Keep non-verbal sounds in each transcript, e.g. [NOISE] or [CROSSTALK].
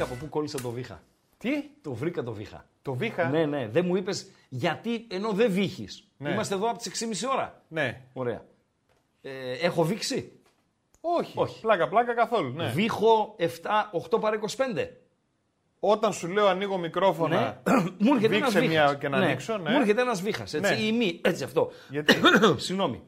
Βρήκα από πού κόλλησε το βήχα. Τι, Το βρήκα το βήχα. το βήχα; Ναι, ναι. Δεν μου είπες γιατί ενώ δεν βήχεις. Ναι. Είμαστε εδώ από τις 6.30 ώρα. Ναι. Ωραία. Ε, έχω βήξει; Όχι. Όχι. Πλάκα, πλάκα καθόλου. Ναι. Βήχω 7, 8 παρά 25. Όταν σου λέω ανοίγω μικρόφωνα. Ναι. [CLEARS THROAT] Μου έρχεται Βήξε ένας μια βήχας. και να ναι. ανοίξω, ναι. Μου έρχεται ένας βήχας. Έτσι, Ναι. ή μη, έτσι αυτό. Γιατί; [CLEARS THROAT] Συγγνώμη.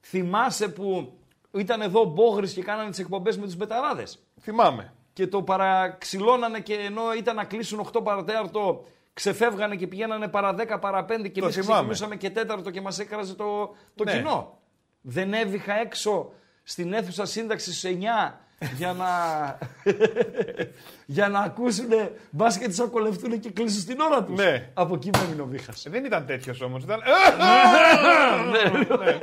Θυμάσαι που ήταν εδώ μπόγρι και κάνανε τις εκπομπές με τους μπεταράδες; Θυμάμαι. Και το παραξυλώνανε και ενώ ήταν να κλείσουν 8 παρατέταρτο, ξεφεύγανε και πηγαίνανε παρά 10 παρά 5 και εμείς θυμάμαι. ξεκινούσαμε και τέταρτο και μας έκραζε το, το Ναι. κοινό. Δεν έβηχα έξω στην αίθουσα σύνταξης στις 9 για να, για να ακούσουν μπας και τις ακολευτούν και κλείσουν στην ώρα τους. Ναι. Από εκεί με έμεινε ο Βήχας. Δεν ήταν τέτοιος όμως. Ήταν. Ναι, Ναι.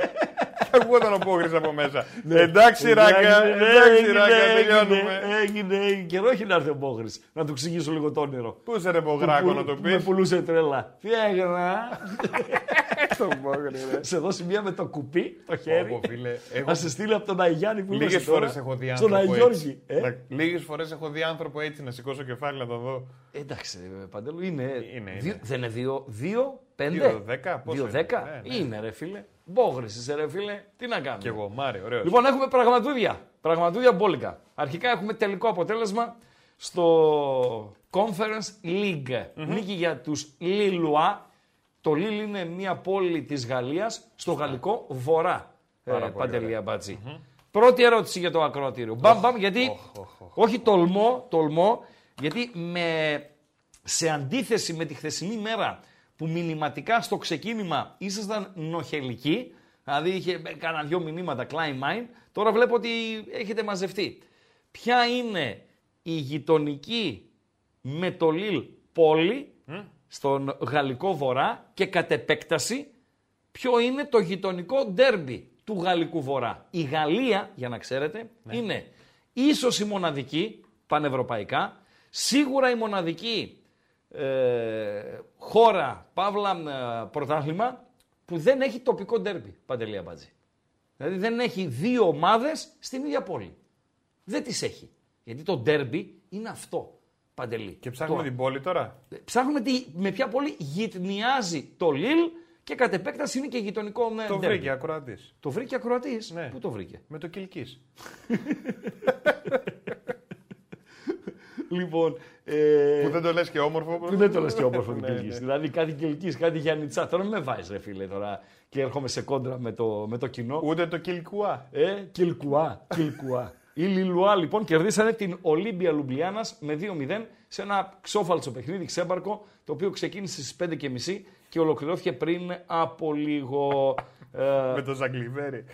Και ακούγονταν ο Πόγρης από μέσα. Εντάξει, ράγκα. ναι, Εντάξει, έγινε, ράγκα. έγινε, Τελειώνουμε. Έγινε, έγινε. Καιρό έχει να έρθει ο Μπόγρης. Να του εξηγήσω λίγο το όνειρο. Πού είσαι ρε Πογράκο να το Που Με πει. πουλούσε τρέλα. Τι έκανα. Τον Πόγρη, ρε. σε δώσει μία με το κουπί, το χέρι. Πω, φίλε, έχω- Να σε στείλει από τον Αγιάννη που Λίγες είμαστε τώρα. φορές έχω δει Στον άνθρωπο Αγιώργη. έτσι. Ε; Λίγες φορές έχω δει άνθρωπο έτσι να σηκώσω κεφάλι να το δω. Εντάξει, ε, Παντέλου, είναι. Είναι, δύο- είναι. δεν είναι δύο, δύο πέντε; Δύο δέκα, πόσο Δύο είναι; δέκα; Ναι, ναι. Είναι, ρε φίλε. Μπόγρη είσαι, ρε φίλε. Τι να κάνουμε; Κι εγώ, Μάρι, ωραίος. Λοιπόν, έχουμε πραγματούδια. Πραγματούδια μπόλικα. Αρχικά έχουμε τελικό αποτέλεσμα στο Conference League. Νίκη για τους Λιλουά. Το Λίλ είναι μια πόλη της Γαλλίας στο γαλλικό βορρά. Ε, Πάρα πολύ Παντελή ωραία. Αμπάτζη. Πρώτη ερώτηση για το ακροατήριο. Μπαμ, μπαμ, γιατί. Όχι, τολμώ, τολμώ, γιατί με, σε αντίθεση με τη χθεσινή μέρα που μηνυματικά στο ξεκίνημα ήσασταν νοχελικοί, δηλαδή είχε κάνα δυο μηνύματα, Klein Mine, τώρα βλέπω ότι έχετε μαζευτεί. Ποια είναι η γειτονική με το Λίλ πόλη στον Γαλλικό Βορρά και κατ' επέκταση ποιο είναι το γειτονικό ντέρμπι; Του Γαλλικού Βορρά. Η Γαλλία, για να ξέρετε, είναι ίσως η μοναδική πανευρωπαϊκά, σίγουρα η μοναδική ε, χώρα, παύλα ε, πρωτάθλημα, που δεν έχει τοπικό ντέρμπι, Παντελία Μπατζή. Δηλαδή δεν έχει δύο ομάδες στην ίδια πόλη. Δεν τις έχει. Γιατί το ντέρμπι είναι αυτό, Παντελή. Και ψάχνουμε Το- την πόλη τώρα. Ψάχνουμε τι, με ποια πόλη γυτνιάζει το Λίλ και κατ' επέκταση είναι και γειτονικό ναι, Το ντέρμπι. βρήκε ακροατής. Το βρήκε ακροατής; Ναι. Πού το βρήκε; Με το Κιλκή. [LAUGHS] Λοιπόν, ε, Που δεν το λες και όμορφο. που δεν το λες και όμορφο την [LAUGHS] Ναι, Κιλκής. ναι. Δηλαδή κάτι Κιλκής, κάτι Γιάννητσά. Τώρα μην με βάζεις ρε φίλε τώρα και έρχομαι σε κόντρα με το, με το κοινό. Ούτε το Κιλκουά. Ε, Κιλκουά, Κιλκουά. Οι Λιλουά λοιπόν κερδίσανε την Ολύμπια Λουμπλιάνας με 2-0 σε ένα ξόφαλτσο παιχνίδι ξέμπαρκο το οποίο ξεκίνησε στις 5.30 και ολοκληρώθηκε πριν από λίγο. Ε, Με το Ζαγκλιβέρι.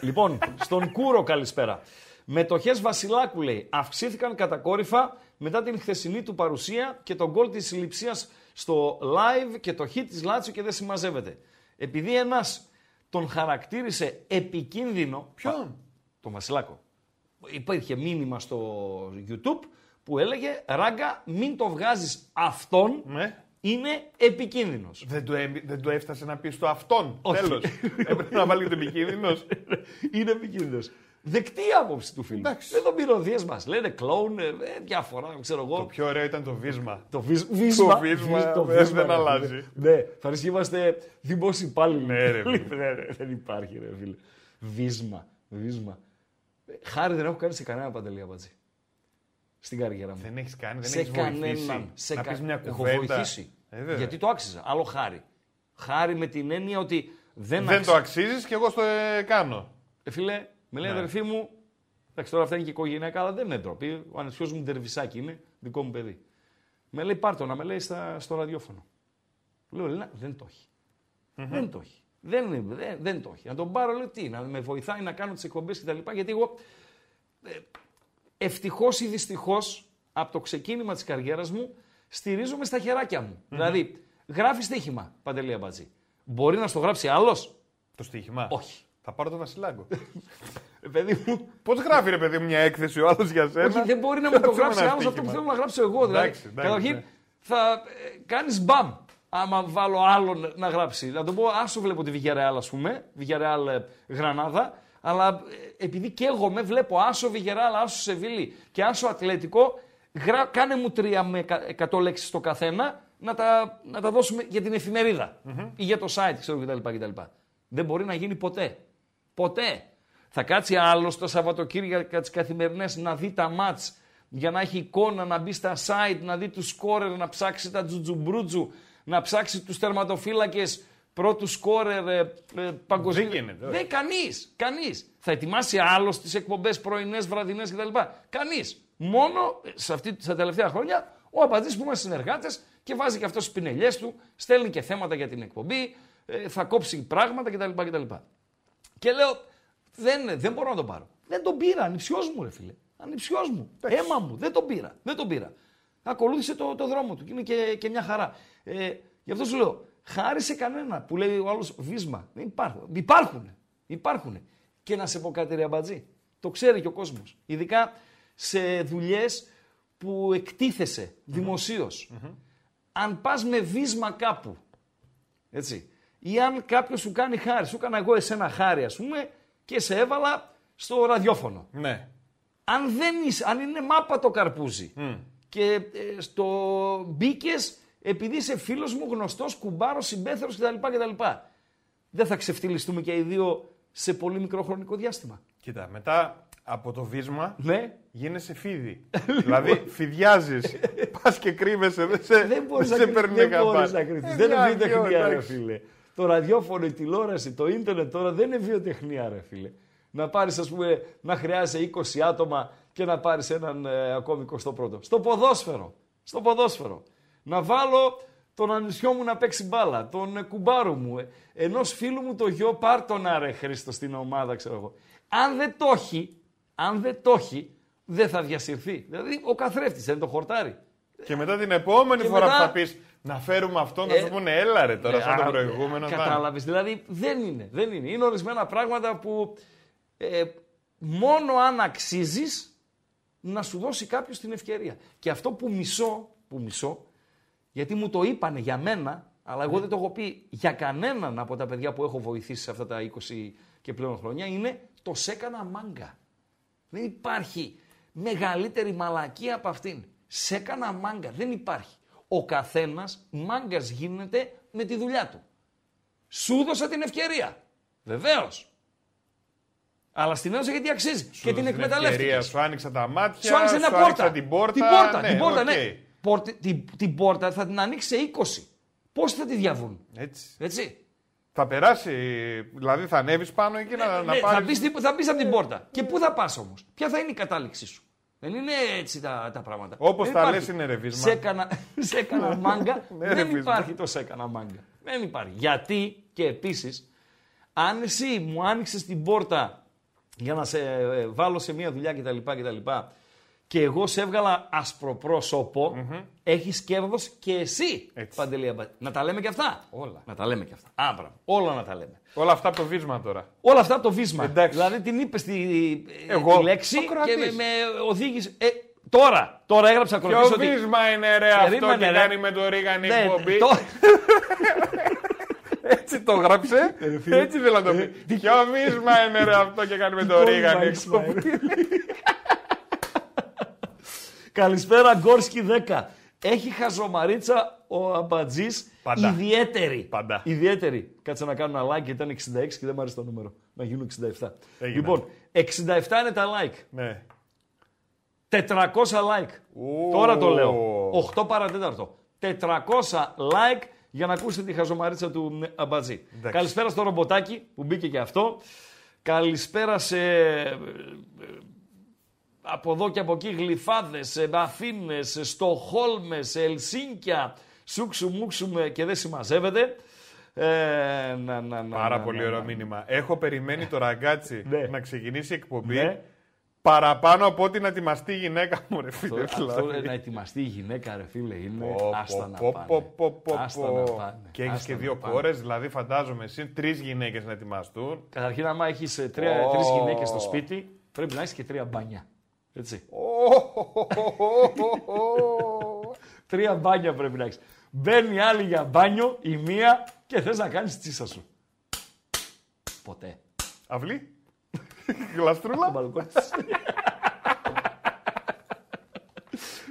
Λοιπόν, στον Κούρο καλησπέρα. Μετοχέ Βασιλάκου λέει αυξήθηκαν κατακόρυφα μετά την χθεσινή του παρουσία και τον γκολ της λειψίας στο live και το hit της Λάτσιο και δεν συμμαζεύεται. Επειδή ένας τον χαρακτήρισε επικίνδυνο. Ποιον; Τον Βασιλάκο. Υπήρχε μήνυμα στο YouTube που έλεγε Ράγκα, μην το βγάζεις αυτόν, Ναι. Είναι επικίνδυνος. Δεν του, έμει- δεν του έφτασε να πει στο αυτόν. Όχι. Τέλος. [LAUGHS] Έπρεπε να βάλει το επικίνδυνος. είναι επικίνδυνος. Δεκτή άποψη του φίλου. Εντάξει. Εδώ μυρωδιέ μας λένε κλόουν, ε, ε, διάφορα, ξέρω εγώ. Το πιο ωραίο ήταν το βίσμα. Το βίσ- βίσμα. Το βίσμα, Βίσ- το δεν- βίσμα, δεν ρε αλλάζει. φίλε. Ναι, θα ρίξει είμαστε δημόσιοι υπάλληλοι. Ναι, ρε, φίλε. [LAUGHS] Ναι, ρε, δεν υπάρχει, ρε φίλε. Βίσμα. Βίσμα. Ε, Χάρη δεν έχω κάνει σε κανένα παντελή αμπατζή. Στην καριέρα μου. Δεν έχεις κάνει, δεν σε έχεις βοηθήσει. κανέναν. Σε να κα- πεις μια Έχω κουβέντα. βοηθήσει. Ε, βέβαια. γιατί το άξιζα. Άλλο χάρη. Χάρη με την έννοια ότι δεν, Δεν αξι- το αξίζεις και εγώ στο ε, κάνω. Ε, φίλε, με λέει Ναι. αδερφή μου, εντάξει τώρα αυτά είναι και οικογενειακά, αλλά δεν είναι ντροπή. Ο ανεσιός μου ντερβισάκι είναι, δικό μου παιδί. Με λέει πάρτο να με λέει στα, στο ραδιόφωνο. Λέω, Ελένα, δεν το εχει Δεν το έχει. Δεν, είναι- δεν, δεν το έχει. Να τον πάρω, λέω τι, να με βοηθάει να κάνω τις εκπομπές κτλ. Γιατί εγώ ε, ευτυχώς ή δυστυχώς από το ξεκίνημα της καριέρας μου στηρίζομαι στα χεράκια μου. Δηλαδή, γράφει στοίχημα, Παντελή Αμπατζή. Μπορεί να στο γράψει άλλος; Το στοίχημα; Όχι. Θα πάρω το Βασιλάκο. Ε, [LAUGHS] παιδί μου, Πώς γράφει ρε παιδί μου μια έκθεση ο άλλος για σένα; όχι, δεν μπορεί να μου το [LAUGHS] Γράψε γράψει ένα άλλος αυτό που στοίχημα. θέλω να γράψω εγώ. Δηλαδή, Εντάξει, εντάξει, καταρχήν ναι. θα κάνεις μπαμ. Άμα βάλω άλλον να γράψει. Να το πω, άσο βλέπω τη Βιγερεάλ, ας πούμε. Βιγερεάλ ε, Γρανάδα. Αλλά ε, επειδή καίγομαι, βλέπω άσο Βιγερεάλ, άσο Σεβίλη και άσο Ατλέτικο. Γρά, κάνε μου τρία με 100 λέξεις το καθένα να τα, να τα δώσουμε για την εφημεριδα ή για το site, ξέρω κτλ. κτλ. Δεν μπορεί να γίνει ποτέ. Ποτέ. Θα κάτσει άλλο το Σαββατοκύριακα τις καθημερινές να δει τα μάτς για να έχει εικόνα, να μπει στα site, να δει τους σκόρερ, να ψάξει τα τζουτζουμπρούτζου, να ψάξει τους τερματοφύλακες πρώτου σκόρερ ε, ε, παγκοσμίω. Δεν γίνεται, όχι. Δεν κανείς. Κανείς. Θα ετοιμάσει άλλος τις εκπομπές πρωινές, βραδινές κτλ. Κανείς. Μόνο ε, σε αυτή, στα τελευταία χρόνια ο Αμπατζή που είμαστε συνεργάτες και βάζει και αυτός τις πινελιές του, στέλνει και θέματα για την εκπομπή, ε, θα κόψει πράγματα κτλ. κτλ. Και λέω, δεν, δεν μπορώ να τον πάρω. Δεν τον πήρα, ανιψιός μου, ρε φίλε. Ανιψιός μου. Έμα μου. Δεν τον πήρα. Δεν τον πήρα. Ακολούθησε το, το δρόμο του και είναι και, και μια χαρά. Ε, γι' αυτό σου λέω, χάρη σε κανένα που λέει ο άλλος βίσμα. Δεν υπάρχουν. Υπάρχουν. Υπάρχουν. Και να σε πω κάτι, ρε αμπατζή. Το ξέρει και ο κόσμος. Ειδικά σε δουλειές που εκτίθεσαι δημοσίως. Αν πας με βίσμα κάπου, έτσι, ή αν κάποιος σου κάνει χάρη, σου έκανα εγώ εσένα χάρη ας πούμε και σε έβαλα στο ραδιόφωνο. Ναι. Αν, δεν είσαι, αν είναι μάπα το καρπούζι και ε, στο μπήκες επειδή είσαι φίλος μου γνωστός, κουμπάρος, συμπέθερος κτλ. κτλ. Δεν θα ξεφτυλιστούμε και οι δύο σε πολύ μικρό χρονικό διάστημα. Κοίτα, μετά από το βίσμα Ναι. γίνεσαι φίδι. [LAUGHS] δηλαδή φιδιάζεις. [LAUGHS] Πας και κρύβεσαι. Δεν σε, Δεν μπορείς να, σε κρυ- παίρνει δεν καμπά. μπορείς να κρυφτείς. Ε, Δεν είναι μια, βιοτεχνία, δυο, ρε εντάξει. φίλε. Το ραδιόφωνο, η τηλεόραση, το ίντερνετ τώρα δεν είναι βιοτεχνία, ρε φίλε. Να πάρεις, ας πούμε, να χρειάζεσαι 20 άτομα και να πάρεις έναν ε, ακόμη 21ο. Στο ποδόσφαιρο. Στο ποδόσφαιρο. Να βάλω τον ανισιό μου να παίξει μπάλα, τον ε, κουμπάρο μου, ε, ενός φίλου μου το γιο, πάρ τον άρε Χρήστο στην ομάδα, ξέρω εγώ. Αν δεν το έχει, αν δεν το έχει, δεν θα διασυρθεί. Δηλαδή ο καθρέφτης δεν το χορτάρι. Και μετά την επόμενη Και φορά μετά- που θα πεις να φέρουμε αυτό, να Ε, σου πούνε έλα ρε τώρα, σαν το Α, προηγούμενο. θα είναι». Κατάλαβες. Δηλαδή δεν είναι. Δεν είναι. Είναι ορισμένα πράγματα που ε, μόνο αν αξίζεις να σου δώσει κάποιος την ευκαιρία. Και αυτό που μισώ, που μισώ, γιατί μου το είπανε για μένα, αλλά εγώ δεν το έχω πει για κανέναν από τα παιδιά που έχω βοηθήσει σε αυτά τα 20 και πλέον χρόνια, είναι το σέκανα μάγκα. Δεν υπάρχει μεγαλύτερη μαλακία από αυτήν. Σ' έκανα μάγκα. Δεν υπάρχει. Ο καθένας μάγκας γίνεται με τη δουλειά του. Σου 'δωσα την ευκαιρία. Βεβαίως. Αλλά στην έδωσα γιατί αξίζει. Σου και την δώσες ευκαιρία, εκμεταλλεύτηκες. Σου άνοιξα τα μάτια, Σου άνοιξε μια άνοιξα πόρτα. την πόρτα. Την πόρτα, ναι, την πόρτα, οκ. ναι. Πόρτη- την, την πόρτα θα την ανοίξει σε 20. Πώς θα τη διαβούν; Έτσι. Έτσι. Θα περάσει, δηλαδή θα ανέβεις πάνω εκεί να, να Ναι, θα, πάρεις- μπεις, στην- θα μπεις από την πόρτα. Και πού θα πας όμως; Ποια θα είναι η κατάληξή σου; Δεν είναι έτσι τα, τα πράγματα. Όπως Δεν τα υπάρχει. λες είναι ρεβίσμα. Σε έκανα, [LAUGHS] σε έκανα μάγκα. Ναι, [LAUGHS] δεν ρεβίσμα. υπάρχει το σε έκανα μάγκα. Δεν υπάρχει. Γιατί και επίσης, αν εσύ μου άνοιξες την πόρτα για να σε ε, βάλω σε μια δουλειά κτλ. κτλ και εγώ σε έβγαλα ασπροπρόσωπο, έχεις κέρδος και εσύ, Έτσι. Παντελή Αμπα- Να τα λέμε και αυτά; Όλα. Να τα λέμε και αυτά. Άμπρα. Όλα να τα λέμε. Όλα αυτά από το βίσμα τώρα. Όλα αυτά από το βίσμα. Εντάξει. Δηλαδή την είπες τη, Εγώ, τη λέξη ο και Κροατής. με, με οδήγησε. Ε, τώρα, τώρα έγραψα Ποιο ακροτής ότι. βίσμα είναι ρε αυτό Περίμενε, και ρε. κάνει με το Ρίγαν η Ναι, εκπομπή. το- [LAUGHS] Έτσι το γράψε. Έτσι θέλω να το Ε, πει. Ποιο βίσμα είναι ρε αυτό και κάνει με το Ρίγαν η εκπομπή. [LAUGHS] Καλησπέρα, Γκόρσκι 10. Έχει χαζομαρίτσα ο Αμπατζής Πάντα. ιδιαίτερη. Πάντα. Ιδιαίτερη. Κάτσε να κάνω ένα like, ήταν 66 και δεν μου άρεσε το νούμερο. Να γίνουν 67. Έγινε. Λοιπόν, 67 είναι τα like. Ναι. 400 like. Ου. Τώρα το λέω. 8 παρατέταρτο. 400 like για να ακούσετε τη χαζομαρίτσα του ε, Αμπατζή. Εντάξει. Καλησπέρα στο ρομποτάκι που μπήκε και αυτό. Καλησπέρα σε ε, ε, από εδώ και από εκεί γλυφάδες, ε, Αθήνες, ε, Στοχόλμες, Ελσίνκια, σούξου μουξου με- και δεν συμμαζεύεται. Ε, να, να, να, Πάρα να, πολύ να, ωραίο να. μήνυμα. Έχω περιμένει το ραγκάτσι Ναι. να ξεκινήσει η εκπομπή Ναι. Παραπάνω από ότι να ετοιμαστεί η γυναίκα μου, ρε φίλε. Αυτό, δηλαδή. αυτό, να ετοιμαστεί η γυναίκα, ρε φίλε, είναι Πω, άστα πω, να πω, πάνε. πω, πω, πω, Άστα πω. να πάνε. Και έχεις Άστα και να δύο πάνε. κόρες, δηλαδή φαντάζομαι εσύ τρεις γυναίκες να ετοιμαστούν. Καταρχήν, άμα έχεις Ω. τρεις γυναίκες στο σπίτι, πρέπει να έχεις και τρία μπάνια. Έτσι. [LAUGHS] Τρία μπάνια πρέπει να έχεις. Μπαίνει άλλη για μπάνιο, η μία και θες να κάνεις τσίσα σου. Ποτέ. Αυλή. [LAUGHS] Το Γλαστρούλα. μπαλκόνι της.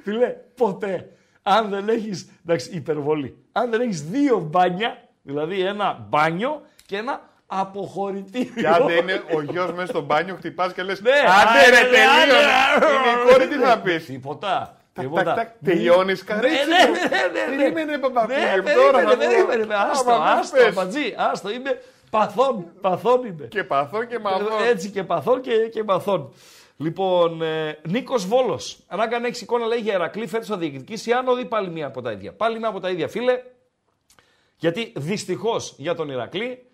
Φίλε, ποτέ. Αν δεν έχεις, εντάξει, υπερβολή. Αν δεν έχεις δύο μπάνια, δηλαδή ένα μπάνιο και ένα αποχωρητήριο. Και αν δεν είναι ο γιος μέσα στο μπάνιο, χτυπάς και λες. Ναι, Άντε ρε, άντε, τελείωνε. άντε, Είναι η κόρη, τι θα πεις; Τίποτα. Τακ, Τίποτα. τακ, τακ, τελειώνεις, Ναι, καρέτσι ναι, μου. ναι, ναι, ναι. Περίμενε, παπαπίλε, Ναι, τώρα θα περίμενε, πω. περίμενε. Άστο, Άμα δεν άστο, πες. πατζή, άστο, είμαι παθών, παθών είμαι. Και παθώ και μαθώ. Έτσι και παθών και, και παθών. Λοιπόν, ε, Νίκος Βόλος. Ράγκα αν έχει εικόνα, λέει για Ερακλή, φέτος θα διεκδικήσει άνοδο ή πάλι μία από τα ίδια. Πάλι μία από τα ίδια, φίλε. Γιατί δυστυχώς για τον Ηρακλή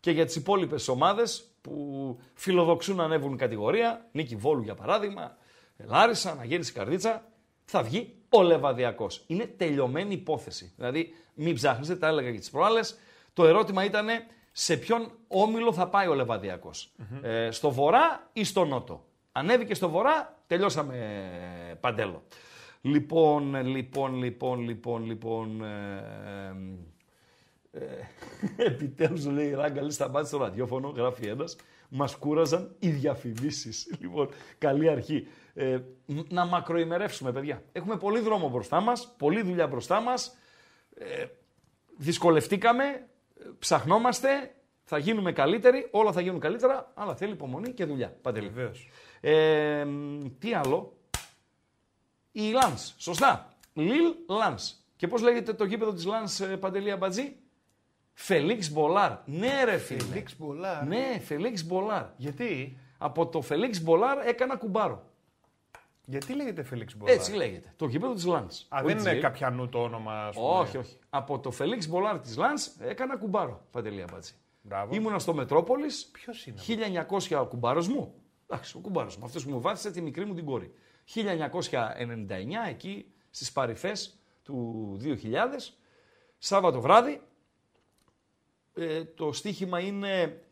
και για τις υπόλοιπες ομάδες που φιλοδοξούν να ανέβουν κατηγορία, Νίκη Βόλου για παράδειγμα, Λάρισα, Αναγέννηση Καρδίτσα, θα βγει ο Λεβαδιακός. Είναι τελειωμένη υπόθεση. Δηλαδή, μην ψάχνετε, τα έλεγα και τις προάλλες. Το ερώτημα ήταν σε ποιον όμιλο θα πάει ο λεβαδιακο Ε, στο βορρά ή στο νότο; Ανέβηκε στο βορρά, τελειώσαμε ε, παντέλο. Λοιπόν, λοιπόν, λοιπόν, λοιπόν, λοιπόν. Ε, ε, [LAUGHS] Επιτέλους λέει η Ράγκα, λέει σταμάτησε το ραδιόφωνο, γράφει ένας. Μας κούραζαν οι διαφημίσεις. [LAUGHS] Λοιπόν, καλή αρχή. Ε, μ- να μακροημερεύσουμε, παιδιά. Έχουμε πολύ δρόμο μπροστά μας, πολλή δουλειά μπροστά μας. Ε, δυσκολευτήκαμε, ε, ψαχνόμαστε, θα γίνουμε καλύτεροι, όλα θα γίνουν καλύτερα, αλλά θέλει υπομονή και δουλειά. Παντελή. Βεβαίως. Ε, μ, τι άλλο; Η Λανς, σωστά. Λιλ Λανς. Και πώς λέγεται το γήπεδο της Λανς, ε, Παντελή Αμπατζή; Φελίξ Μπολάρ. Ναι ρε φίλε. Φελίξ Μπολάρ. Ναι, Φελίξ Μπολάρ. Γιατί, Από το Φελίξ Μπολάρ έκανα κουμπάρο. γιατί λέγεται Φελίξ Μπολάρ; Έτσι λέγεται. Το γήπεδο της Λανς. Α, Όχι δεν της είναι Λιλ. κάποιανού το όνομα, ας πούμε. Όχι, όχι. Από το Φελίξ Μπολάρ της Λανς έκανα κουμπάρο. Παντελή Αμπατζή. Μπράβο. Ήμουνα στο Μετρόπολης. Ποιος είναι. 1900 ο κουμπάρος μου. Εντάξει, ο κουμπάρος μου. Αυτός που μου βάφτισε τη μικρή μου την κόρη. 1999 εκεί στις παρυφές του 2000, Σάββατο βράδυ. Ε, το στοίχημα είναι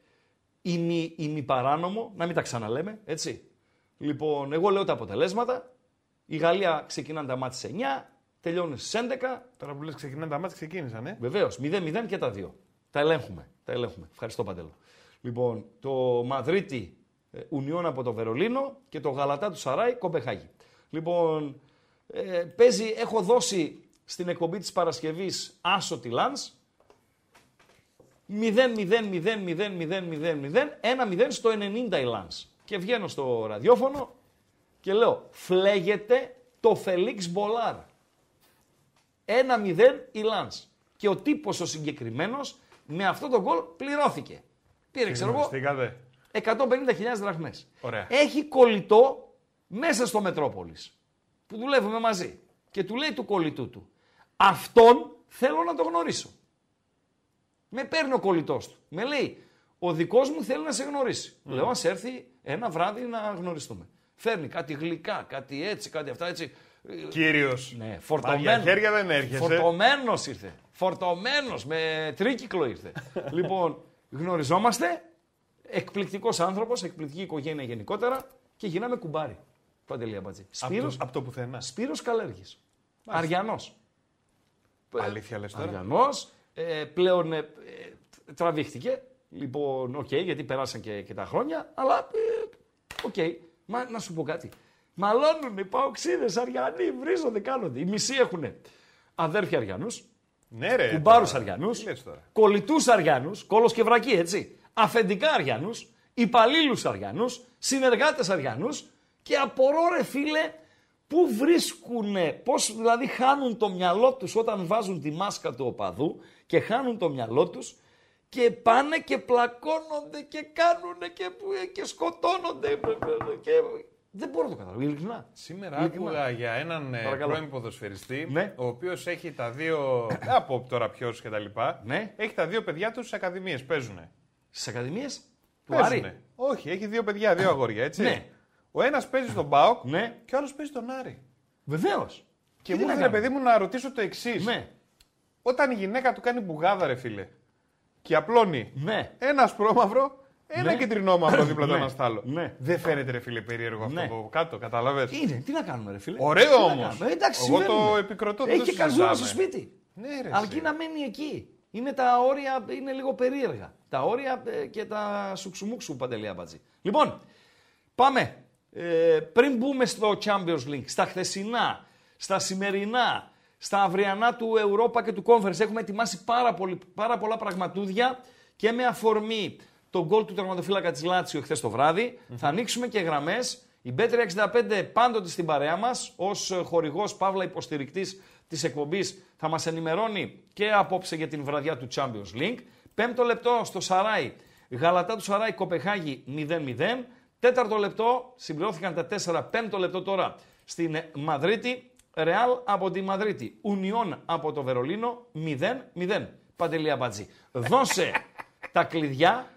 ημι, ημιπαράνομο, να μην τα ξαναλέμε, έτσι. Λοιπόν, εγώ λέω τα αποτελέσματα. Η Γαλλία ξεκινάνε τα μάτια σε 9, τελειώνουν στις 11. Τώρα που λες ξεκινάνε τα μάτια, ξεκίνησαν, ε. Βεβαίως, 0-0 και τα δύο. Τα ελέγχουμε. Τα ελέγχουμε. Ευχαριστώ Παντέλο. Λοιπόν, το Μαδρίτη ε, Ουνιόν από το Βερολίνο και το Γαλατά του Σαράι Κομπεχάγη. Λοιπόν, ε, παίζει, έχω δώσει στην εκπομπή της Παρασκευής Άσο τη Λάνς 0-0-0-0-0-0-0, 1-0 στο 90 η Λάνς. Και βγαίνω στο ραδιόφωνο και λέω, φλέγεται το Φελίξ Μπολάρ. 1-0 η Λάνς. Και ο τύπος ο συγκεκριμένος με αυτό το γκολ πληρώθηκε. Πήρε, ξέρω εγώ, Γνωριστήκατε. 150.000 δραχμές. Ωραία. Έχει κολλητό μέσα στο Μετρόπολης που δουλεύουμε μαζί. Και του λέει του κολλητού του, αυτόν θέλω να το γνωρίσω. Με παίρνει ο κολλητός του. Με λέει, ο δικός μου θέλει να σε γνωρίσει. Λέω, ας έρθει ένα βράδυ να γνωριστούμε. Φέρνει κάτι γλυκά, κάτι έτσι, κάτι αυτά έτσι. Κύριος. Ναι, Μα για φορτωμένο. χέρια δεν έρχεσαι. Φορτωμένος ήρθε. Φορτωμένος με τρίκυκλο ήρθε. [LAUGHS] λοιπόν, γνωριζόμαστε. Εκπληκτικός άνθρωπος, εκπληκτική οικογένεια γενικότερα και γίναμε κουμπάροι. Παντελή Αμπατζή. Από Σπύρος, το, απ' το πουθενά. Σπύρος Καλέργης. Αρειανός. Αλήθεια λες τώρα; Αρειανός. Ε, πλέον ε, ε, τραβήχτηκε. Λοιπόν, οκ, γιατί περάσαν και, και τα χρόνια, αλλά ε, οκ. Μα να σου πω κάτι. Μαλώνουν οι παοκτσήδες, Αρειανοί, βρίζονται, κάνονται. Οι μισοί έχουν αδέρφια Αριανούς, Ναι ρε. κουμπάρους τώρα. Αριανούς, Τι λες τώρα. κολλητούς Αριανούς, κόλος και βρακή, έτσι. Αφεντικά Αριανούς, υπαλλήλους Αριανούς, συνεργάτες Αριανούς και απορώ ρε φίλε πού βρίσκουνε, πώς δηλαδή χάνουν το μυαλό τους όταν βάζουν τη μάσκα του οπαδού και χάνουν το μυαλό τους και πάνε και πλακώνονται και κάνουνε και, και σκοτώνονται και... Δεν μπορώ να το καταλάβω, ειλικρινά. Σήμερα Ειλικρινά. άκουγα για έναν ε, Παρακαλώ. πρώην ποδοσφαιριστή, Ναι. ο οποίος έχει τα δύο. δεν θα πω τώρα ποιος και τα λοιπά. Ναι. Έχει τα δύο παιδιά του στι ακαδημίες. Παίζουν. Στις ακαδημίες; Του Άρη; Όχι, έχει δύο παιδιά, δύο αγόρια, έτσι. Ναι. Ο ένας παίζει στον Μπάουκ Ναι. και ο άλλος παίζει τον Άρη. Βεβαίως. Και μου ήθελε, παιδί μου, να ρωτήσω το εξής. Ναι. Όταν η γυναίκα του κάνει μπουγάδα, ρε φίλε, και απλώνει Ναι. ένα ασπρόμαυρο, ένα Ναι. κυτρινόμαυρο [COUGHS] δίπλα το Ναι. ένα στο άλλο. Ναι. Δεν φαίνεται, ρε φίλε, περίεργο αυτό Ναι. από κάτω, κατάλαβε. Είναι, τι να κάνουμε, ρε φίλε; Ωραίο Τι να όμως. κάνουμε; Ε, εντάξει, Εγώ συμβαίνουν. το επικροτώ, δεν Έχει το και καζούρα στο συζητάμε. σπίτι. Ναι, ρε, Αρκεί εσύ. να μένει εκεί. Είναι τα όρια, είναι λίγο περίεργα. Τα όρια ε, και τα σουξουμούξου παντελή αμπατζή. Λοιπόν, πάμε. Ε, πριν μπούμε στο Champions League, στα χθεσινά, στα σημερινά, στα αυριανά του Europa και του Conference, έχουμε ετοιμάσει πάρα, πολύ, πάρα πολλά πραγματούδια και με αφορμή τον γκολ του τερματοφύλακα της Λάτσιο χθες το βραδυ θα ανοίξουμε και γραμμές. Η Bet365 πάντοτε στην παρέα μας, ως χορηγός Παύλα υποστηρικτής της εκπομπής, θα μας ενημερώνει και απόψε για την βραδιά του Champions League. Πέμπτο λεπτό στο Σαράι, Γαλατά του Σαράι Κοπεχάγη 0-0. Τέταρτο λεπτό, συμπληρώθηκαν τα 4, πέμπτο λεπτό τώρα στην Μαδρίτη, Ρεάλ από τη Μαδρίτη, Ουνιόν από το Βερολίνο 0-0. Παντελή Αμπατζή. Δώσε [LAUGHS] τα κλειδιά,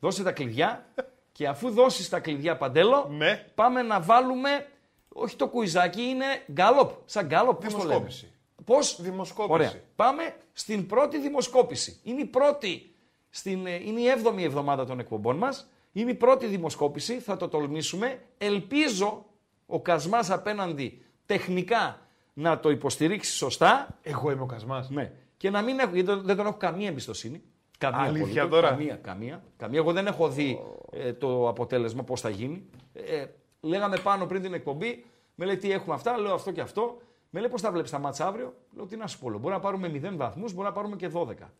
δώσε τα κλειδιά και αφού δώσεις τα κλειδιά Παντέλο, Ναι. πάμε να βάλουμε, όχι το κουιζάκι, είναι γκάλοπ, σαν γκάλοπ, πώς το λέμε. Δημοσκόπηση. Πώς; Δημοσκόπηση. Ωραία. Πάμε στην πρώτη δημοσκόπηση. Είναι η πρώτη, στην, ε, είναι η έβδομη εβδομάδα των εκπομπών μας. Είναι η πρώτη δημοσκόπηση, θα το τολμήσουμε. Ελπίζω ο Κασμάς απέναντι τεχνικά να το υποστηρίξεις σωστά. Εγώ είμαι ο Κασμάς. Ναι. Και να μην έχω, γιατί δεν- δεν τον έχω καμία εμπιστοσύνη. Καμία Αλήθεια απολύτως. τώρα; Καμία, καμία, καμία. Εγώ δεν έχω δει ε, το αποτέλεσμα πώς θα γίνει. Ε, λέγαμε πάνω πριν την εκπομπή, με λέει τι έχουμε αυτά, λέω αυτό και αυτό. Με λέει πώς θα βλέπεις τα μάτσα αύριο; Λέω τι να σου πω, λέω, μπορεί να πάρουμε 0 βαθμούς, μπορεί να πάρουμε και 12.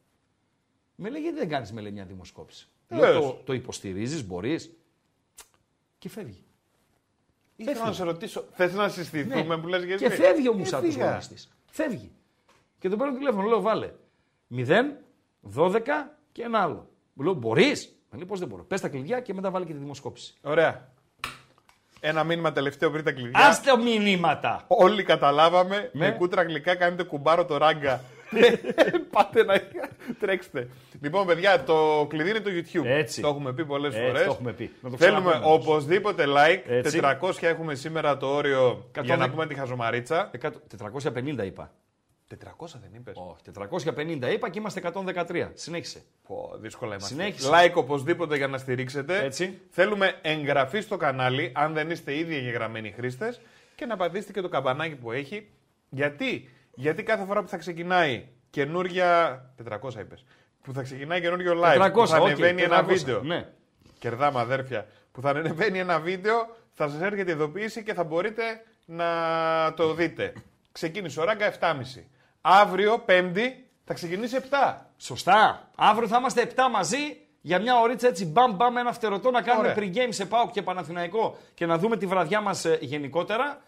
Με λέει γιατί δεν κάνεις με λέει, μια δημοσκόπηση; Λέω Βεβαίως. το, το υποστηρίζεις, μπορείς. Και φεύγει. Ήθελα να σε ρωτήσω, θες να συστηθούμε Ναι. που λες γιατί. Και φεύγει ο Μουσάτος Έφυγα. γονίστης. Φεύγει. Και τον παίρνω τηλέφωνο, λέω βάλε 0, 12 και ένα άλλο. Μου λέω μπορείς; Με λέει πώς δεν μπορώ. Πες τα κλειδιά και μετά βάλε και τη δημοσκόπηση. Ωραία. Ένα μήνυμα τελευταίο πριν τα κλειδιά. Άστε μηνύματα. Όλοι καταλάβαμε. Ναι. Με κούτρα γλυκά κάνετε κουμπάρο το ράγκα. [LAUGHS] Πάτε να τρέξτε. Λοιπόν, παιδιά, το κλειδί είναι το YouTube. Έτσι. Το έχουμε πει πολλές Έτσι, φορές. το έχουμε πει. Να το Θέλουμε ξαναπούμε όμως. οπωσδήποτε like. Έτσι. 400 έχουμε σήμερα το όριο για Εκατόν- να πούμε τη χαζομαρίτσα. 100 450 είπα. 400 δεν είπες. Όχι, 450 είπα και είμαστε 113. Συνέχισε. Πω, δύσκολα είμαστε. Συνέχισε. Like οπωσδήποτε για να στηρίξετε. Έτσι. Θέλουμε εγγραφή στο κανάλι, αν δεν είστε ήδη εγγεγραμμένοι χρήστες, και να πατήσετε και το καμπανάκι που έχει. Γιατί, Γιατί κάθε φορά που θα ξεκινάει καινούρια. 400 είπες. Που θα ξεκινάει καινούριο live. 400, που θα οκ, ανεβαίνει ένα 400, βίντεο. Ναι. Κερνάμε αδέρφια. Που θα ανεβαίνει ένα βίντεο, θα σας έρχεται ειδοποίηση και θα μπορείτε να το δείτε. Ξεκίνησε ο ράγκα 7.30. Αύριο, Πέμπτη, θα ξεκινήσει 7. Σωστά. Αύριο θα είμαστε 7 μαζί για μια ωρίτσα έτσι μπαμ μπαμ ένα φτερωτό να κάνουμε Ωραία. pre-game σε ΠΑΟΚ και Παναθηναϊκό και να δούμε τη βραδιά μας ε, γενικότερα.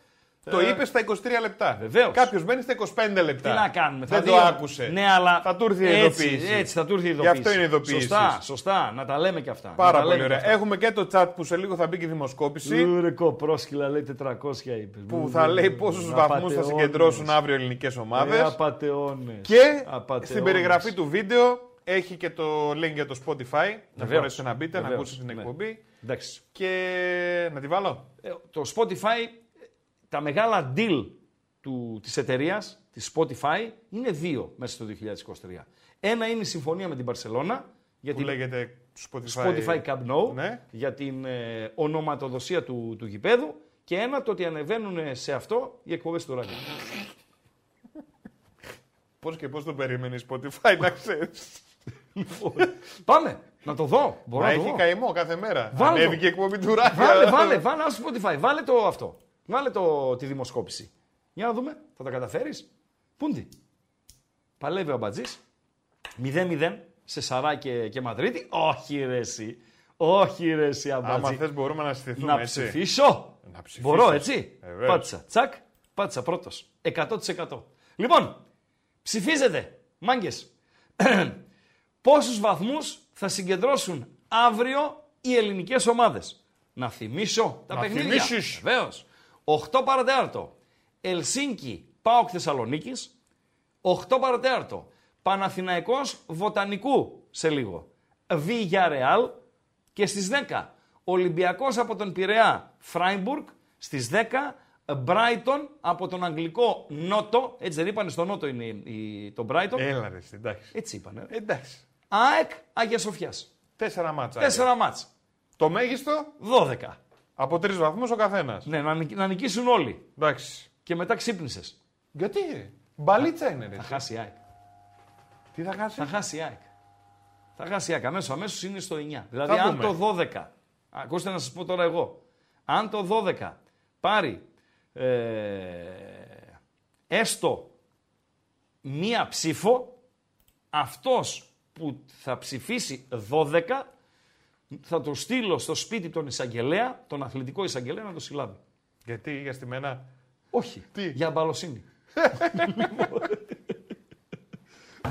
Το Ε, είπες στα 23 λεπτά. Βεβαίως. Κάποιος μπαίνει στα 25 λεπτά. Τι να κάνουμε, Δεν θα το δει- άκουσε. Ναι, αλλά Θα του έρθει η έτσι, ειδοποίηση. Έτσι, θα του έρθει η Γι' ειδοποίηση. αυτό είναι ειδοποίηση. Σωστά, σωστά. Να τα λέμε και αυτά. Πάρα να τα πολύ λέμε ωραία. και αυτά. Έχουμε και το chat που σε λίγο θα μπει και η δημοσκόπηση. Ρε κοπρόσκυλα λέει 400 είπε. Που θα λέει πόσους βαθμούς θα συγκεντρώσουν αύριο ελληνικές ομάδες. Ε, απατεώνες. Και Απατεώνες. στην περιγραφή του βίντεο έχει και το link για το Spotify. Να Βεβαίως. μπορέσετε να μπείτε, να Βεβαίως. ακούσετε την Ναι. εκπομπή. Εντάξει. Και να τη βάλω. Ε, το Spotify, τα μεγάλα deal του, της εταιρείας, της Spotify, είναι δύο μέσα στο 2023. Ένα είναι η συμφωνία με την Barcelona για Που την λέγεται Spotify. Spotify Camp Nou, Ναι. για την ε, ονοματοδοσία του, του γηπέδου και ένα το ότι ανεβαίνουν σε αυτό οι εκπομπές του ράδιο. Πώς και πώς το περίμενες η Spotify, να ξέρεις. Πάμε, να το δω. Μπορώ Μα να το έχει δω. καημό κάθε μέρα. Βάλε το. Ανέβηκε η εκπομπή του Ράγκα. Βάλε, βάλε, βάλε ένα Spotify, βάλε το αυτό. Βάλε το, τη δημοσκόπηση. Για να δούμε, θα τα καταφέρεις. Πούντι. Παλεύει ο Αμπατζής. 0-0 σε Σαρά και, και Μαδρίτη. Όχι ρε εσύ. Όχι ρε εσύ Άμα Αμπατζή. θες, μπορούμε να συστηθούμε Να έτσι. ψηφίσω. Να ψηφίσεις. Μπορώ έτσι. Ε, βέβαια. πάτησα. Τσακ. Πάτησα πρώτος. 100%. Λοιπόν, ψηφίζετε. Μάγκες. [CLEARS THROAT] Πόσους βαθμούς θα συγκεντρώσουν αύριο οι ελληνικές ομάδες; Να θυμίσω τα Να παιχνίδια. θυμίσεις. Βεβαίως. 8 παρατέταρτο. Ελσίνκι, ΠΑΟΚ Θεσσαλονίκης. 8 παρατέταρτο. Παναθηναϊκός Βοτανικού σε λίγο. Βίγια Ρεάλ. Και στις 10 Ολυμπιακός από τον Πειραιά, Φράιμπουργκ στις 10, Brighton από τον Αγγλικό Νότο, έτσι δεν είπανε στο Νότο είναι η, η- το Brighton, Έλα ρε, εσύ, εντάξει. έτσι είπανε. ρε. Εντάξει. ΑΕΚ, Αγία Σοφιάς. Τέσσερα μάτσα. Τέσσερα μάτς, Το μέγιστο; 12. Από τρεις βαθμούς ο καθένας. Ναι, να, νικ- να νικήσουν όλοι. Εντάξει. Και μετά ξύπνησες. Γιατί; Ρε. Μπαλίτσα είναι ρε. Θα χάσει η ΑΕΚ. Τι θα χάσει; Θα χάσει η ΑΕΚ. Θα χάσει η ΑΕΚ. Αμέσως, αμέσως είναι στο 9. Δηλαδή, Θα αν δούμε. το 12, ακούστε να σας πω τώρα εγώ, αν το 12 πάρει ε, έστω μία ψήφο, αυτός που θα ψηφίσει 12 θα το στείλω στο σπίτι τον εισαγγελέα, τον αθλητικό εισαγγελέα να το συλλάβει. Γιατί για στη μένα. Όχι. Τι; Για αμπαλοσύνη.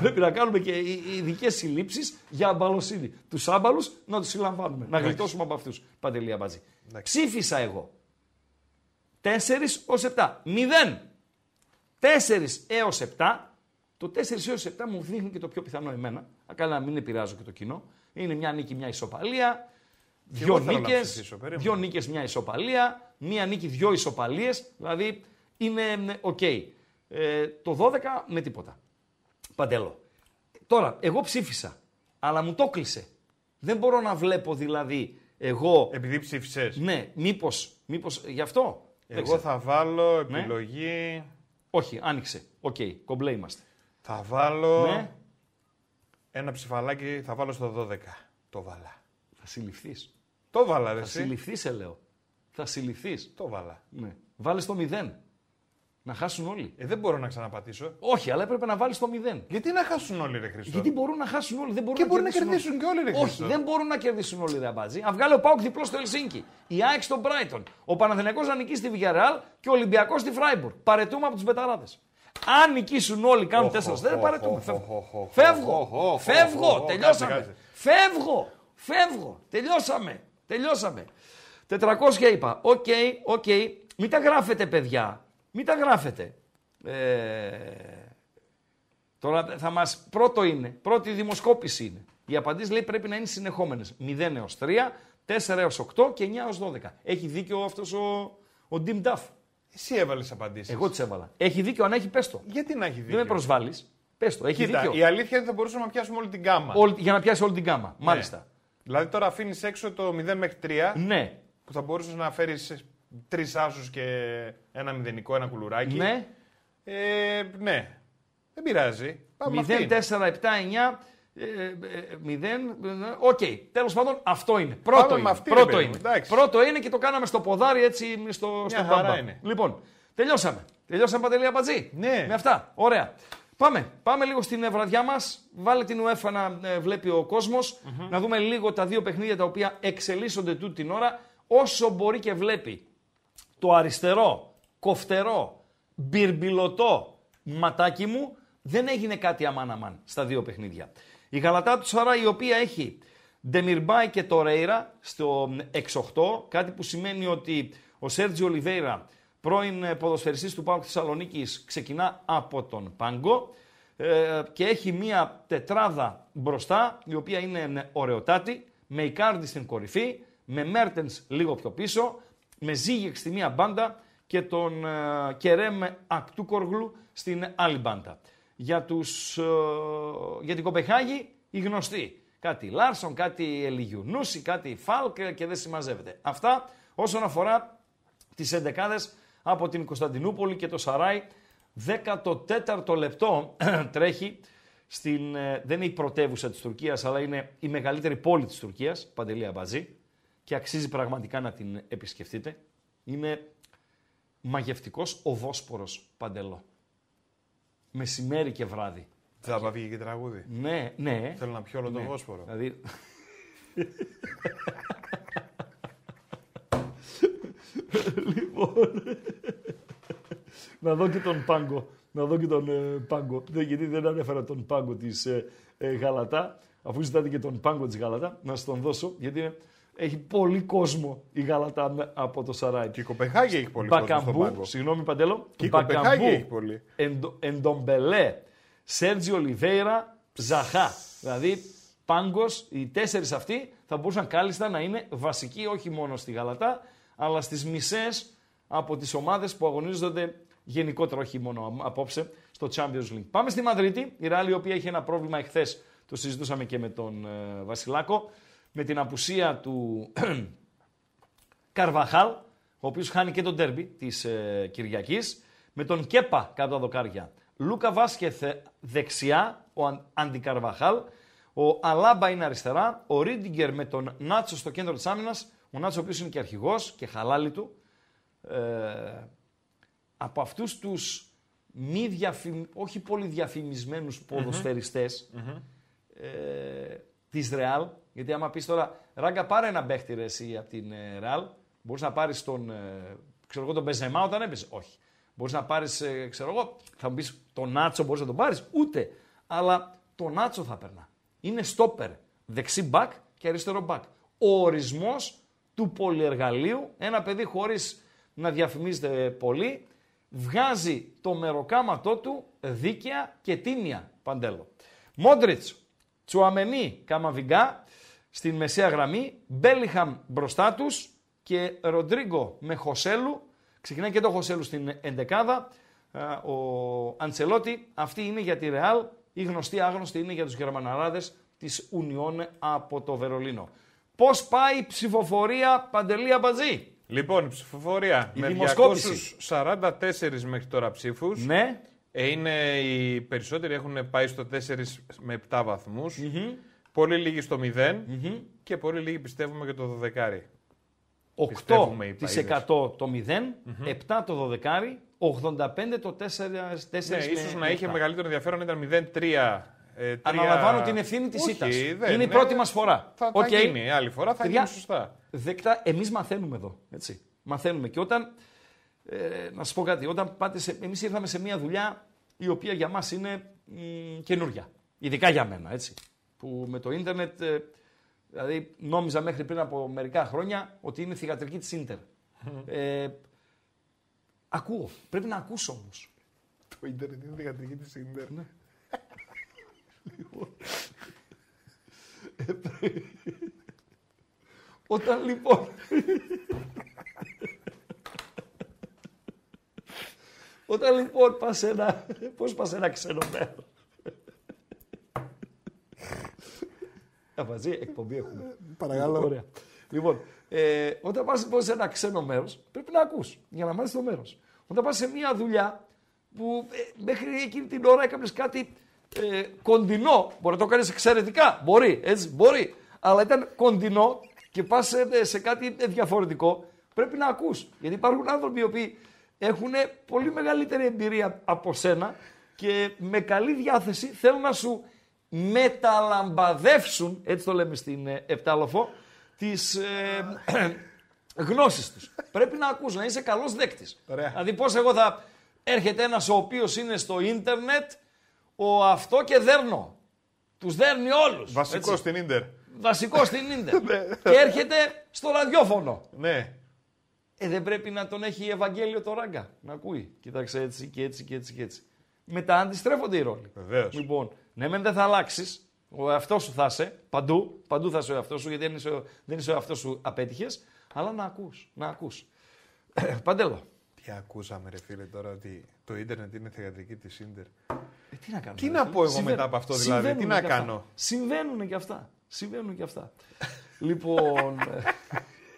Πρέπει να κάνουμε και οι- οι ειδικές συλλήψεις για αμπαλοσύνη. Τους άμπαλους να τους συλλαμβάνουμε. Να γλιτώσουμε από αυτούς. Παντελή Αμπατζή. Εντάξει. Ψήφισα εγώ. 4 ως 7. 0. 4 έως 7. Το 4 έως 7 μου δείχνει και το πιο πιθανό εμένα. Καλά, να μην επηρεάζω και το κοινό. Είναι μια νίκη, μια ισοπαλία. Δύο εγώ θέλω να νίκες. ψηφίσω, περίμενε. Δύο νίκες, μια ισοπαλία. Μία νίκη, δύο ισοπαλίες. Δηλαδή είναι ε, οκ. Ε, το 12 με τίποτα. Παντέλο. Τώρα, εγώ ψήφισα, αλλά μου το 'κλεισε. Δεν μπορώ να βλέπω δηλαδή εγώ. Επειδή ψήφισες. Ναι, μήπως. Μήπως, γι' αυτό; Δεν Εγώ ξέρω. θα βάλω επιλογή. Όχι, άνοιξε. Οκ, κομπλέ είμαστε. Θα βάλω. Ναι. Ένα ψηφαλάκι θα βάλω στο 12. Το 'βαλα. Θα συλληφθείς. Το 'βαλα, ρε. Θα εσύ. συλληφθείς, σε λέω. Θα συλληφθείς. Το 'βαλα. Ναι. Βάλε το 0. Να χάσουν όλοι. Ε, δεν μπορώ να ξαναπατήσω. Όχι, αλλά έπρεπε να βάλεις το 0. Γιατί να χάσουν όλοι, ρε Χριστό; Γιατί μπορούν να χάσουν όλοι. Δεν μπορούν Και να μπορεί να κερδίσουν κερδίσουν και όλοι, ρε Όχι, Χριστό. δεν μπορούν να κερδίσουν όλοι, ρε Αμπάτζη. Αν βγάλει ο ΠΑΟΚ διπλό στο Ελσίνκι, η ΑΕΚ στον Brighton, ο Παναθηναϊκός να νικήσει στη Villarreal και ο Ολυμπιακός στη Φράιμπουργκ. Παραιτούμαι από τους Betarades. Αν νικήσουν όλοι, κάνουν Οχ, 4 οχ, στέλνε, οχ, παραιτούμαι. οχ, Φεύγω. οχ, οχ, Φεύγω. οχ, οχ, Φεύγω. οχ, οχ, Τελειώσαμε. κάτσε, κάτσε. Φεύγω. Φεύγω. Τελειώσαμε. Τελειώσαμε. 400 είπα. Οκ, οκ. Μην τα γράφετε, παιδιά. Μην τα γράφετε. Ε, Τώρα θα μας, πρώτο είναι, πρώτη δημοσκόπηση είναι. Οι απαντήσεις λέει πρέπει να είναι συνεχόμενες. 0 έως 3, 4 έως 8 και 9 έως 12. Έχει δίκιο αυτός ο, ο Dim Duff. Εσύ έβαλες απαντήσεις. Εγώ τις έβαλα. Έχει δίκιο, αν έχει πες το. Γιατί να έχει δίκιο; Δεν με προσβάλλεις. Πες το, έχει Κοίτα, δίκιο. η αλήθεια είναι ότι θα μπορούσαμε να πιάσουμε όλη την γκάμα. Όλη- για να πιάσει όλη την γκάμα. Μάλιστα. Δηλαδή τώρα αφήνεις έξω το 0 μέχρι 3 Ναι. που θα μπορούσες να φέρεις τρεις άσους και ένα μηδενικό, ένα κουλουράκι. Ναι. Ε, ναι. Δεν πειράζει. Πάμε με 0, αυτήν. 4, 7, 9. Ε, ε, 0, οκ, τέλος πάντων αυτό είναι. Πρώτο Πάμε με είναι. αυτή, ρε πρώτο, παιδί είναι. μου, εντάξει. πρώτο είναι και το κάναμε στο ποδάρι έτσι στο, στο χαρά μπαμπα. είναι. Λοιπόν, τελειώσαμε. Τελειώσαμε παντελή Αμπατζή. Ναι. Με αυτά. Ωραία. Πάμε. Πάμε λίγο στην ε, βραδιά μας. Βάλε την UEFA να ε, βλέπει ο κοσμο Να δούμε λίγο τα δύο παιχνίδια τα οποία εξελίσσονται τούτη την ώρα. Όσο μπορεί και βλέπει το αριστερό, κοφτερό, μπυρμπιλωτό ματάκι μου δεν έγινε κάτι αμάν αμάν στα δύο παιχνίδια. Η Γαλατά του Σαρά η οποία έχει Ντεμιρμπάι και Τορέιρα στο 6-8, κάτι που σημαίνει ότι ο Σέρτζι Ολιβέιρα, πρώην ε, ποδοσφαιριστής του Πάου Θεσσαλονίκης, ξεκινά από τον Πάγκο ε, και έχει μία τετράδα μπροστά, η οποία είναι ε, ωραιοτάτη, με Ικάρντι στην κορυφή, με Μέρτενς λίγο πιο πίσω, με Ζήγεξ στη μία μπάντα και τον ε, Κερέμ Ακτούκοργλου στην άλλη μπάντα. Για, τους, ε, για την Κοπεχάγη οι γνωστοί. Κάτι Λάρσον, κάτι Ελιουνούσι, κάτι Φάλκ ε, και δεν συμμαζεύεται. Αυτά όσον αφορά τις εντεκάδες από την Κωνσταντινούπολη και το Σαράι. 14ο λεπτό [CLEARS THROAT] τρέχει στην, ε, δεν είναι η πρωτεύουσα της Τουρκίας, αλλά είναι η μεγαλύτερη πόλη της Τουρκίας, Παντελή Αμπατζή, και αξίζει πραγματικά να την επισκεφτείτε. Είναι μαγευτικός ο Βόσπορος Παντελό. Μεσημέρι και βράδυ. Θα βγει και τραγούδι. Ναι, ναι. Θέλω να πιω όλο τον Ναι. Βόσπορο. Δηλαδή... λοιπόν... να δω και τον Πάγκο. Να δω και τον ε, Πάγκο. Δεν, γιατί δεν ανέφερα τον Πάγκο της ε, ε, Γαλατά. Αφού ζητάτε και τον Πάγκο της Γαλατά, να σας τον δώσω. Γιατί είναι- έχει πολύ κόσμο η Γαλατά με- από το Σαράι. Και η Κοπεχάγη έχει πολύ κόσμο στον Μπακαμπού, πάγκο. συγγνώμη Παντέλο. Και η Κοπεχάγη έχει πολύ. Εντο, Εντομπελέ, Σέρτζι Ολιβέιρα, Ζαχά. Δηλαδή, πάγκος, οι τέσσερις αυτοί θα μπορούσαν κάλλιστα να είναι βασικοί όχι μόνο στη Γαλατά, αλλά στις μισές από τις ομάδες που αγωνίζονται γενικότερα, όχι μόνο απόψε, στο Champions League. Πάμε στη Μαδρίτη, η Ράλη, η οποία είχε ένα πρόβλημα εχθές, το συζητούσαμε και με τον ε, Βασιλάκο, με την απουσία του [CLEARS THROAT] Καρβαχάλ, ο οποίος χάνει και τον τέρμπι της ε, Κυριακής, με τον Κέπα κάτω τα δοκάρια. Λούκα Βάσκεθ ε, δεξιά, ο Αν- Αντικαρβαχάλ, ο Αλάμπα είναι αριστερά, ο Ρίντιγκερ με τον Νάτσο στο κέντρο της άμυνας, ο Νάτσο ο οποίος είναι και αρχηγός και χαλάλι του. Ε, από αυτούς τους μη διαφημ... όχι πολύ διαφημισμένους ποδοσφαιριστές, ε, της Ρεάλ, γιατί άμα πεις τώρα, Ράγκα πάρε ένα παίχτη ρε εσύ από την ε, Ρεάλ, μπορείς να πάρεις τον, ε, ξέρω εγώ, τον Μπεζεμά όταν έπαιζε, όχι. Μπορείς να πάρεις, ε, ξέρω εγώ, θα μου πεις τον Νάτσο μπορείς να τον πάρεις, ούτε. Αλλά τον Νάτσο θα περνά. Είναι στόπερ, δεξί μπακ και αριστερό μπακ. Ο ορισμός του πολυεργαλείου, ένα παιδί χωρίς να διαφημίζεται πολύ, βγάζει το μεροκάματό του δίκαια και τίμια, Παντέλο. Μόντριτς, Τσουαμενί, Καμαβιγκά στην μεσαία γραμμή, Μπέλιχαμ μπροστά τους και Ροντρίγκο με Χωσέλου. Ξεκινάει και το Χωσέλου στην εντεκάδα. Α, Ο Αντσελότη, αυτή είναι για τη Ρεάλ. Η γνωστή άγνωστη είναι για τους Γερμαναράδες της Ουνιόν από το Βερολίνο. Πώς πάει η ψηφοφορία Παντελή Αμπατζή; Λοιπόν, η ψηφοφορία Η με δημοσκόπηση. 244 μέχρι τώρα ψήφους. Ναι, είναι οι περισσότεροι έχουν πάει στο 4 με 7 βαθμούς. Πολύ λίγοι στο 0 και πολύ λίγοι πιστεύουμε για το 12. Πιστεύουμε οι 8% το 0, 7 το 12, 85 το 4, 4 Ναι, ίσως να είχε μεγαλύτερο ενδιαφέρον ήταν 0-3. ε, τρία- Αναλαμβάνω την ευθύνη της Όχι, ήττας. δεν Είναι η πρώτη μας φορά. Θα, Οκ. θα γίνει, άλλη φορά θα Παιδιά, γίνει σωστά. Δεκτά, εμείς μαθαίνουμε εδώ. Έτσι. Μαθαίνουμε. Και όταν. Ε, να σας πω κάτι. Όταν πάτε σε. Εμείς ήρθαμε σε μια δουλειά η οποία για μας είναι μ, καινούρια. Ειδικά για μένα. Έτσι. Που με το ίντερνετ. ε, δηλαδή νόμιζα μέχρι πριν από μερικά χρόνια ότι είναι θυγατρική της Ίντερ. [LAUGHS] ε, ακούω. Πρέπει να ακούσω όμως. Το ίντερνετ είναι διακατρική της ίντερ. Ναι. Όταν λοιπόν. Όταν λοιπόν πας σε ένα. Πώς πας σε ένα ξένο μέρο. Απαζή, εκπομπή έχουμε. Παρακαλώ. Ωραία. Λοιπόν, ε, όταν πας λοιπόν σε ένα ξένο μέρος, πρέπει να ακούς για να μάθεις το μέρος. Όταν πας σε μια δουλειά που ε, μέχρι εκείνη την ώρα έκανες κάτι ε, κοντινό, μπορεί να το κάνεις εξαιρετικά, μπορεί, έτσι, μπορεί, αλλά ήταν κοντινό και πας σε, σε κάτι διαφορετικό, πρέπει να ακούς. Γιατί υπάρχουν άνθρωποι οι οποίοι έχουν πολύ μεγαλύτερη εμπειρία από σένα και με καλή διάθεση θέλουν να σου μεταλαμπαδεύσουν, έτσι το λέμε στην ε, Επτάλοφο, τις ε, [CLEARS THROAT] γνώσεις τους. Πρέπει να ακούς, να είσαι καλός δέκτης. Ωραία. Δηλαδή πώς εγώ θα έρχεται ένας ο οποίος είναι στο ίντερνετ, ο αυτό και δέρνω. Τους δέρνει όλους. Βασικό έτσι. στην ίντερ. Βασικό στην ίντερ. [LAUGHS] και έρχεται στο ραδιόφωνο. Ναι. Ε, δεν πρέπει να τον έχει Ευαγγέλιο το ράγκα. Να ακούει. Κοίταξε έτσι και έτσι και έτσι και έτσι. Μετά αντιστρέφονται οι ρόλοι. Βεβαίως. Λοιπόν, ναι, μεν δεν θα αλλάξεις. Ο εαυτός σου θα είσαι παντού. Παντού θα είσαι ο εαυτός σου, γιατί δεν είσαι ο, δεν είσαι ο εαυτός σου απέτυχες. Αλλά να ακούς. Να ακούς. Παντέλο. Τι ακούσαμε ρε φίλε τώρα ότι το ίντερνετ είναι θεατρική της ίντερ. Ε, τι να κάνω. Τι ρε να φίλε. πω εγώ Συμβα- μετά από αυτό, δηλαδή, τι συμβαίνουνε να κι αυτά. κάνω; Συμβαίνουν και αυτά. Συμβαίνουν και αυτά. [LAUGHS] λοιπόν.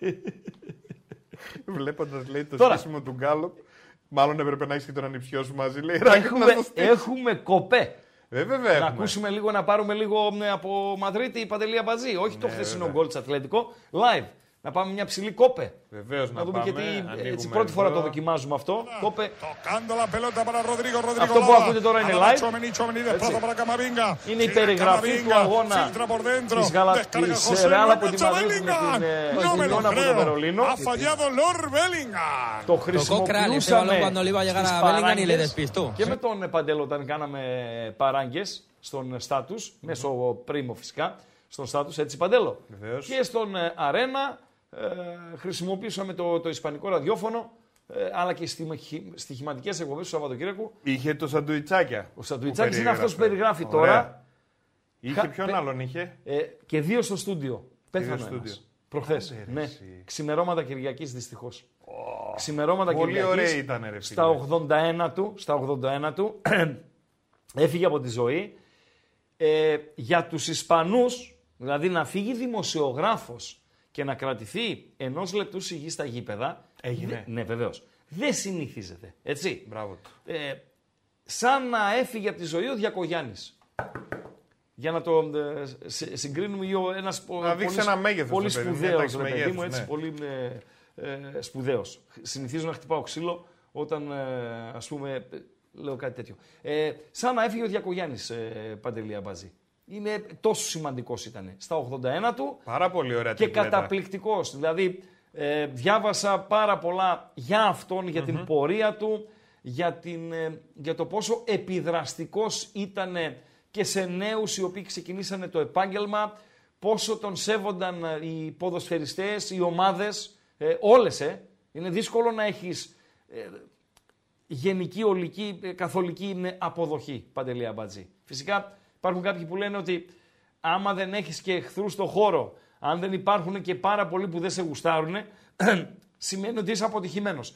ε, [LAUGHS] Βλέποντας λέει το Τώρα. στήσιμο του Γκάλοπ, μάλλον έπρεπε να έχει και τον ανιψιό σου μαζί. Λέει, «Ράγκα, έχουμε, να το στήσεις». έχουμε κοπέ. Ε, βέβαια Να έχουμε. ακούσουμε λίγο, να πάρουμε λίγο ναι, από Μαδρίτη η Παντελή Αμπατζή. Όχι το Ναι, χθεσινό βέβαια. γκολ της Ατλέτικο. Live. Να πάμε μια ψηλή κόπε. Βεβαίως να, Να δούμε πάμε. και τι. ανοίγουμε Έτσι, πρώτη φορά εδώ. το δοκιμάζουμε αυτό. Κόπε. Tocando la pelota para Rodrigo. Rodrigo Αυτό που Lara. ακούτε τώρα είναι Ahora live. Tchouaméni, Tchouaméni desplaza para Camavinga. Είναι η Gira περιγραφή του Camavinga, αγώνα filtra por dentro, της Γαλα- descarga της José Ρεάλ Luis από τη Μαδρίτη με Bellingham. την, ε, No me lo Unión από το creo. Βερολίνο. Ha fallado Lord Bellingham. Το Tocó crack ese χρησιμοποιούσαμε balón cuando le iba a llegar στις a Bellingham y le παράγκες despistó. Και με τον ε, Παντέλο όταν κάναμε παράγκες στον στάτους, μέσω πρίμο φυσικά, στον στάτους, έτσι Παντέλο. Βεβαίως. Και στον ε, αρένα ε, χρησιμοποιήσαμε το, το ισπανικό ραδιόφωνο, ε, αλλά και στοιχη- στοιχηματικές εκπομπές του Σαββατοκύριακου. Είχε το σαντουιτσάκια. Ο Σαντουιτσάκης που είναι αυτός που περιγράφε. περιγράφει Ωραία. τώρα. Είχε Χα- ποιον πε- άλλον είχε; Ε, και δύο στο στούντιο. Πέθανε Είδες ένας. στούντιο. Προχθές. Άντε, ρε, Ναι. εσύ. Ξημερώματα Κυριακής δυστυχώς. Ξημερώματα Πολύ Κυριακής. ωραία ήτανε, ρε, Στα 81 του, στα 81 του [CLEARS THROAT] έφυγε από τη ζωή. Ε, για τους Ισπανούς, δηλαδή να φύγει δημοσιογράφος και να κρατηθεί ενός λεπτού σιγή στα γήπεδα. Έγινε. δε- ναι, βεβαίως. Δεν συνηθίζεται. Έτσι. Μπράβο του. Ε, σαν να έφυγε από τη ζωή ο Διακογιάννης. Για να το ε, συ- συγκρίνουμε ο ένας πο- Να δείξει πολύ, ένα μέγεθος, πολύ ρε παιδί μου, μια σπουδαίος τάξη ρε παιδί μου, μεγέθους, έτσι ναι. πολύ ε, ε, σπουδαίος. Συνηθίζω να χτυπάω ξύλο όταν ε, ας πούμε ε, λέω κάτι τέτοιο. Ε, σαν να έφυγε ο Διακογιάννης ε, Παντελή Αμπάζη. Είναι τόσο σημαντικός ήταν. Στα 81 του Πάρα πολύ ωραία και τριπλέτα. καταπληκτικός. Δηλαδή, ε, διάβασα πάρα πολλά για αυτόν, για την πορεία του, για, την, ε, για το πόσο επιδραστικός ήταν και σε νέους οι οποίοι ξεκινήσανε το επάγγελμα, πόσο τον σέβονταν ε, οι ποδοσφαιριστές, οι ομάδες, ε, όλες, ε. Είναι δύσκολο να έχεις ε, γενική, ολική, ε, καθολική είναι αποδοχή, Παντελή Αμπατζή. Φυσικά υπάρχουν κάποιοι που λένε ότι άμα δεν έχεις και εχθρούς στο χώρο, αν δεν υπάρχουν και πάρα πολλοί που δεν σε γουστάρουν, [CLEARS THROAT] σημαίνει ότι είσαι αποτυχημένος.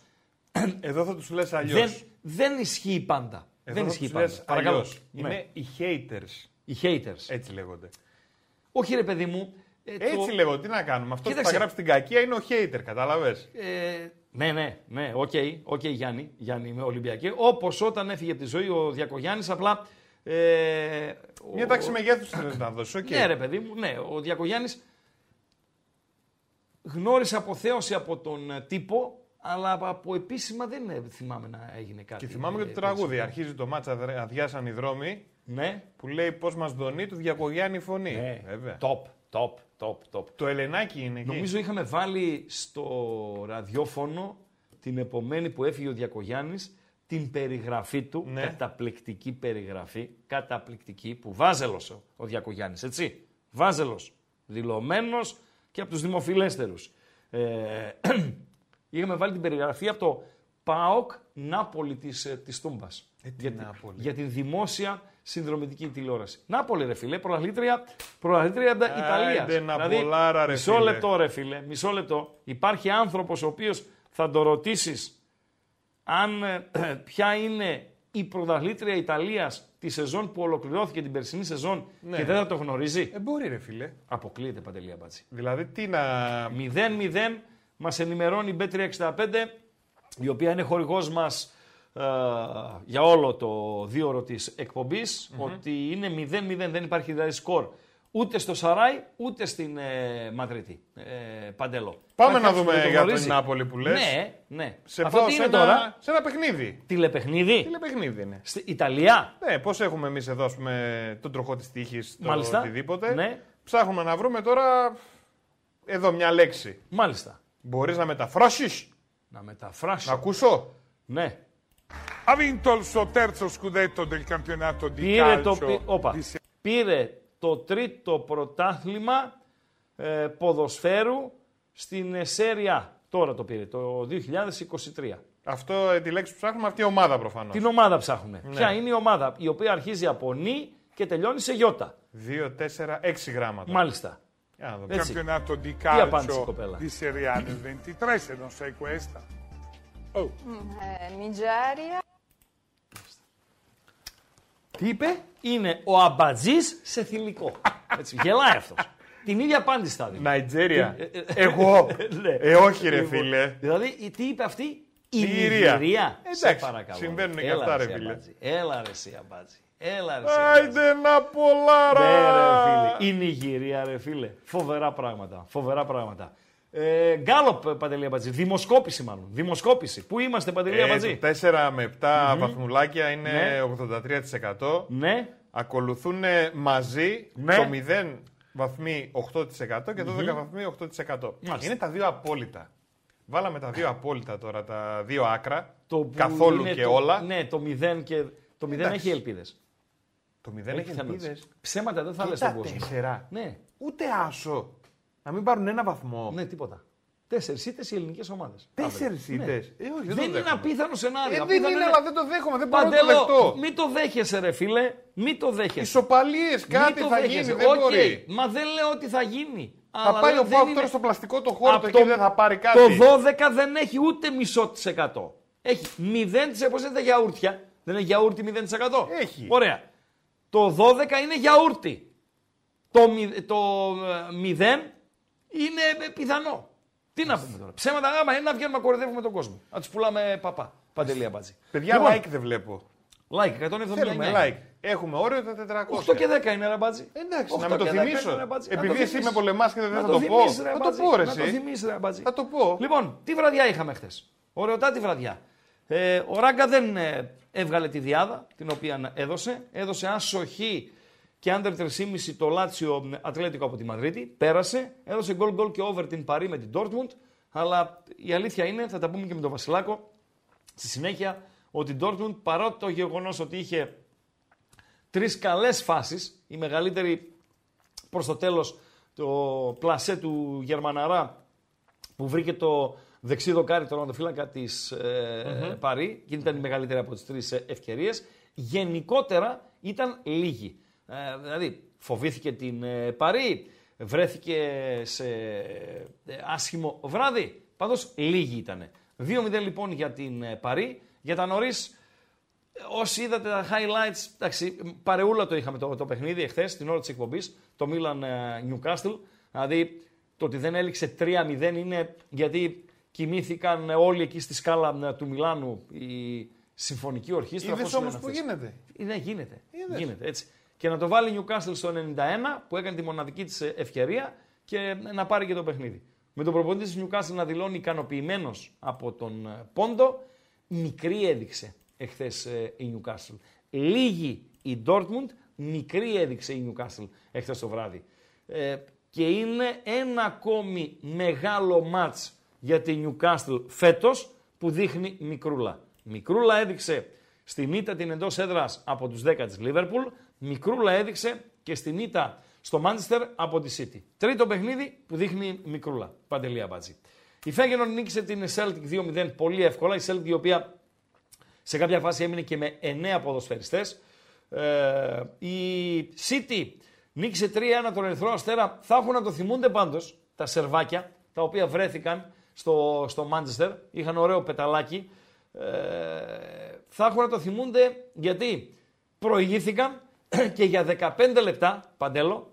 [CLEARS THROAT] Εδώ θα τους λες αλλιώς. Δεν, δεν ισχύει πάντα. Εδώ δεν θα ισχύει τους πάντα. λες Παρακαλώ. αλλιώς. Ναι. Είναι οι haters. Οι haters. Έτσι λέγονται. Όχι ρε παιδί μου. ε, το- Έτσι λέγονται. Τι να κάνουμε; Αυτό που Κοίταξε. θα γράψει την κακία είναι ο hater. Καταλαβες; Ε, ναι, ναι, ναι, OK, OK, Γιάννη, Γιάννη είμαι Ολυμπιακή. Όπως όταν έφυγε από τη ζωή ο Διακογιάννης, απλά... Ε, Μια ο- τάξη μεγέθους θέλεις να δώσεις. οκ. Ναι, ρε παιδί μου, ναι. Ο Διακογιάννης γνώρισε αποθέωση από τον ε, τύπο, αλλά από επίσημα δεν ε, θυμάμαι να έγινε κάτι. Και θυμάμαι και ε, το τραγούδι. τέτοιο. Αρχίζει το ματς, αδειάσαν οι δρόμοι Ναι. που λέει πώς μας δονεί του Διακογιάννη η φωνή. ναι. Βέβαια. Top, top, top, top. Το Ελενάκι είναι εκεί. Νομίζω είχαμε βάλει στο ραδιόφωνο την επομένη που έφυγε ο Διακογιάννης την περιγραφή του, Ναι. καταπληκτική περιγραφή, καταπληκτική, που βάζελος ο, ο Διακογιάννης, έτσι. Βάζελος, δηλωμένος και από τους δημοφιλέστερους. Ε, [CLEARS THROAT] είχαμε βάλει την περιγραφή από το ΠΑΟΚ Νάπολη της, ε, της Τούμπας. Ε, τι για, την- Νάπολη; για την δημόσια συνδρομητική τηλεόραση. Νάπολη ρε φίλε, πρωταθλήτρια, πρωταθλήτρια Ιταλίας. Άιντε, Ναπολάρα, ρε μισό φίλε. λεπτό ρε φίλε, μισό λεπτό. Υπάρχει άνθρωπος ο οποίος θα το ρωτήσεις αν ε, [CLEARS THROAT] ποια είναι η πρωταθλήτρια Ιταλίας τη σεζόν που ολοκληρώθηκε την περσινή σεζόν Ναι. και δεν θα το γνωρίζει; Ε, μπορεί ρε φίλε. Αποκλείεται Παντελία Μπάτσι. Δηλαδή τι να... 0-0 μας ενημερώνει η B365 η οποία είναι χορηγός μας ε, για όλο το δίωρο της εκπομπης ότι είναι 0-0, δεν υπάρχει δηλαδή σκορ ούτε στο Σαράι ούτε στην ε, Μαδρίτη. Ε, παντελό. Πάμε Υπάρχει να κάποιος δούμε που το για τον γνωρίζεις. Νάπολη που λες. Ναι, ναι. Σε Αυτό πάω τι σε είναι ένα, τώρα, σε ένα παιχνίδι. τηλεπαιχνίδι, Τηλεπαιχνίδι είναι. στη Ιταλία; Ναι, πώς έχουμε εμείς εδώ, ας πούμε, τον τροχό της τύχης, το Μάλιστα. οτιδήποτε. Ναι. Ψάχνουμε να βρούμε τώρα εδώ μια λέξη. Μάλιστα. Μπορείς να μεταφράσει, Να μεταφράσω. να ακούσω; Ναι. Ha vinto il suo terzo scudetto del campionato di Πήρε calcio το, πι- όπα. di Serie πήρε το τρίτο πρωτάθλημα ε, ποδοσφαίρου στην ε, Σέρια. Τώρα το πήρε, το 2023. Αυτό ε, τη λέξη που ψάχνουμε, αυτή η ομάδα προφανώς. Την ομάδα ψάχνουμε. Ναι. Ποια είναι η ομάδα η οποία αρχίζει από νη και τελειώνει σε γιώτα. 2, 4, 6 γραμματα Μάλιστα. Για να δούμε. Έτσι. campionato di απάντησε η calcio κοπέλα; di Serie A nel 23, se non sai questa. Oh, Eh, Nigeria, Τι είπε; Είναι ο αμπατζής σε θηλυκό. Έτσι, γελάει αυτός. [LAUGHS] Την ίδια απάντηση θα δίνει. Ναϊτζέρια. Ε, ε, [LAUGHS] Εγώ. Ναι. ε, όχι, ρε Λοιπόν, φίλε. Δηλαδή, τι είπε αυτή, η Νιγηρία. Νιγηρία. Σε Εντάξει, παρακαλώ. συμβαίνουν και Έλα, αυτά, ρε εσύ, φίλε. Αμπάτζη. Έλα ρε εσύ αμπάτζη. Έλα ρε εσύ αμπάτζη. Άιντε να πολλάρα. Ναι ρε φίλε. Η Νιγηρία ρε φίλε. Φοβερά πράγματα. Φοβερά πράγματα. Ε, Γκάλοπ Παντελή Αμπατζή. Δημοσκόπηση μάλλον. Δημοσκόπηση. Πού είμαστε Παντελή Ε, Αμπατζή; το 4 με 7 βαθμουλάκια είναι Ναι. 83%. Ναι. Ακολουθούν μαζί Ναι. το 0 βαθμοί 8% και το 12 βαθμοί 8%. Μάλιστα. Είναι τα δύο απόλυτα. Βάλαμε τα δύο απόλυτα τώρα, τα δύο άκρα. Το που καθόλου είναι και το- όλα. Ναι, το 0 και. Το 0 Εντάξει. έχει ελπίδες. Το 0 έχει ελπίδες. Ψέματα δεν θα λες Και στον τα κόσμο. τέσσερα. Ναι, Ούτε άσο. Να μην πάρουν ένα βαθμό. ναι, τίποτα. Τέσσερις ήττες οι ελληνικές ομάδες. Τέσσερις ήττες. Ε, όχι, δεν, Ναι. Δεν το είναι δέχομαι. απίθανο σενάριο. Ε, δεν Απίθανο είναι, αλλά δεν το δέχομαι. Δεν μπορώ να το Παντέλο, δεχτώ. μην το δέχεσαι, ρε φίλε. Μην το δέχεσαι. Ισοπαλίες, Μην κάτι το θα δέχεσαι. γίνει. Δεν Οκ, μπορεί. Μα δεν λέω ότι θα γίνει. Θα πάει ο δεν ΠΑΟΚ είναι- τώρα στο πλαστικό το χώρο Απ' του εκεί δεν θα πάρει κάτι. Το 12 δεν έχει ούτε μισό της εκατό. Έχει 0% πώς είναι τα γιαούρτια; Δεν είναι γιαούρτι 0%. Έχει. Ωραία. Το 12 είναι γιαούρτι. Το, μη- το ε, 0 είναι ε, πιθανό. Τι να πούμε τώρα. Ψέματα άμα είναι να βγαίνουμε να κορυδεύουμε τον κόσμο. Να τους πουλάμε παπά. Παντελία μπάτζη. Παιδιά, Λοιπόν, like δεν βλέπω. Like, 179. Θέλουμε like. Έχουμε όριο τα 400. 8 και 10 είναι ρε μπάτζη. Εντάξει, 8 να με το και 10 είναι, θυμίσω. ρε μπάτζη. Να Επειδή το εσύ θυμίσεις. με πολεμάς και δεν Να θα το πω. θυμίσεις, ρε Θα το μπάτζη. πω, ρε Να το εσύ. θυμίσεις, ρε μπάτζη. Θα το πω. Λοιπόν, τι βραδιά είχαμε χθες; Ωραιοτάτη βραδιά. Ε, ο Ράγκα δεν ε, έβγαλε τη διάδα την οποία έδωσε. Έδωσε άσοχη και under 3,5 το Λάτσιο Ατλέτικο από τη Μαδρίτη. Πέρασε. Έδωσε γκολ γκολ και over την Παρή με την Dortmund. Αλλά η αλήθεια είναι, θα τα πούμε και με τον Βασιλάκο, στη συνέχεια ότι η Dortmund παρότι το γεγονός ότι είχε τρεις καλές φάσεις, η μεγαλύτερη προς το τέλος το πλασέ του Γερμαναρά που βρήκε το δεξί δοκάρι του τερματοφύλακα της ε, Παρή και ήταν η μεγαλύτερη από τις τρεις ε, ευκαιρίες. Γενικότερα ήταν λίγη. Ε, δηλαδή φοβήθηκε την ε, Παρή, βρέθηκε σε ε, άσχημο βράδυ. Πάντως λίγη ήταν. 2-0 λοιπόν για την ε, Παρή. Για τα νωρίς Όσοι είδατε τα highlights, εντάξει, παρεούλα το είχαμε το, το παιχνίδι εχθές, την ώρα της εκπομπής, το Milan ε, Newcastle. Δηλαδή το ότι δεν έληξε 3-0 είναι γιατί κοιμήθηκαν όλοι εκεί στη σκάλα ε, του Μιλάνου η συμφωνική ορχήστρα. Είδες πώς λένε όμως που αυτές. γίνεται. Ε, Ναι, γίνεται. Είδες. γίνεται έτσι. Και να το βάλει Newcastle στο 91 που έκανε τη μοναδική της ευκαιρία και να πάρει και το παιχνίδι. Με τον προπονητή της Newcastle να δηλώνει ικανοποιημένος από τον ε, Πόντο, μικρή έδειξε εχθές η Newcastle. Λίγη η Dortmund, μικρή έδειξε η Newcastle εχθές το βράδυ. Ε, και είναι ένα ακόμη μεγάλο μάτς για τη Newcastle φέτος που δείχνει μικρούλα. Μικρούλα έδειξε στην ήττα την εντός έδρας από τους 10 της Liverpool, μικρούλα έδειξε και στην ήττα στο Manchester από τη City. Τρίτο παιχνίδι που δείχνει μικρούλα. Παντελία Μπάτζη. Η Feyenoord νίκησε την Celtic 2-0 πολύ εύκολα. Η Celtic η οποία σε κάποια φάση έμεινε και με 9 ποδοσφαιριστές. Ε, η City νίκησε 3-1 τον Ερυθρό Αστέρα. Θα έχουν να το θυμούνται πάντως τα σερβάκια τα οποία βρέθηκαν στο, στο Manchester. Είχαν ωραίο πεταλάκι. Ε, θα έχουν να το θυμούνται γιατί προηγήθηκαν [CLEARS THROAT] και για 15 λεπτά, Παντέλο,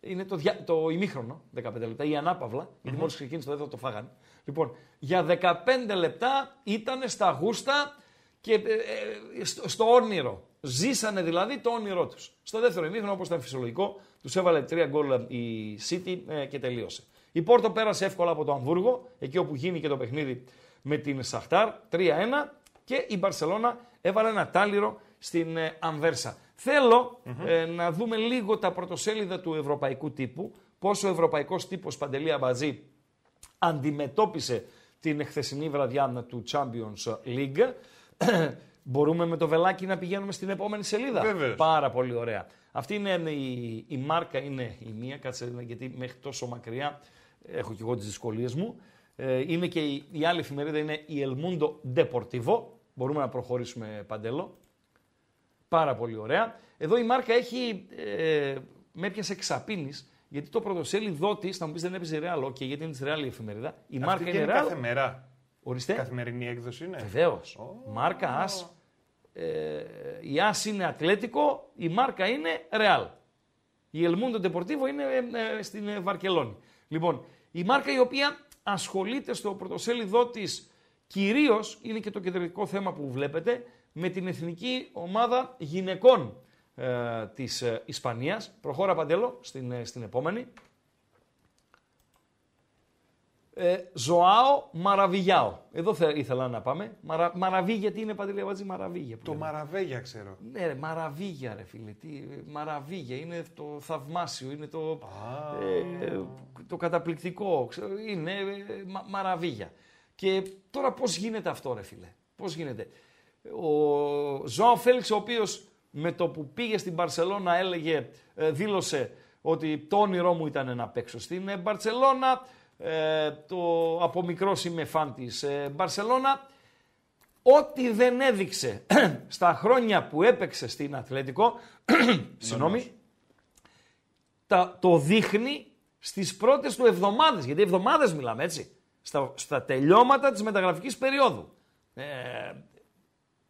είναι το, δια... το ημίχρονο, 15 λεπτά, η ανάπαυλα, γιατί μόλις ξεκίνησε το δεύτερο το φάγανε. Λοιπόν, για 15 λεπτά ήταν στα γούστα και ε, ε, στο, στο όνειρο. Ζήσανε δηλαδή το όνειρό τους. Στο δεύτερο ημίχρονο, όπως ήταν φυσιολογικό, τους έβαλε τρία γκολ η City ε, και τελείωσε. Η Πόρτο πέρασε εύκολα από το Αμβούργο, εκεί όπου γίνει και το παιχνίδι με την Σαχτάρ, 3-1 και η Μπαρσελώνα έβαλε ένα τάλιρο στην ε, Αμβέρσα. Θέλω ε, να δούμε λίγο τα πρωτοσέλιδα του ευρωπαϊκού τύπου, πόσο ο ευρωπαϊκός τύπος Παντελή Αμπατζή αντιμετώπισε την χθεσινή βραδιά του Champions League. [CLEARS THROAT] Μπορούμε με το βελάκι να πηγαίνουμε στην επόμενη σελίδα; Βεβαίως. Πάρα πολύ ωραία. Αυτή είναι η, η μάρκα, είναι η μία, κάτσε γιατί μέχρι τόσο μακριά έχω και εγώ τις δυσκολίες μου. Ε, είναι και η, η άλλη εφημερίδα είναι η El Mundo Deportivo. Μπορούμε να προχωρήσουμε παντέλο; Πάρα πολύ ωραία. Εδώ η μάρκα έχει, ε, με έπιασε εξαπίνης, γιατί το πρωτοσέλιδό τη, θα μου πεις δεν έπαιζε ρεάλ, okay, γιατί είναι της ρεάλ η εφημερίδα. Η μάρκα Αυτή είναι είναι ρεάλ. κάθε μέρα. Ορίστε. Καθημερινή έκδοση είναι. Βεβαίως. Μάρκα ΑΣ. Ε, η ΑΣ είναι Ατλέτικο, η μάρκα είναι Ρεάλ. Η Ελμούντο Deportivo είναι ε, ε, στην ε, Βαρκελόνη. Λοιπόν, η μάρκα η οποία ασχολείται στο πρωτοσέλιδό τη κυρίως, είναι και το κεντρικό θέμα που βλέπετε, με την εθνική ομάδα γυναικών ε, της ε, Ισπανίας. Προχώρα Παντέλο στην, ε, στην επόμενη. Ε, Ζωάο Μαραβιγιάο. Εδώ θε, ήθελα να πάμε. Μαρα, μαραβί, γιατί είναι παντελή βάζει μαραβίγια. που Το λέμε. Μαραβέγια ξέρω. Ναι, ρε, μαραβίγια, ρε φίλε. Τι, μαραβίγια είναι το θαυμάσιο, είναι το, ε, το καταπληκτικό. Ξέρω, είναι ε, μα, μαραβίγια. Και τώρα πώς γίνεται αυτό, ρε φίλε. Πώς γίνεται; Ο Ζωάο Φέληξ, ο οποίος με το που πήγε στην Μπαρσελώνα έλεγε, ε, δήλωσε ότι το όνειρό μου ήταν να παίξω στην ε, Μπαρσελώνα. Ε, το, από μικρός είμαι φαν της ε, Μπαρσελώνα. Ό,τι δεν έδειξε [CLEARS THROAT] στα χρόνια που έπαιξε στην Αθλέτικο, [CLEARS THROAT] συγγνώμη, τα, το δείχνει στις πρώτες του εβδομάδες, γιατί εβδομάδες μιλάμε έτσι, στα, στα τελειώματα της μεταγραφικής περίοδου. Ε,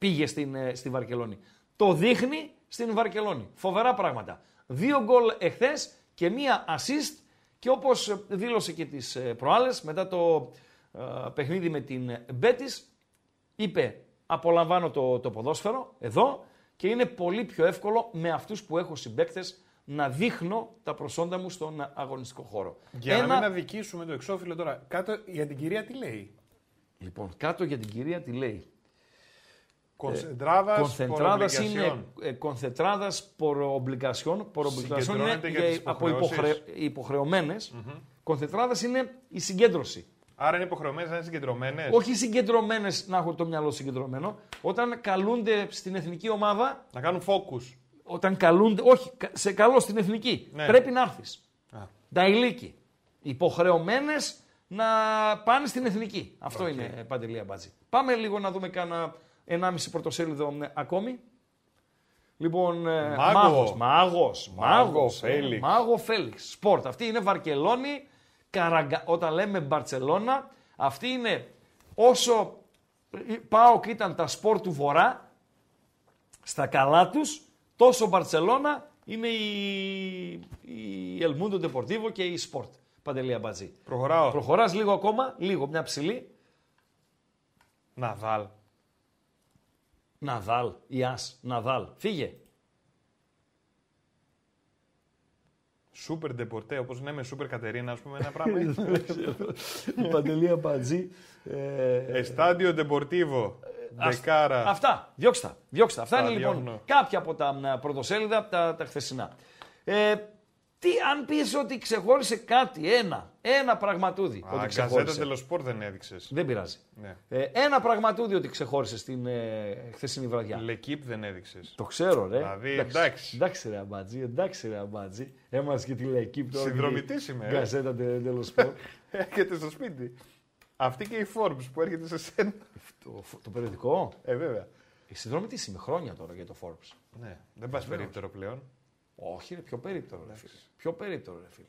πήγε στην, ε, στη Βαρκελόνη. Το δείχνει στην Βαρκελόνη. Φοβερά πράγματα. Δύο γκολ εχθές και μία assist και όπως δήλωσε και τις ε, προάλλες μετά το ε, παιχνίδι με την Μπέτης είπε απολαμβάνω το, το ποδόσφαιρο εδώ και είναι πολύ πιο εύκολο με αυτούς που έχω συμπαίκτες να δείχνω τα προσόντα μου στον αγωνιστικό χώρο. Για να μην αδικήσουμε το εξώφυλλο τώρα, κάτω για την κυρία τι λέει; Λοιπόν, κάτω για την κυρία τι λέει. Κονσεντράδας, Κονθεντράδας είναι ε, κονθεντράδας por obligación. Por obligación είναι Συγκεντρώνεται για για- τις από υποχρεώσεις. υποχρε, υποχρεωμένες. Κονθεντράδας είναι η συγκέντρωση. Άρα είναι υποχρεωμένες να είναι συγκεντρωμένες. Όχι συγκεντρωμένες να έχουν το μυαλό συγκεντρωμένο. Όταν καλούνται στην εθνική ομάδα, Να κάνουν focus. όταν καλούνται, όχι, κα- σε καλό στην εθνική, Ναι. πρέπει να έρθεις. Α. Τα ηλίκη. Υποχρεωμένες να πάνε στην εθνική. Αυτό είναι παντελή μπάτζη. Πάμε λίγο να δούμε κάνα 1,5 πρωτοσέλιδο ε, ακόμη. Λοιπόν, ε, Μάγος. μάγος, μάγος, Μάγο μάγος, ε, Φέλιξ. μάγο Φέλιξ. Σπορτ. Αυτή είναι Βαρκελόνη, Καραγκα... όταν λέμε Μπαρτσελώνα, αυτή είναι όσο ε, πάω και ήταν τα σπορ του Βορρά, στα καλά τους, τόσο Μπαρτσελώνα είναι η, η Ελμούντο Ντεπορτίβο και η Σπορτ. Παντελία Μπατζή. Προχωράω. Προχωράς λίγο ακόμα, λίγο, μια ψηλή. Ναδάλ. Ναδάλ, Ιάς, Ναδάλ. Φύγε. Σούπερ ντεπορτέ, όπως λέμε Σούπερ Κατερίνα, ας πούμε, ένα πράγμα. [LAUGHS] Η Παντελία Μπατζή. Ε, Εστάντιο Ντεπορτίβο. Δεκάρα. Αυτά, διώξτε τα. Διώξτε τα. Αυτά Τα είναι λοιπόν διώχνω. κάποια από τα μ, πρωτοσέλιδα, τα, τα χθεσινά. Ε, τι αν πεις ότι ξεχώρισε κάτι, ένα, ένα πραγματούδι Α, ότι Γκαζέτα ξεχώρισε. τελοσπορ δεν έδειξες. Δεν πειράζει. Ναι. Ε, ένα πραγματούδι ότι ξεχώρισε στην ε, χθεσινή βραδιά. Λεκύπ δεν έδειξες. Το ξέρω, ρε. Δηλαδή, εντάξει. Εντάξει, ρε Αμπάτζη, εντάξει, ρε Αμπάτζη. Έμαθα και τη Λεκύπ τώρα. Συνδρομητής είμαι, ε. Γκαζέτα τέλο σπορ. Έρχεται στο σπίτι. Αυτή και η Forbes που έρχεται σε σένα. το, το περιοδικό; Ε, βέβαια. Η συνδρομητής είμαι χρόνια τώρα για το Forbes. Ναι, δεν πας περίπτερο πλέον. Όχι, ρε, πιο περίπτερο, ρε φίλε. Πιο περίπτερο, ρε φίλε.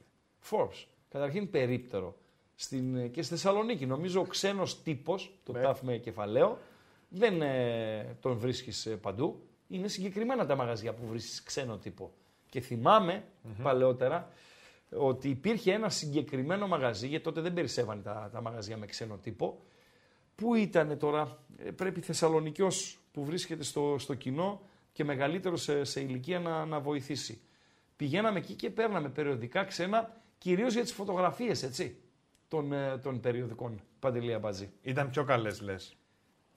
Forbes. Καταρχήν περίπτερο. Στην, και στη Θεσσαλονίκη. Νομίζω ο ξένος τύπος, το Ναι. τάφ με κεφαλαίο, δεν ε, τον βρίσκεις παντού. Είναι συγκεκριμένα τα μαγαζιά που βρίσκεις ξένο τύπο. Και θυμαμαι παλαιότερα ότι υπήρχε ένα συγκεκριμένο μαγαζί, γιατί τότε δεν περισσεύαν τα, τα μαγαζιά με ξένο τύπο. Πού ήταν τώρα, ε, πρέπει Θεσσαλονικιός που βρίσκεται στο, στο κοινό και μεγαλύτερο σε, σε ηλικία να, να βοηθήσει. Πηγαίναμε εκεί και παίρναμε περιοδικά ξένα, κυρίως για τις φωτογραφίες, έτσι, των, ε, των περιοδικών Παντελία Μπατζή. Ήταν πιο καλές, λες.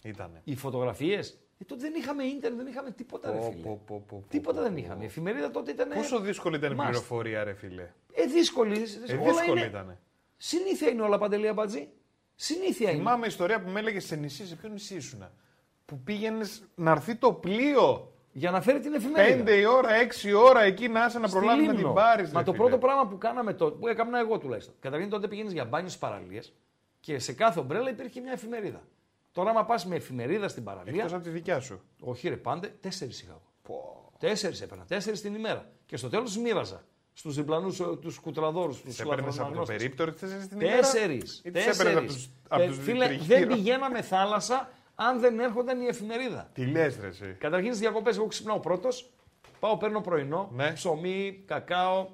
Ήτανε. Οι φωτογραφίες, ε, τότε δεν είχαμε ίντερνετ, δεν είχαμε τίποτα, ρε Πω, φίλε. πω, πω, πω, Τίποτα πω, δεν πω. είχαμε. Η εφημερίδα τότε ήταν. Πόσο δύσκολη ήταν η must. πληροφορία, ρε φίλε. Ε, δύσκολη. Ε, όλα δύσκολη είναι... ήταν. Συνήθεια είναι όλα, Παντελία Μπατζή. Συνήθεια είναι. Θυμάμαι ιστορία που με έλεγε σε νησί, σε ποιο νησί ήσουν. Που πήγαινες να έρθει το πλοίο. Για να φέρει την εφημερίδα. 5 η ώρα, 6 η ώρα εκεί να είσαι να Στη προλάβεις να Λίμνο. την πάρεις. Μα το πρώτο πράγμα που κάναμε τότε, που έκανα εγώ τουλάχιστον. Καταρχήν τότε πήγαινες για μπάνιο στι παραλίες και σε κάθε ομπρέλα υπήρχε μια εφημερίδα. Τώρα, άμα πας με εφημερίδα στην παραλία. Εκτός από τη δικιά σου. Όχι, ρε, πάντε, τέσσερις είχα εγώ. Τέσσερις έπαιρνα, τέσσερις την ημέρα. Και στο τέλος μοίραζα στους διπλανούς τους κουτραδόρους, τους Τι έπαιρνες από το περίπτερο, τις θες την ημέρα. Τέσσερι. Ή τις έπαιρνες από του Ε, τους Φίλε, δεν τριγύρω. πηγαίναμε θάλασσα αν δεν έρχονταν η εφημερίδα. Τι λες, ρε, εσύ. Καταρχήν στι διακοπές, εγώ ξυπνάω πρώτος. Πάω, παίρνω πρωινό, Ναι. ψωμί, κακάο.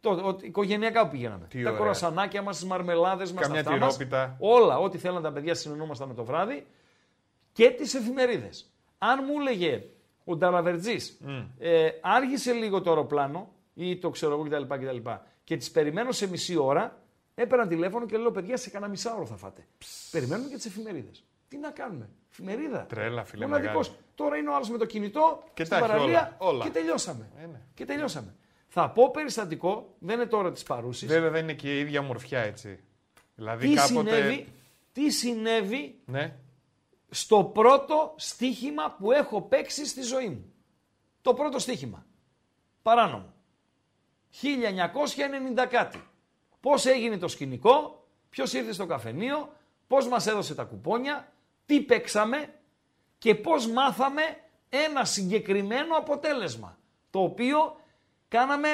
Το, ο, οικογενειακά που πηγαίναμε. Τι τα ωραία. κορασανάκια μας, τις μαρμελάδες μας. Καμιά τυρόπιτα. όλα, ό,τι θέλαν τα παιδιά συνεννόμασταν το βράδυ. Και τις εφημερίδες. Αν μου έλεγε ο Νταραβερτζής, ε, άργησε λίγο το αεροπλάνο ή το ξέρω εγώ κτλ. κτλ. Και τις περιμένω σε μισή ώρα, έπαιρνα τηλέφωνο και λέω: Παιδιά, σε κανένα μισάωρο θα φάτε. Περιμένουμε και τις εφημερίδες. Τι να κάνουμε. Εφημερίδα. Τρέλα, φίλε, Μοναδικός. μεγάλη. Τώρα είναι ο άλλος με το κινητό Και στην τα έχει παραλία όλα, όλα. και τελειώσαμε. Ε, ναι. Και τελειώσαμε. Θα πω περιστατικό, δεν είναι τώρα της παρούσης. Βέβαια δεν είναι και η ίδια μορφιά έτσι. Δηλαδή Τι, κάποτε. συνέβη, τι συνέβη Ναι. στο πρώτο στοίχημα που έχω παίξει στη ζωή μου. Το πρώτο στοίχημα. Παράνομο. 1990 κάτι. Πώς έγινε το σκηνικό, ποιος ήρθε στο καφενείο, πώς μας έδωσε τα κουπόνια, τι παίξαμε και πώς μάθαμε ένα συγκεκριμένο αποτέλεσμα. Το οποίο κάναμε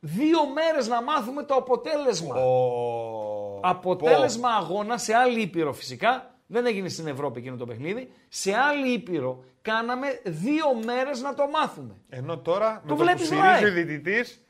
δύο μέρες να μάθουμε το αποτέλεσμα. Ο... Αποτέλεσμα αγώνα σε άλλη ήπειρο φυσικά. Δεν έγινε στην Ευρώπη εκείνο το παιχνίδι. Σε άλλη ήπειρο κάναμε δύο μέρες να το μάθουμε. Ενώ τώρα με το που βλέπεις στηρίζει live. ο διαιτητής,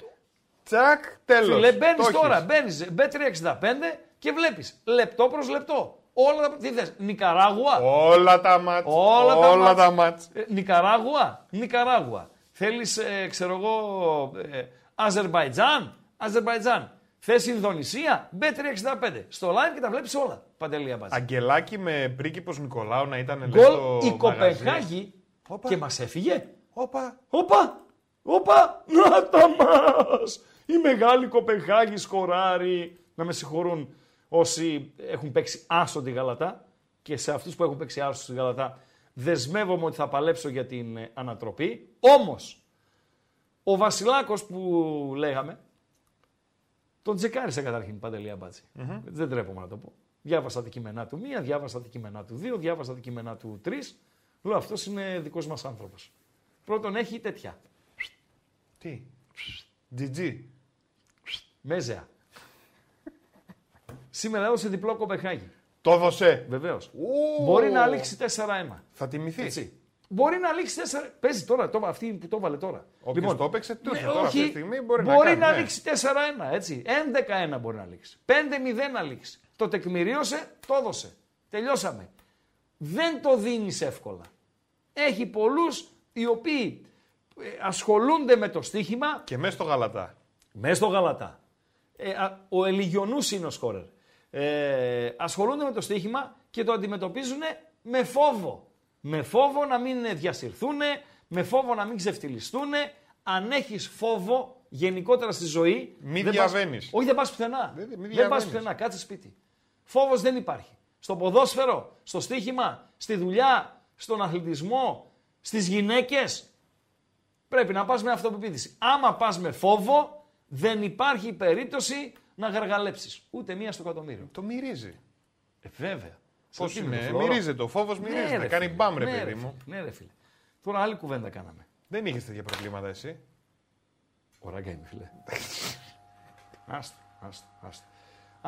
τσακ, τέλος. Φίλε, μπαίνεις Το τώρα, έχεις. μπαίνει B365 και βλέπεις λεπτό προς λεπτό. Όλα τα. Τι θες, Νικαράγουα; Όλα τα μάτς. Όλα τα όλα μάτς. τα μάτς. Ε, Νικαράγουα; Νικαράγουα. Θέλεις, ε, ξέρω εγώ, ε, Αζερβαϊτζάν; Αζερβαϊτζάν. Θες Ινδονησία; B365. Στο live και τα βλέπεις όλα. Παντελή Αμπάτση. Αγγελάκι με πρίγκιπος Νικολάου να ήταν λες, Γκολ στο η μαγαζί. Κοπενχάγη Όπα. και μας έφυγε. Όπα. Όπα! Όπα! Να τα μας! Η μεγάλη Κοπενχάγη σκοράρει. Να με συγχωρούν όσοι έχουν παίξει άσο τη Γαλατά και σε αυτούς που έχουν παίξει άσο τη Γαλατά δεσμεύομαι ότι θα παλέψω για την ε, ανατροπή. Όμως, ο Βασιλάκος που λέγαμε, τον τσεκάρισε καταρχήν Παντελή Αμπάτση. Δεν τρέπομαι να το πω. Διάβασα τα κείμενά του μία, διάβασα τα κείμενά του δύο, διάβασα τα κείμενά του τρεις. Λέω αυτός είναι δικός μας άνθρωπος. Πρώτον έχει τέτοια. Τι; GG. Μέζεα. Σήμερα έδωσε διπλό Κοπεχάγη. Το έδωσε. Βεβαίως. Ου. Μπορεί να λήξει 4-1. Θα τιμηθεί. Έτσι. Μπορεί να λήξει 4. Παίζει τώρα, το, αυτή που το έβαλε τώρα. Όποιος το έπαιξε, του ναι, ήρθε. Τώρα, αυτή όχι, τη στιγμή μπορεί να μπορεί κάνει, να ναι. λήξει 4-1, έτσι. 11-1 μπορεί να λήξει. 5-0 να λήξει. Το τεκμηρίωσε, το έδωσε. Τελειώσαμε. Δεν το δίνεις εύκολα. Έχει πολλούς οι οποίοι ε, ασχολούνται με το στοίχημα Και μέσα στο γαλατά. μέσα στο Γαλατά. Ε, α- ο Ελιγιονούς είναι ο σκόρερ. Ε, ασχολούνται με το στοίχημα και το αντιμετωπίζουν με φόβο. Με φόβο να μην διασυρθούν, με φόβο να μην ξεφτυλιστούν. Αν έχεις φόβο γενικότερα στη ζωή. Μη δεν πας- διαβαίνεις. όχι, δεν πας πουθενά. Δεν- μη δεν πας διαβαίνεις. πουθενά, κάτσε σπίτι. Φόβος δεν υπάρχει. Στο ποδόσφαιρο, στο στοίχημα, στη δουλειά, στον αθλητισμό, στις γυναίκες. Πρέπει να πας με αυτοπεποίθηση. Άμα πας με φόβο, δεν υπάρχει περίπτωση να γαργαλέψεις. Ούτε μία στο εκατομμύριο. Το μυρίζει. Ε, βέβαια. Πώς Σε τι είναι, το φλόρο. μυρίζεται. Ο φόβος μυρίζεται. ρε Κάνει φίλε. μπαμ, ρε Ναι, παιδί φίλε. μου. Ναι, ρε φίλε. Τώρα άλλη κουβέντα κάναμε. Δεν είχες τέτοια προβλήματα εσύ. Ωραία είναι, φίλε. άστο, άστο, άστο.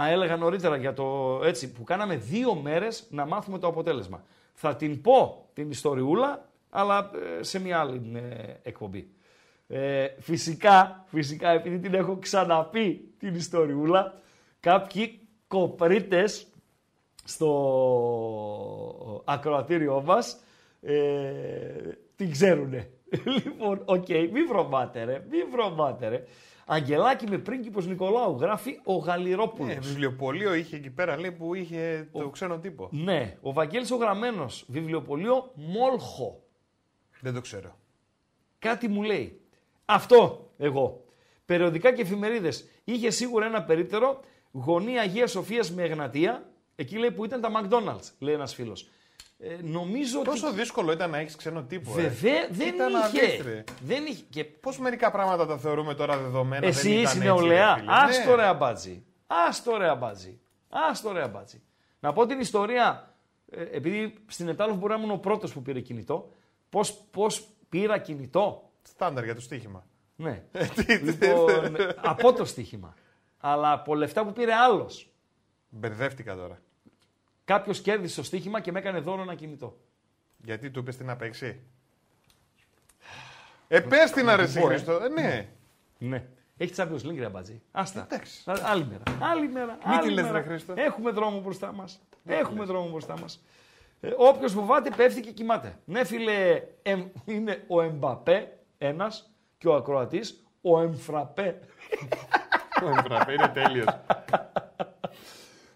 Α, έλεγα νωρίτερα για το έτσι που κάναμε δύο μέρες να μάθουμε το αποτέλεσμα. Θα την πω την ιστοριούλα, αλλά ε, σε μια άλλη ε, εκπομπή. Ε, φυσικά, φυσικά, επειδή την έχω ξαναπεί την ιστοριούλα, κάποιοι κοπρίτες στο ακροατήριό μας ε, την ξέρουνε. [LAUGHS] λοιπόν, οκ, μη βρωμάτε ρε, μη βρωμάτε ρε. Αγγελάκι με πρίγκιπος Νικολάου, γράφει ο Γαλιρόπουλος. Ε, βιβλιοπωλείο είχε εκεί πέρα, λέει που είχε το ξένο τύπο. Ναι, ο Βαγγέλης ο Γραμμένος, βιβλιοπωλείο Μόλχο. Δεν το ξέρω. Κάτι μου λέει. Αυτό εγώ. Περιοδικά και εφημερίδες. Είχε σίγουρα ένα περίπτερο γωνία Αγίας Σοφίας με Εγνατία. Εκεί λέει που ήταν τα McDonald's, λέει ένας φίλος. Ε, νομίζω Πόσο ότι... δύσκολο ήταν να έχεις ξένο τύπο. ε. Βέβαια δεν Κοίτα να είχε. δεις, ρε. δεν είχε. Και Πώς μερικά πράγματα τα θεωρούμε τώρα δεδομένα. εσύ δεν είσαι ήταν έτσι, ρε νεολαία. φίλε. Ας Ναι. το ρε αμπάτζι. Ας το ρε αμπάτζι. Ας το ρε αμπάτζι. Να πω την ιστορία, ε, επειδή στην Ετάλοφ μπορεί να ήμουν ο πρώτος που πήρε κινητό, πώς, πώς πήρα κινητό. Στάνταρ για το στοίχημα. Ναι. Ε, Τι- τι- λοιπόν, από το στοίχημα. Αλλά από λεφτά που πήρε άλλος. Μπερδεύτηκα τώρα. Κάποιος κέρδισε το στοίχημα και με έκανε δώρο ένα κινητό. Γιατί του είπες τι να παίξει. Ε, πες την αρεσή πω, ε. Χρήστο. Ε, ναι. Ναι. Έχει Champions League, ρε Μπατζή. Άστα. Εντάξει. Α- Άλλη μέρα. Άλλη μέρα. Μην άλλη τη λες, μέρα. ρε Χρήστο. Έχουμε δρόμο μπροστά μας. Έχουμε δρόμο μπροστά μας. Ε, Όποιος φοβάται πέφτει και κοιμάται. Ναι, φίλε, εμ- είναι ο Εμπαπέ ένας και ο ακροατής ο Εμφραπέ. Ο Εμφραπέ είναι τέλειος.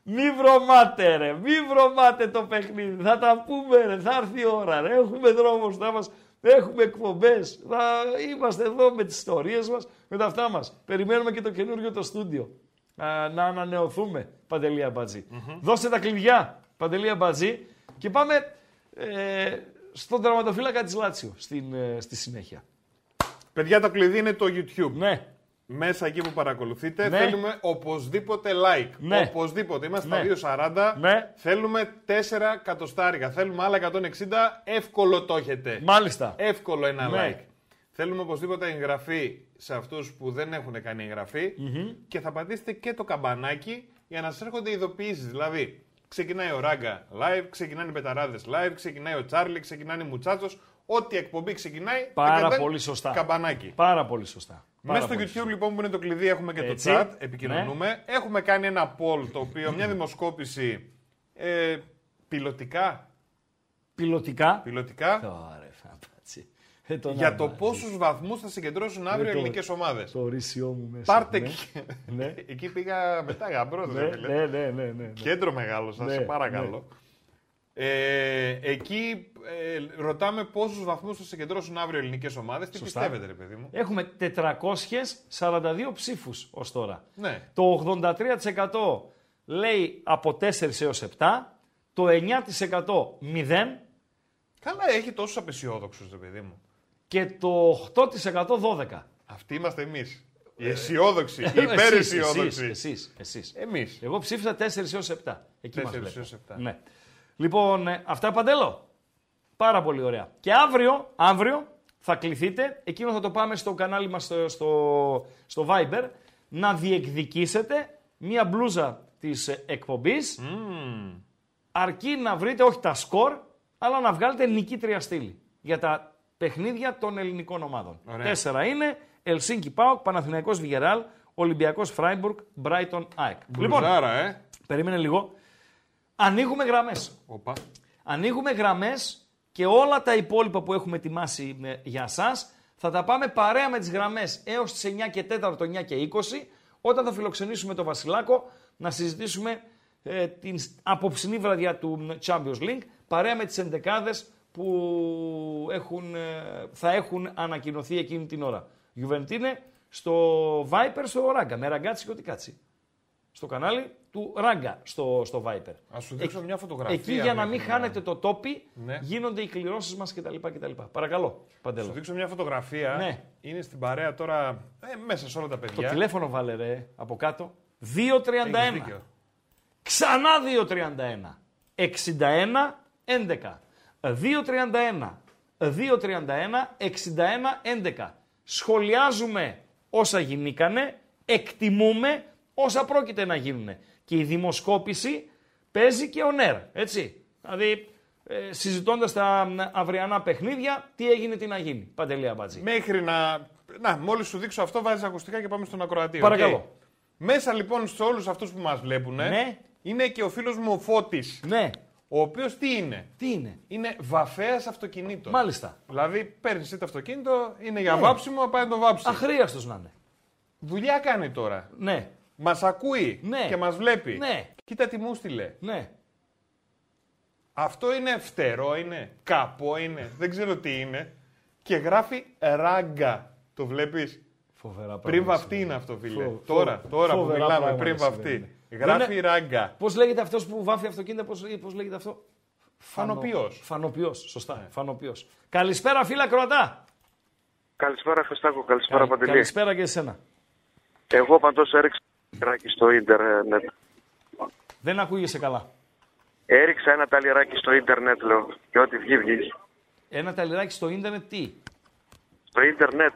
Μη βρωμάτε ρε, μη βρωμάτε το παιχνίδι. Θα τα πούμε ρε, θα έρθει η ώρα ρε. Έχουμε δρόμο μπροστά μας, έχουμε εκπομπές. Θα είμαστε εδώ με τις ιστορίες μας, με τα αυτά μας. Περιμένουμε και το καινούριο το στούντιο. Α, να ανανεωθούμε, Παντελή Αμπατζή. Δώστε τα κλειδιά, Παντελή Αμπατζή. Και πάμε ε, στον τερματοφύλακα της Λάτσιο στην, ε, στη συνέχεια. Παιδιά, το κλειδί είναι το YouTube. Ναι, Μέσα εκεί που παρακολουθείτε Ναι. θέλουμε οπωσδήποτε like. Ναι. Οπωσδήποτε. Είμαστε Ναι. στα 2.40. Ναι. Θέλουμε 4 κατοστάρικα. Θέλουμε άλλα 160. Εύκολο το έχετε. μάλιστα. Εύκολο ένα Ναι. like. Θέλουμε οπωσδήποτε εγγραφή σε αυτούς που δεν έχουν κάνει εγγραφή και θα πατήσετε και το καμπανάκι για να σας έρχονται ειδοποιήσεις. Δηλαδή, ξεκινάει ο Ράγκα live, ξεκινάνε οι Πεταράδες live, ξεκινάει ο Τσάρλι, ξεκινάει η Μουτσάτσος. Ό,τι εκπομπή ξεκινάει. Πάρα κατεβαίνει πολύ σωστά. Καμπανάκι. Πάρα πολύ σωστά. Μέσα Πάρα στο πολύ YouTube λοιπόν που είναι το κλειδί έχουμε και Έτσι. Ναι. το chat, επικοινωνούμε. Έχουμε κάνει ένα poll το οποίο, μια δημοσκόπηση ε, πιλωτικά, Πιλωτικά. πιλωτικά Ωραία, φάπατσι. Ε, τον για το άλλον. πόσους βαθμούς θα συγκεντρώσουν αύριο το- ελληνικές ομάδες. Το ρίσιό μου μέσα. Πάρτε ναι. εκεί. Ναι. [LAUGHS] Εκεί πήγα μετά γαμπρός, Ναι, ρε φίλε. ναι, ναι, ναι, ναι. Κέντρο μεγάλο, σας Ναι, σε παρακαλώ. Ε, εκεί ε, ρωτάμε πόσους βαθμούς θα συγκεντρώσουν αύριο ελληνικές ομάδες. Τι Σωστά. πιστεύετε, ρε παιδί μου; Έχουμε 442 ψήφους ως τώρα. Ναι. Το 83% λέει από 4 έως 7, το 9% 0 Καλά, έχει τόσους απεσιόδοξους, ρε παιδί μου. και το 8% 12. Αυτοί είμαστε εμείς. Οι αισιόδοξοι, [LAUGHS] οι Εσείς, υπεραισιόδοξοι. Εσείς, εσείς, εσείς. Εμείς. Εγώ ψήφισα 4 έως 7. Εκεί μας 4 βλέπω. έως 7. Ναι. Λοιπόν, ε, αυτά παντέλο. Πάρα πολύ ωραία. Και αύριο, αύριο θα κληθείτε, εκείνο θα το πάμε στο κανάλι μας στο, στο, στο Viber, να διεκδικήσετε μία μπλούζα της ε, εκπομπής, αρκεί να βρείτε όχι τα σκορ, αλλά να βγάλετε νικήτρια στήλη για τα παιχνίδια των ελληνικών ομάδων. Ωραία. Τέσσερα είναι, Ελσίνκι Πάοκ, Παναθηναϊκός Βιγεράλ, Ολυμπιακός Φράιμπουργκ, Μπράιτον ΑΕΚ. Λοιπόν, Μπλουζάρα, ε. περίμενε λίγο. Ανοίγουμε γραμμές. Οπα. Ανοίγουμε γραμμές και όλα τα υπόλοιπα που έχουμε ετοιμάσει ε, για σας θα τα πάμε παρέα με τις γραμμές έως τις 9 και 4, 9 και 20 όταν θα φιλοξενήσουμε τον Βασιλάκο να συζητήσουμε ε, την απόψινή βραδιά του Champions League παρέα με τις εντεκάδες που έχουν, ε, θα έχουν ανακοινωθεί εκείνη την ώρα. Γιουβεντίνε στο Viper στο Ράγκα με ραγκάτσι και ό,τι κάτσι. Στο κανάλι του Ράγκα στο, στο Viper. Ας σου δείξω Εκ- μια φωτογραφία. Εκεί για να μέχρι μην χάνετε το τόπι, Ναι. γίνονται οι κληρώσεις μας κτλ. κτλ. Παρακαλώ, Σου Παντέλο. δείξω μια φωτογραφία. Ναι. Είναι στην παρέα τώρα ε, μέσα σε όλα τα Το παιδιά. τηλέφωνο βάλε ρε, από κάτω. Έχεις 231. δίκιο. Ξανά 231. 61 11. 231. 231 61 11. Σχολιάζουμε όσα γινήκανε, εκτιμούμε όσα πρόκειται να γίνουν. Και η δημοσκόπηση παίζει και on air, έτσι. Δηλαδή, ε, συζητώντας τα μ, αυριανά παιχνίδια, τι έγινε, τι να γίνει. Παντελή Αμπατζή. Μέχρι να. Να, μόλις σου δείξω αυτό, βάζεις ακουστικά και πάμε στον ακροατή. Παρακαλώ. οκ; Μέσα λοιπόν σε όλους αυτούς που μας βλέπουν Ναι. είναι και ο φίλος μου ο Φώτης, Ναι, ο οποίος τι είναι; τι είναι; Είναι βαφέας αυτοκινήτων. Μάλιστα. Δηλαδή παίρνεις εσύ το αυτοκίνητο, είναι για Ναι. βάψιμο, πάει να το βάψει. Αχρίαστος να είναι. Δουλειά κάνει τώρα. Ναι, Μας ακούει Ναι. και μας βλέπει. Ναι. Κοίτα τι μου στείλε. ναι. Αυτό είναι φτερό, είναι καπό, είναι. Δεν ξέρω τι είναι. Και γράφει ράγκα. Το βλέπεις; Φοβερά Πριν πράγματα βαφτεί είναι αυτό, φίλε. Φο- τώρα, φο- τώρα που φοβερά μιλάμε, πράγματα πριν βαφτεί. συμβαίνουν. Γράφει Δεν ράγκα. Πώς λέγεται αυτός που βάφει αυτοκίνητα, πώ λέγεται αυτό; Φανοποιός. Φανοποιός, σωστά. Φανοποιός. Καλησπέρα, φίλα Κροατά. Καλησπέρα Χριστάκο, καλησπέρα Παντελή. Καλησπέρα και εσένα. Εγώ παντός έριξα ταλιράκι στο ίντερνετ. Δεν ακούγεσαι καλά. Έριξα ένα ταλιράκι στο ίντερνετ, λέω. Και ό,τι βγει, βγει. Ένα ταλιράκι στο ίντερνετ, τι; Στο ίντερνετ.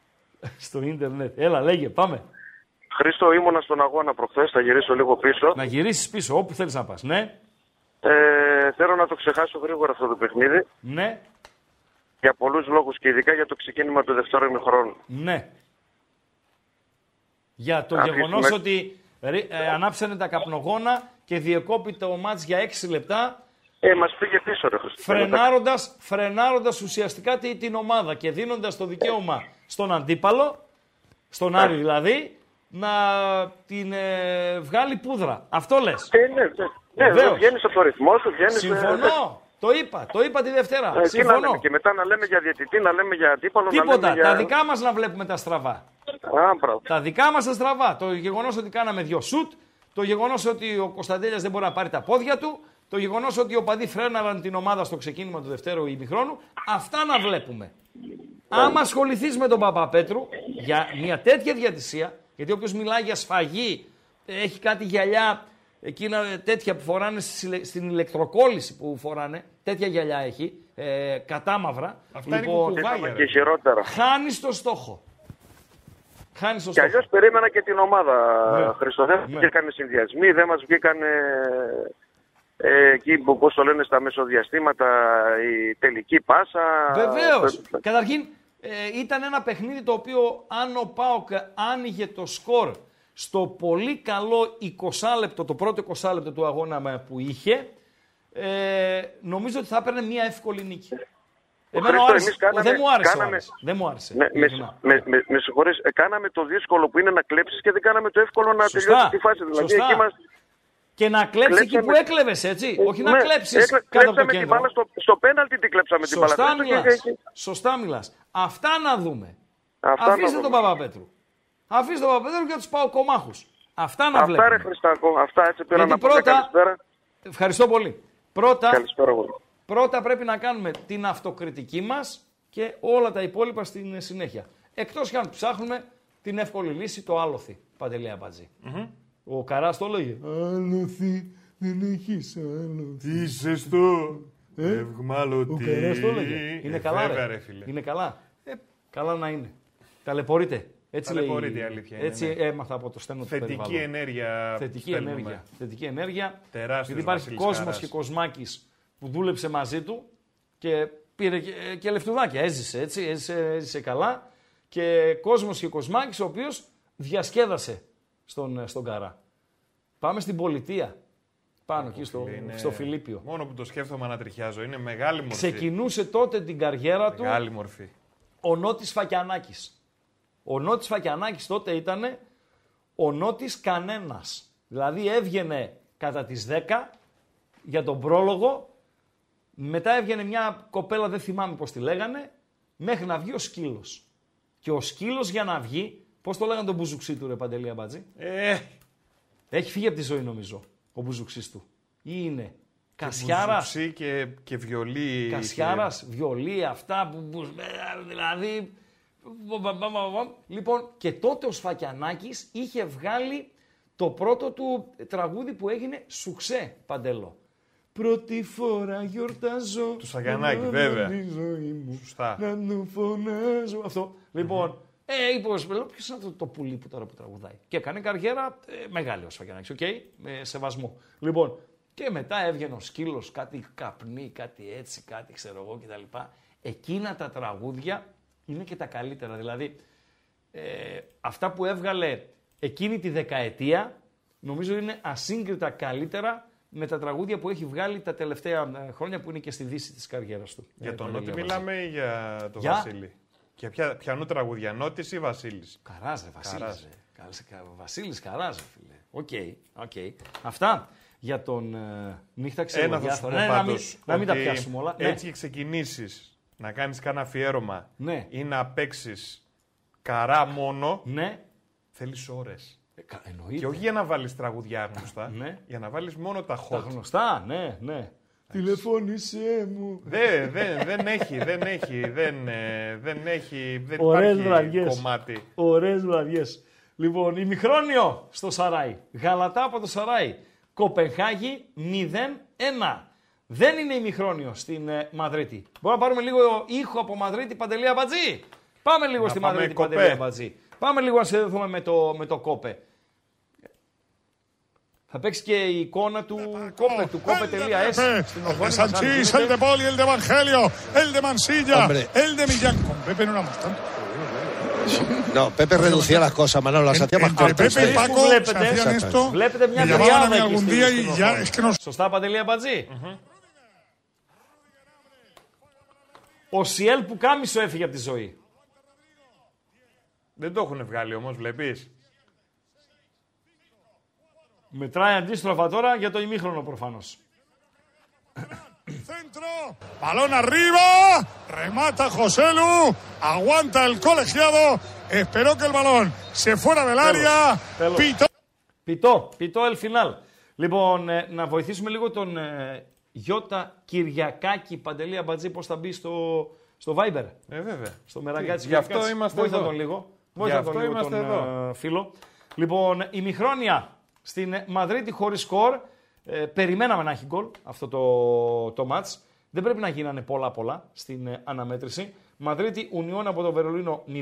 [LAUGHS] στο ίντερνετ. Έλα, λέγε, πάμε. Χρήστο, ήμουνα στον αγώνα προχθές, θα γυρίσω λίγο πίσω. Να γυρίσεις πίσω, όπου θέλεις να πας. Ναι, Ε, θέλω να το ξεχάσω γρήγορα αυτό το παιχνίδι. ναι, Για πολλούς λόγους και ειδικά για το ξεκίνημα του δεύτερου ημιχρόνου. ναι. Για το Αφήσουμε- γεγονός ότι ρι- ε, ανάψανε τα καπνογόνα και διεκόπη το μάτς για 6 λεπτά Ε, μας πήγε πίσω ρε Χριστό. φρενάροντας, φρενάροντας ουσιαστικά τη- την ομάδα και δίνοντας το δικαίωμα στον αντίπαλο, στον Άρη δηλαδή, να την ε, βγάλει πούδρα. Αυτό λες. Ε, ναι, ναι. Ναι, Βεβαίως. βγαίνεις από το ρυθμό σου, βγαίνεις... ε, Συμφωνώ. Το είπα. Το είπα τη Δευτέρα. ε, τι να Συμφωνώ. λέμε. Και μετά να λέμε για διαιτητή, να λέμε για αντίπαλο, να Τίποτα. λέμε για... Τα δικά μας να βλέπουμε τα στραβά. Α, μπράβο. Τα δικά μας τα στραβά. Το γεγονός ότι κάναμε δυο σουτ, το γεγονός ότι ο Κωνσταντέλιας δεν μπορεί να πάρει τα πόδια του, το γεγονός ότι οι οπαδοί φρέναραν την ομάδα στο ξεκίνημα του δευτέρου ημιχρόνου, αυτά να βλέπουμε. Άμα ασχοληθείς με τον Παπαπέτρου για μια τέτοια διατησία, γιατί όποιος μιλάει για σφαγή, έχει κάτι γυαλιά, εκείνα τέτοια που φοράνε στις ηλε- στην ηλεκτροκόλληση που φοράνε, τέτοια γυαλιά έχει, ε, κατάμαυρα. Αυτά είναι λοιπόν, κουκουβάγια, Είχαμε ρε. και χειρότερα. χάνεις το στόχο. Χάνεις το Και στόχο. αλλιώς περίμενα και την ομάδα. Ναι. Χριστό, δεν Ναι. βγήκαν συνδυασμοί, δεν μας βγήκαν ε, εκεί που πώς το λένε στα μεσοδιαστήματα η τελική πάσα. Βεβαίως. Ε, Καταρχήν ε, ήταν ένα παιχνίδι το οποίο αν ο Πάοκ άνοιγε το σκορ στο πολύ καλό 20 λεπτό, το πρώτο 20 λεπτό του αγώνα με- που είχε, ε, νομίζω ότι θα έπαιρνε μια εύκολη νίκη. Εμένα Χρήστο, μου άρεσε. εμείς κάναμε- δεν μου άρεσε. ο κάναμε- Άρης. Δεν μου άρεσε. Ναι, με, ειλικρινά. με, με, με συγχωρείς, ε, κάναμε το δύσκολο που είναι να κλέψεις και δεν κάναμε το εύκολο να Σωστά, τελειώσει τη φάση. Δηλαδή, σωστά. εκεί μας, Και να κλέψεις εκεί Κλέψαμε- που έκλεβες, έτσι. Όχι να Ναι, κλέψεις έκλε- κάτω από το κλέψαμε την κέντρο. μπάλα στο, στο πέναλτι την κλέψαμε την μπάλα. Σωστά Χρήστο, και- μιλάς. και- Σωστά μιλάς. Αυτά να δούμε. Αυτά να Αφήστε δούμε. τον Παπαπέτρου. Αφήστε τον Παπαπέτρου και τους πάω κομμάχους. Αυτά να Αυτά βλέπουμε. ρε Χριστάκο, αυτά έτσι πέρα Γιατί να πούμε πρώτα- καλησπέρα. Ευχαριστώ πολύ. Πρώτα, Καλησπέρα εγώ. πρώτα πρέπει να κάνουμε την αυτοκριτική μας και όλα τα υπόλοιπα στην συνέχεια. Εκτός και αν ψάχνουμε την εύκολη λύση, το άλοθη. Παντελή Αμπατζή. Ο Καράς το έλεγε. Άλοθη, δεν έχεις άλοθη. Είσαι στο ευγμάλωτη. Ο Καράς το έλεγε. Είναι Ε, καλά βέβαια, ρε. ρε φίλε. Είναι καλά. Ε, καλά να είναι. Ταλαιπωρείται. Έτσι Ταλαιπωρείται λέει, η αλήθεια είναι, Έτσι ναι. έμαθα από το στένο του Θετική περιβάλλον. ενέργεια. Θετική στέλνουμε. ενέργεια. Θετική ενέργεια. Τεράστιος Γιατί υπάρχει Βασίλης κόσμος Καράς. και Κοσμάκης που δούλεψε μαζί του και πήρε και, και λεφτουδάκια. Έζησε έτσι, έζησε, έζησε καλά. Και κόσμος και Κοσμάκης ο οποίος διασκέδασε στον, στον Καρά. Πάμε στην πολιτεία. Πάνω εκεί στο, Είναι- στο Φιλίππιο. Μόνο που το σκέφτομαι ανατριχιάζω. Είναι μεγάλη μορφή. Ξεκινούσε τότε την καριέρα του Μεγάλη μορφή. ο Νότης Φακιανάκης. Ο Νότης Φακιανάκης τότε ήταν ο Νότης κανένας. Δηλαδή έβγαινε κατά τις 10 για τον πρόλογο, μετά έβγαινε μια κοπέλα, δεν θυμάμαι πώς τη λέγανε, μέχρι να βγει ο σκύλος. Και ο σκύλος για να βγει, πώς το λέγανε τον μπουζουξί του ρε Παντελή Αμπατζή, Ε, έχει φύγει από τη ζωή νομίζω ο μπουζουξής του. Ή είναι Κασιάρας, Μπουζουξί και, και βιολί. είχε. Κασιάρα, βιολί, αυτά που. που δηλαδή. Βο- βο- βο- βο- βο. Λοιπόν, και τότε ο Σφακιανάκης είχε βγάλει το πρώτο του τραγούδι που έγινε σουξέ, Παντελό. Πρώτη φορά γιορτάζω. Του Σφακιανάκη, να βέβαια. δω τη ζωή μου, Σωστά. Να του φωνάζω. Αυτό. Λοιπόν, ε, είπε ο Σπελό, ποιος είναι αυτό το πουλί που τώρα που τραγουδάει; Και έκανε καριέρα ε, μεγάλη ο Σφακιανάκης, οκ, με σεβασμό. Λοιπόν, και μετά έβγαινε ο σκύλος, κάτι καπνί, κάτι έτσι, κάτι ξέρω εγώ κτλ. Εκείνα τα τραγούδια είναι και τα καλύτερα. Δηλαδή, ε, αυτά που έβγαλε εκείνη τη δεκαετία, νομίζω είναι ασύγκριτα καλύτερα με τα τραγούδια που έχει βγάλει τα τελευταία ε, χρόνια που είναι και στη δύση της καριέρας του. Για Ε, τον Παντελή Νότι Αμπατζή. μιλάμε ή για τον Για; Βασίλη. Και ποια, ποιανού τραγούδια, Νότης ή Βασίλης; Καράς ρε Βασίλης. Καράς. ρε. Καλές- κα- Βασίλης Καράς ρε φίλε. OK, OK. Αυτά για τον ε, νύχτα Ένα θα σου ξερογιάθρο. πω Ναι, να μην, πάντως, να μην τα ότι πιάσουμε όλα. Ναι. Έτσι και ξεκινήσεις να κάνεις κάνα αφιέρωμα Ναι. ή να παίξεις καρά μόνο, Ναι. θέλεις ώρες. Ε, κα- εννοείται. Και όχι για να βάλεις τραγουδιά γνωστά, Ναι. για να βάλεις μόνο τα Τα hot. γνωστά, ναι, ναι. Τηλεφώνησέ μου. Δεν, δεν, δεν έχει, δεν έχει, δεν, ε, δεν έχει, δεν Ωραίες υπάρχει βραδιές. κομμάτι. Ωραίες βραδιές. Λοιπόν, ημιχρόνιο στο Σαράι. Γαλατά από το Σαράι. Κοπενχάγη 0-1. Δεν είναι ημιχρόνιο στην ε, Μαδρίτη. Μπορούμε να πάρουμε λίγο ήχο από Μαδρίτη, Παντελή Αμπατζή. Πάμε λίγο Να στη πάμε Μαδρίτη, κοπέ. Παντελή Αμπατζή. Πάμε λίγο να συνδεθούμε με το, με το κόπε. Θα παίξει και η εικόνα του κόπε, του κόπε.es στην El οθόνη de μας, αν Sanchís, θέλετε. el de Poli, el de Evangelio, el de Mansilla, Hombre. el de Millán. Con Pepe no éramos tanto. No, Pepe reducía las cosas, Manolo, las hacía más Entre cortas. Pepe y ¿eh? Paco Βλέπετε, se hacían exacto. esto; Βλέπετε μια me llamaban a τριάδα mí εκεί algún στην- día στην y ya οθόνη. es que nos Σωστά, Παντελή Αμπατζή. Ο Σιέλ που κάμισο έφυγε από τη ζωή. Δεν το έχουν βγάλει όμως, βλέπεις; Μετράει αντίστροφα τώρα για το ημίχρονο προφανώς. Centro, balón arriba, remata José Lu, aguanta el colegiado, esperó que el balón se fuera del área, Τέλος. pitó. Πιτό, πιτό el final. Λοιπόν, ε, να βοηθήσουμε λίγο τον ε, Γιώτα Κυριακάκη Παντελή Αμπατζή πώς θα μπει στο, στο Viber; Ε, βέβαια. Στο μεραγκάτσι. Γι' αυτό είμαστε Βοήθα εδώ. τον λίγο. Γι' Βοήθα αυτό τον λίγο είμαστε τον εδώ. ε, φίλο. Λοιπόν, η Μιχρόνια στην Μαδρίτη χωρίς σκορ. Ε, περιμέναμε να έχει γκολ αυτό το, το μάτς. Δεν πρέπει να γίνανε πολλά πολλά στην ε, αναμέτρηση. Μαδρίτη Ουνιών από το Βερολίνο 0-0.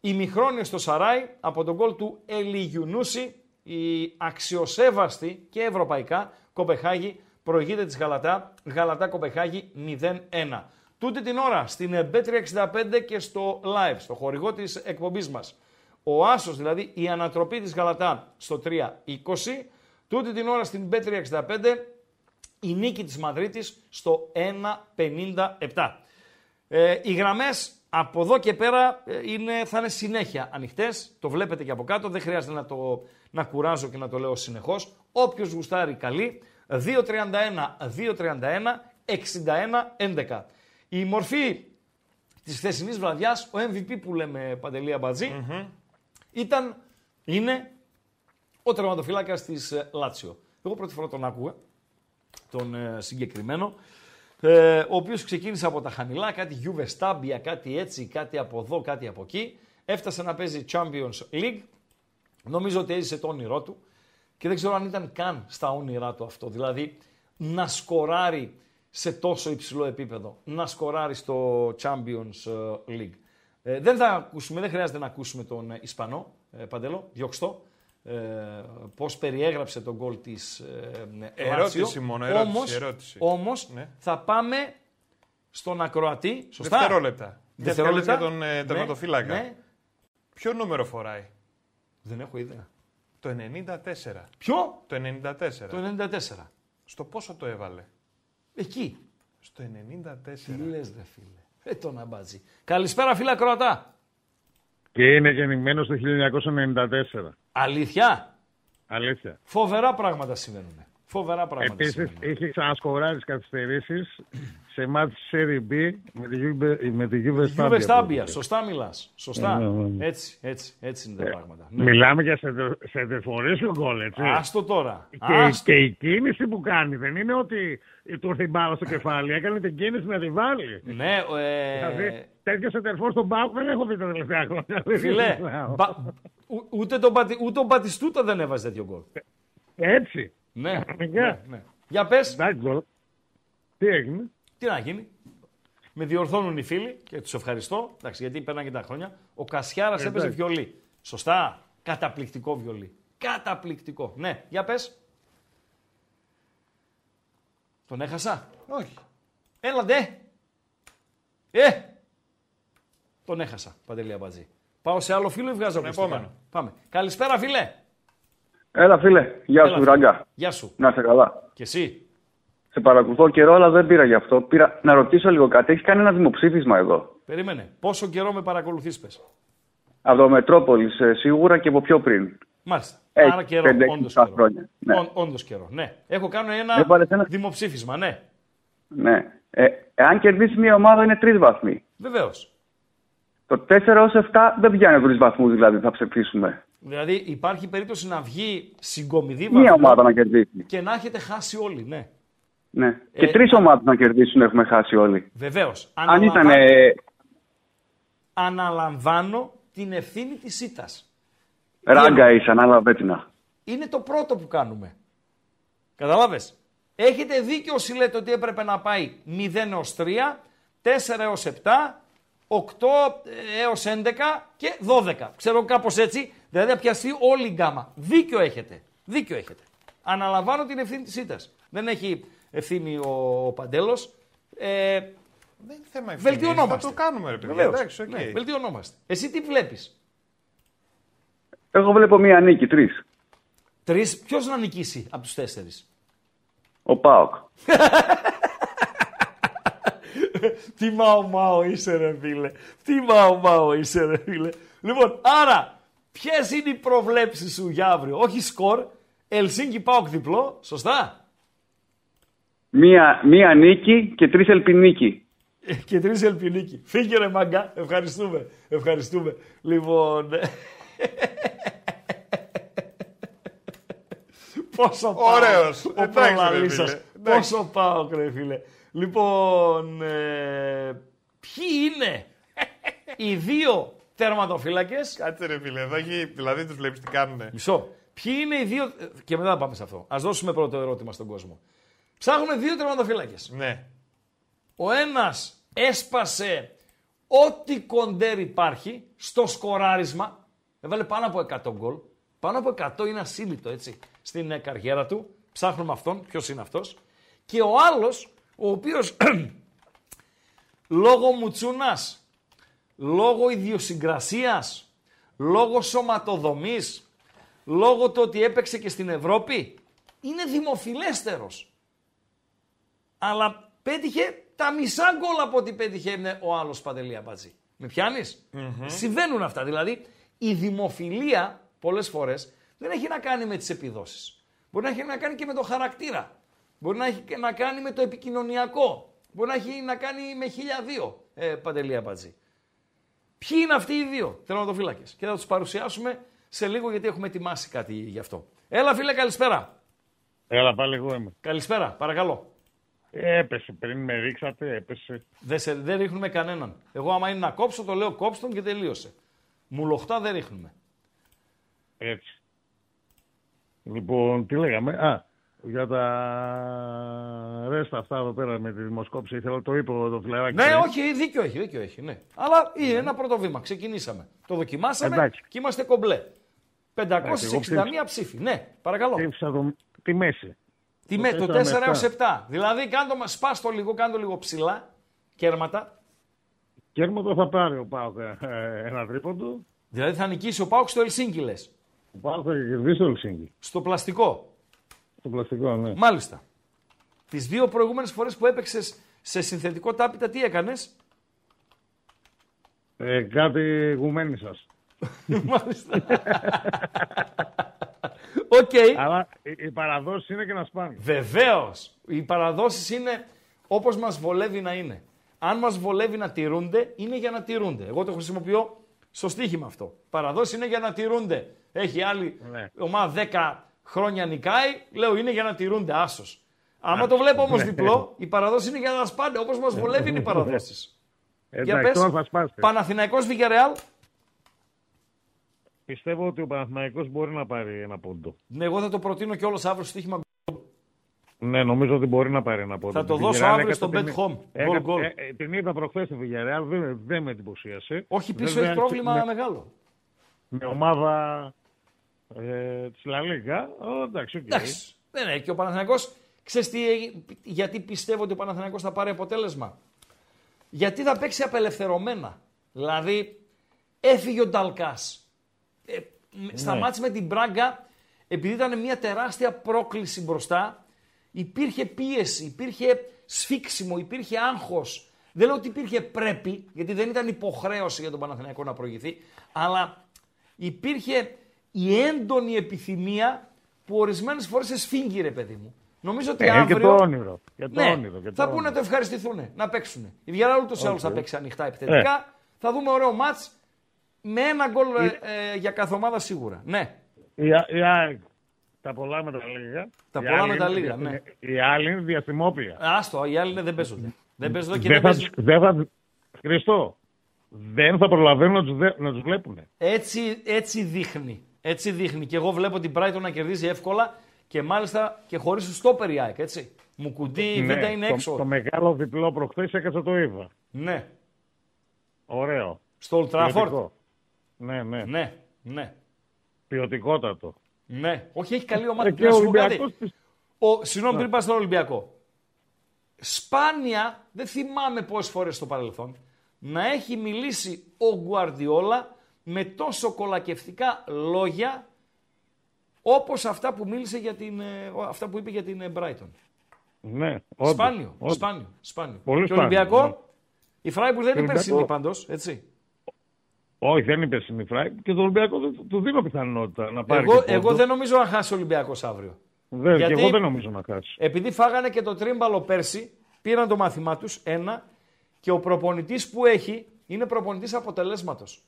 Ημιχρόνιο στο Σαράι από τον γκολ του Ελιγιουνούση. Η αξιοσέβαστη και ευρωπαϊκά Κοπεχάγη προηγείται της Γαλατά. Γαλατά Κοπεχάγη 0-1. Τούτη την ώρα στην ε, B365 και στο live, στο χορηγό της εκπομπής μας. Ο Άσος, δηλαδή η ανατροπή της Γαλατά στο 3-20. Τούτη την ώρα στην B365 η νίκη της Μαδρίτης στο 1-57. Ε, οι γραμμές από εδώ και πέρα ε, είναι, θα είναι συνέχεια ανοιχτές. Το βλέπετε και από κάτω, δεν χρειάζεται να, το, να κουράζω και να το λέω συνεχώς. Όποιος γουστάρει καλή, 2-31, 2-31, 61-11. Η μορφή της χθεσινής βραδιάς, ο MVP που λέμε Παντελία Μπατζή, ήταν, είναι ο τερματοφύλακας της ε, Λάτσιο. Εγώ πρώτη φορά τον άκουγα, τον ε, συγκεκριμένο, ε, ο οποίος ξεκίνησε από τα χαμηλά, κάτι Juve Stabia, κάτι έτσι, κάτι από εδώ, κάτι από εκεί. Έφτασε να παίζει Champions League. Νομίζω ότι έζησε το όνειρό του και δεν ξέρω αν ήταν καν στα όνειρά του αυτό. Δηλαδή να σκοράρει σε τόσο υψηλό επίπεδο, να σκοράρει στο Champions League. Ε, δεν θα ακούσουμε, δεν χρειάζεται να ακούσουμε τον Ισπανό, ε, Παντελό, διώξτο, ε, πώς περιέγραψε τον γκολ της ε, Ερώτηση Λάτσιο. μόνο, ερώτηση, Όμως, ερώτηση. όμως Ναι. θα πάμε στον ακροατή, σωστά. Δευτερόλεπτα. Δευτερόλεπτα. Για τον ε, τερματοφύλακα. Ναι, ναι. Ποιο νούμερο φοράει; Δεν έχω ιδέα. Το 94. Ποιο; Το 94. Το 94. Στο πόσο το έβαλε; Εκεί. Στο 94. Τι λες ρε φίλε. Ε, τον αμπάτζι. Καλησπέρα φίλα ακροατά. Και είναι γεννημένος το 1994. Αλήθεια; Αλήθεια. Φοβερά πράγματα συμβαίνουν. Φοβερά πράγματα Επίσης, συμβαίνουν. είχε ξανασκοράρεις τι καθυστερήσει σε μάτς Serie B με τη Juve- με τη Juve Γιούβε Stabia. Στάμπια. Σωστά μιλάς. Σωστά. Ναι, ναι, ναι. Έτσι, έτσι, έτσι είναι τα πράγματα. Ναι. Μιλάμε για σεντερφορέ στο γκολ, έτσι. Άστο τώρα. Και, Άστο. και η κίνηση που κάνει δεν είναι ότι του ήρθε η μπάλα στο κεφάλι. Έκανε την κίνηση να τη βάλει. Ναι, ε, Δηλαδή, τέτοιο σεντερφόρ στον Πάο δεν έχω δει τα τελευταία χρόνια. φιλέ, μπα- ου- ούτε, τον Πατι, ούτε τον Πατιστούτα δεν έβαζε τέτοιο γκολ. Έτσι. Ναι, Κανονικά. ναι, ναι. Για πες, Εντάξει, γκολ. Τι έγινε; τι να γίνει. Με διορθώνουν οι φίλοι και τους ευχαριστώ, εντάξει, γιατί περνάνε και τα χρόνια. Ο Κασιάρας έπαιζε Εντάξει. βιολί. Σωστά. Καταπληκτικό βιολί. Καταπληκτικό. Ναι, για πες. Τον έχασα; Όχι. Έλα ντε. Ε. Τον έχασα, Παντελή Αμπατζή. Πάω σε άλλο φίλο ή βγάζω ακουστικά; επόμενο. Πάμε. Καλησπέρα φίλε. Έλα φίλε, γεια Έλα, σου Ράγκα. Γεια σου. Να είσαι καλά. Και εσύ. Σε παρακολουθώ καιρό, αλλά δεν πήρα γι' αυτό. Πήρα να ρωτήσω λίγο κάτι. Έχεις κάνει ένα δημοψήφισμα εδώ; Περίμενε. Πόσο καιρό με παρακολουθείς πες. Από το Μετρόπολης, ε, σίγουρα και από πιο πριν. Μάλιστα. Έχει Άρα καιρό, πέντε, όντως επτά καιρό. χρόνια. Ναι. Όν- όντως καιρό, ναι. Έχω κάνει ένα Έβαλες ένα- δημοψήφισμα, ναι. Ναι. Ε, εάν κερδίσεις μια ομάδα είναι τρεις βαθμοί. Βεβαίως. Το 4 ως 7 δεν πιάνει τρεις βαθμούς δηλαδή θα ψηφίσουμε. Δηλαδή υπάρχει περίπτωση να βγει συγκομιδή Μία βαθμών ομάδα να κερδίσει. και να έχετε χάσει όλοι, ναι. Ναι. Ε, και τρεις ομάδες να κερδίσουν έχουμε χάσει όλοι. Βεβαίως. Αν ήταν. Αναλαμβάνω- Ε, Αναλαμβάνω την ευθύνη της ΣΥΤΑς. ράγκα είσαι, ανάλαβε την. να. Είναι το πρώτο που κάνουμε. Καταλάβες; Έχετε δίκιο όσοι λέτε ότι έπρεπε να πάει 0 έως 3, 4 έως 7, 8 έως 11 και 12. Ξέρω κάπως έτσι, δηλαδή να πιαστεί όλη η γκάμα. Δίκιο έχετε. Δίκιο έχετε. Αναλαμβάνω την ευθύνη της ήττας. Δεν έχει ευθύνη ο, ο Παντέλος. Ε, Δεν είναι θέμα ευθύνης. βελτιωνόμαστε. Θα το κάνουμε, ρε παιδιά. Βεβαίως. Εντάξει, οκ. Ναι, βελτιωνόμαστε. Εσύ τι βλέπεις; Εγώ βλέπω μία νίκη, τρεις. Τρεις, ποιος να νικήσει από τους τέσσερις; Ο Πάοκ. [LAUGHS] Τι μάο μάο είσαι ρε φίλε. Τι μάο μάο είσαι ρε φίλε. Λοιπόν, άρα, ποιες είναι οι προβλέψεις σου για αύριο; Όχι σκορ, Ελσίνκι Πάοκ διπλό, σωστά; Μία, μία νίκη και τρεις ελπινίκη. Ε, Και τρεις ελπινίκι. Φύγε ρε μαγκά, ευχαριστούμε, ευχαριστούμε. Λοιπόν... [LAUGHS] Πόσο πάω. Ωραίος. Ο Εντάξει, ρε προλαλής φίλε. σας. Εντάξει. Πόσο πάω, ρε φίλε. Λοιπόν, ε, ποιοι είναι οι δύο τερματοφύλακες Κάτσε ρε φίλε, εδώ έχει, δηλαδή τους βλέπεις τι κάνουνε. Μισό. Ποιοι είναι οι δύο. Και μετά θα πάμε σε αυτό. Α δώσουμε πρώτο ερώτημα στον κόσμο. Ψάχνουμε δύο τερματοφύλακες. Ναι. Ο ένας έσπασε ό,τι κοντέρ υπάρχει στο σκοράρισμα. Έβαλε πάνω από 100 γκολ. Πάνω από 100 είναι ασύλληπτο έτσι στην ε, καριέρα του. Ψάχνουμε αυτόν, ποιος είναι αυτός. Και ο άλλος, ο οποίος [CLEARS THROAT] λόγω μουτσούνας, λόγω ιδιοσυγκρασίας, λόγω σωματοδομής, λόγω του ότι έπαιξε και στην Ευρώπη, είναι δημοφιλέστερος. Αλλά πέτυχε τα μισά γκολ από ό,τι πέτυχε είναι ο άλλος Παντελή Αμπατζή. Με πιανεις Συμβαίνουν αυτά. Δηλαδή η δημοφιλία πολλές φορές δεν έχει να κάνει με τις επιδόσεις. Μπορεί να έχει να κάνει και με το χαρακτήρα. Μπορεί να έχει να κάνει με το επικοινωνιακό. Μπορεί να έχει να κάνει με χίλια δύο, ε, Παντελή Αμπατζή. Ποιοι είναι αυτοί οι δύο; Τερματοφύλακε και θα τους παρουσιάσουμε σε λίγο γιατί έχουμε ετοιμάσει κάτι γι' αυτό. Έλα, φίλε, καλησπέρα. Έλα, πάλι εγώ είμαι. Καλησπέρα, παρακαλώ. Έπεσε πριν με ρίξατε, έπεσε. Δεν, σε, δεν ρίχνουμε κανέναν. Εγώ, άμα είναι να κόψω, το λέω κόψτε τον και τελείωσε. Μουλοχτά δεν ρίχνουμε. Έτσι. Λοιπόν, τι λέγαμε; Α, για τα ρέστα αυτά εδώ πέρα με τη δημοσκόπηση. Ήθελα το είπε το φιλαράκι. Ναι, όχι, δίκιο έχει, δίκιο έχει. Ναι. Αλλά είναι ένα πρώτο βήμα. Ξεκινήσαμε. Το δοκιμάσαμε Εντάξει. και είμαστε κομπλέ. 561 εγώ ψήφισα. ψήφοι. Ναι, παρακαλώ. Ψήφισα το, τη μέση. Τι το με, το 4 4 με έως 7. 7. Δηλαδή, κάντο, μας- σπάς το λίγο, κάντο λίγο ψηλά, κέρματα. Κέρματο θα πάρει ο Πάοκ ε, ένα τρίποντο. Δηλαδή θα νικήσει ο Πάουκ στο Ελσίνκι, λες. Ο Πάοκ θα κερδίσει το Ελσίνκι. Στο πλαστικό. Στο πλαστικό, ναι. Μάλιστα. Τις δύο προηγούμενες φορές που έπαιξες σε συνθετικό τάπητα, τι έκανες; Ε, κάτι γουμένη σας. [LAUGHS] Μάλιστα. Οκ. Αλλά οι, οι παραδόσεις είναι και να σπάνε. Βεβαίως. Οι παραδόσεις είναι όπως μας βολεύει να είναι. Αν μας βολεύει να τηρούνται, είναι για να τηρούνται. Εγώ το χρησιμοποιώ στο στοίχημα αυτό. Παραδόσεις είναι για να τηρούνται. Έχει άλλη Ναι. ομάδα 10 χρόνια νικάει, λέω είναι για να τηρούνται, άσο. Άμα το βλέπω όμως Ναι. διπλό, οι παραδόσεις είναι για να σπάνε όπως μας βολεύει είναι οι παραδόσεις. Για Εντάξει, πες, τώρα θα σπάσετε. Παναθηναϊκός Βιγιαρεάλ. Πιστεύω ότι ο Παναθηναϊκός μπορεί να πάρει ένα πόντο. Ναι, εγώ θα το προτείνω κιόλας αύριο στο στοίχημα. Ναι, νομίζω ότι μπορεί να πάρει ένα πόντο. Θα το Η δώσω Villarreal αύριο έκανε στο την- Bet Home. έκανε- Goal, goal. ε, ε, Την είδα προχθές στη Villarreal, δεν, δεν με εντυπωσίασε. Όχι, πίσω Βέβαια, έχει πρόβλημα με, μεγάλο. με ομάδα ε, της La Liga. Ω, εντάξει, οκ. Εντάξει. Δεν είναι. Και ο Παναθηναϊκός, ξέρεις τι, έγινε- γιατί πιστεύω ότι ο Παναθηναϊκός θα πάρει αποτέλεσμα; Γιατί θα παίξει απελευθερωμένα. Δηλαδή, έφυγε ο Νταλκάς. Ε, μ- σταμάτησε με την Μπράγκα, επειδή ήταν μια τεράστια πρόκληση μπροστά, υπήρχε πίεση, υπήρχε σφίξιμο, υπήρχε άγχος. Δεν λέω ότι υπήρχε πρέπει, γιατί δεν ήταν υποχρέωση για τον Παναθηναϊκό να προηγηθεί, αλλά υπήρχε η έντονη επιθυμία που ορισμένες φορές σε σφίγγει, ρε παιδί μου. Νομίζω ότι Ε, αύριο... και το όνειρο. Και το Ναι, όνειρο, και το θα πούνε να όνειρο. το ευχαριστηθούν, να παίξουν. Η Villarreal ούτως ή άλλως θα παίξει ανοιχτά επιθετικά. Θα δούμε ωραίο μάτς με ένα γκολ ε, ε, για κάθε ομάδα σίγουρα. Ναι. Η, Α- η ΑΕΚ, τα πολλά με τα λίγα. Τα Η πολλά άλλη με τα είναι λίγα, διαθυ- ναι. Η άλλη είναι διαστημόπλια. Άστο, οι άλλοι είναι, δεν παίζονται. δεν παίζονται και Δεν δεν θα, παίζουν. τους- δεν θα, Χριστό, δεν θα προλαβαίνουν να τους, δε- να τους βλέπουν. Έτσι, έτσι δείχνει. Έτσι δείχνει. Και εγώ βλέπω την Brighton να κερδίζει εύκολα και μάλιστα και χωρίς τους στόπερ η ΑΕΚ, έτσι. Μου κουντί, η Β' είναι Ναι, το, έξω. το μεγάλο διπλό προχθές έκατσα το είδα. Ναι. Ωραίο. Στο Old Trafford. Ποιοτικό. Ναι, ναι. Ναι, ναι. Ποιοτικότατο. Ναι. Όχι, έχει καλή ομάδα. Ε, και Να ο σου πω κάτι. Ολυμπιακός πι- Ο, συγγνώμη, πριν πας στον Ολυμπιακό. Σπάνια, δεν θυμάμαι πόσες φορές στο παρελθόν, να έχει μιλήσει ο Γκουαρδιόλα με τόσο κολακευτικά λόγια όπως αυτά που μίλησε για την, ε, ο- αυτά που είπε για την ε, Brighton. Ναι, όντως, Σπάνιο, όντως. σπάνιο, σπάνιο. Πολύ και ο σπάνιο, Ολυμπιακό, ναι. η Φράιμπουργκ δεν είναι Ολυμπιακό- περσινή πάντως, έτσι. Όχι, δεν είπε στην Φράι και το Ολυμπιακό δεν- του δίνω πιθανότητα να πάρει. Εγώ, και εγώ πόντο. δεν νομίζω να χάσει ο Ολυμπιακός αύριο. Δεν, γιατί- Και εγώ δεν νομίζω να χάσει. Επειδή φάγανε και το τρίμπαλο πέρσι, πήραν το μάθημά τους ένα και ο προπονητής που έχει είναι προπονητής αποτελέσματος.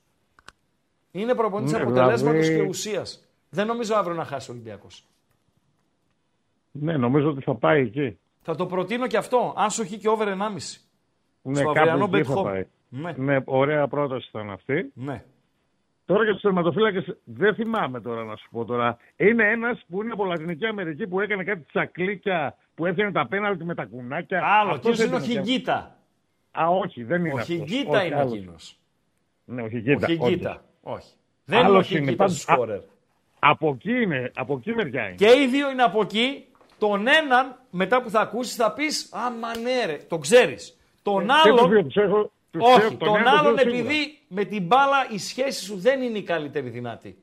Είναι προπονητής Ναι, αποτελέσματο δηλαδή- και ουσίας. Δεν νομίζω αύριο να χάσει ο Ολυμπιακός. Ναι, νομίζω ότι θα πάει εκεί. Θα το προτείνω και αυτό. Άσοχη και over 1,5. Ναι, Στο κάπου αυριανό εκεί bet θα home. πάει. Ναι. Ναι, ωραία πρόταση ήταν αυτή. Ναι. Τώρα για τους τερματοφύλακε, δεν θυμάμαι τώρα να σου πω τώρα. Είναι ένας που είναι από Λατινική Αμερική που έκανε κάτι τσακλίκια που έφτιανε τα πέναλτι με τα κουνάκια. Άλλο, Αυτός ποιο είναι ο έπαιρνε και- Χιγκίτα. Α, όχι, δεν είναι Ο αυτός. Χιγκίτα Όχι, είναι άλλος. εκείνος. Ναι, ο Ο Χιγκίτα. Χιγκίτα. όντως. Όχι. Δεν είναι ο Άλλος είναι, Χιγκίτα πάντως- σκόρερ. Από εκεί είναι, από εκεί μεριά είναι. Και οι δύο είναι από εκεί. Τον έναν, μετά που θα ακούσεις, θα πεις Α, μα ναι, ρε, τον ξέρεις. Τον Και τους δύο άλλον. τους έχω, τους Όχι, ξέρω, τον ένα, τον άλλον δύο σίγουρα. επειδή με την μπάλα η σχέση σου δεν είναι η καλύτερη δυνατή.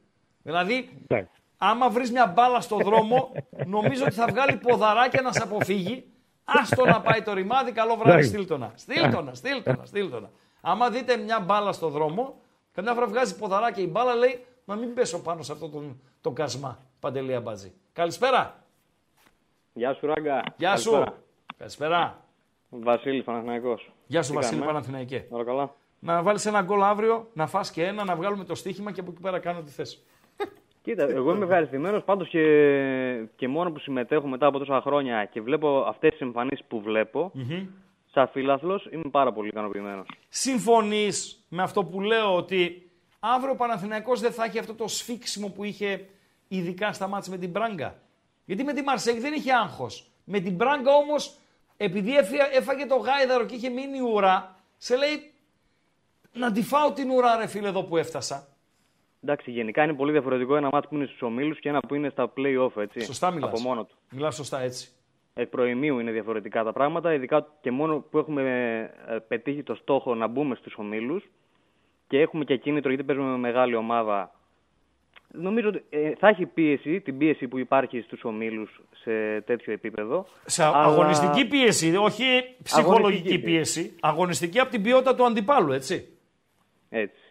Δηλαδή, Εντάξει. άμα βρεις μια μπάλα στο δρόμο, [LAUGHS] νομίζω ότι θα βγάλει ποδαράκια να σε αποφύγει. Άστο να πάει το ρημάδι, καλό βράδυ, Εντάξει. στείλτονα. Στείλτονα, στείλτονα, στείλτονα. Άμα δείτε μια μπάλα στο δρόμο, καμιά φορά βγάζει ποδαράκια η μπάλα, λέει να μην πέσω πάνω σε αυτό τον, τον κασμά. Παντελή Αμπατζή. Καλησπέρα. Γεια σου, Ράγκα. Γεια σου. Καλησπέρα. Καλησπέρα. Βασίλη Παναθηναϊκός. Γεια σου Τι Βασίλη κάνουμε; Παναθηναϊκέ. Όλα καλά; Να βάλεις ένα γκολ αύριο, να φας και ένα, να βγάλουμε το στοίχημα και από εκεί πέρα κάνω τι θες. [LAUGHS] Κοίτα, εγώ είμαι ευχαριστημένος πάντως και, και μόνο που συμμετέχω μετά από τόσα χρόνια και βλέπω αυτές τις εμφανίσεις που βλέπω. Σαν φίλαθλος είμαι πάρα πολύ ικανοποιημένος. Συμφωνείς με αυτό που λέω ότι αύριο ο Παναθηναϊκός δεν θα έχει αυτό το σφίξιμο που είχε ειδικά στα μάτια με την Μπράγκα. Γιατί με τη Μαρσέγ δεν είχε άγχος. Με την Μπράγκα όμως, επειδή έφυγε- έφαγε το γάιδαρο και είχε μείνει ουρά, σε λέει να τη φάω την ουρά ρε φίλε εδώ που έφτασα. Εντάξει, γενικά είναι πολύ διαφορετικό ένα μάτι που είναι στους ομίλους και ένα που είναι στα play-off, έτσι. Σωστά μιλάς. Από μόνο του. Μιλάς σωστά έτσι. Εκ προημίου είναι διαφορετικά τα πράγματα, ειδικά και μόνο που έχουμε ε, πετύχει το στόχο να μπούμε στους ομίλους και έχουμε και κίνητρο γιατί παίζουμε με μεγάλη ομάδα. Νομίζω ότι ε, θα έχει πίεση, την πίεση που υπάρχει στους ομίλους σε τέτοιο επίπεδο. Σε αλλά- αγωνιστική πίεση, όχι ψυχολογική Αγωνιστική πίεση. Αγωνιστική από την ποιότητα του αντιπάλου, έτσι. Έτσι.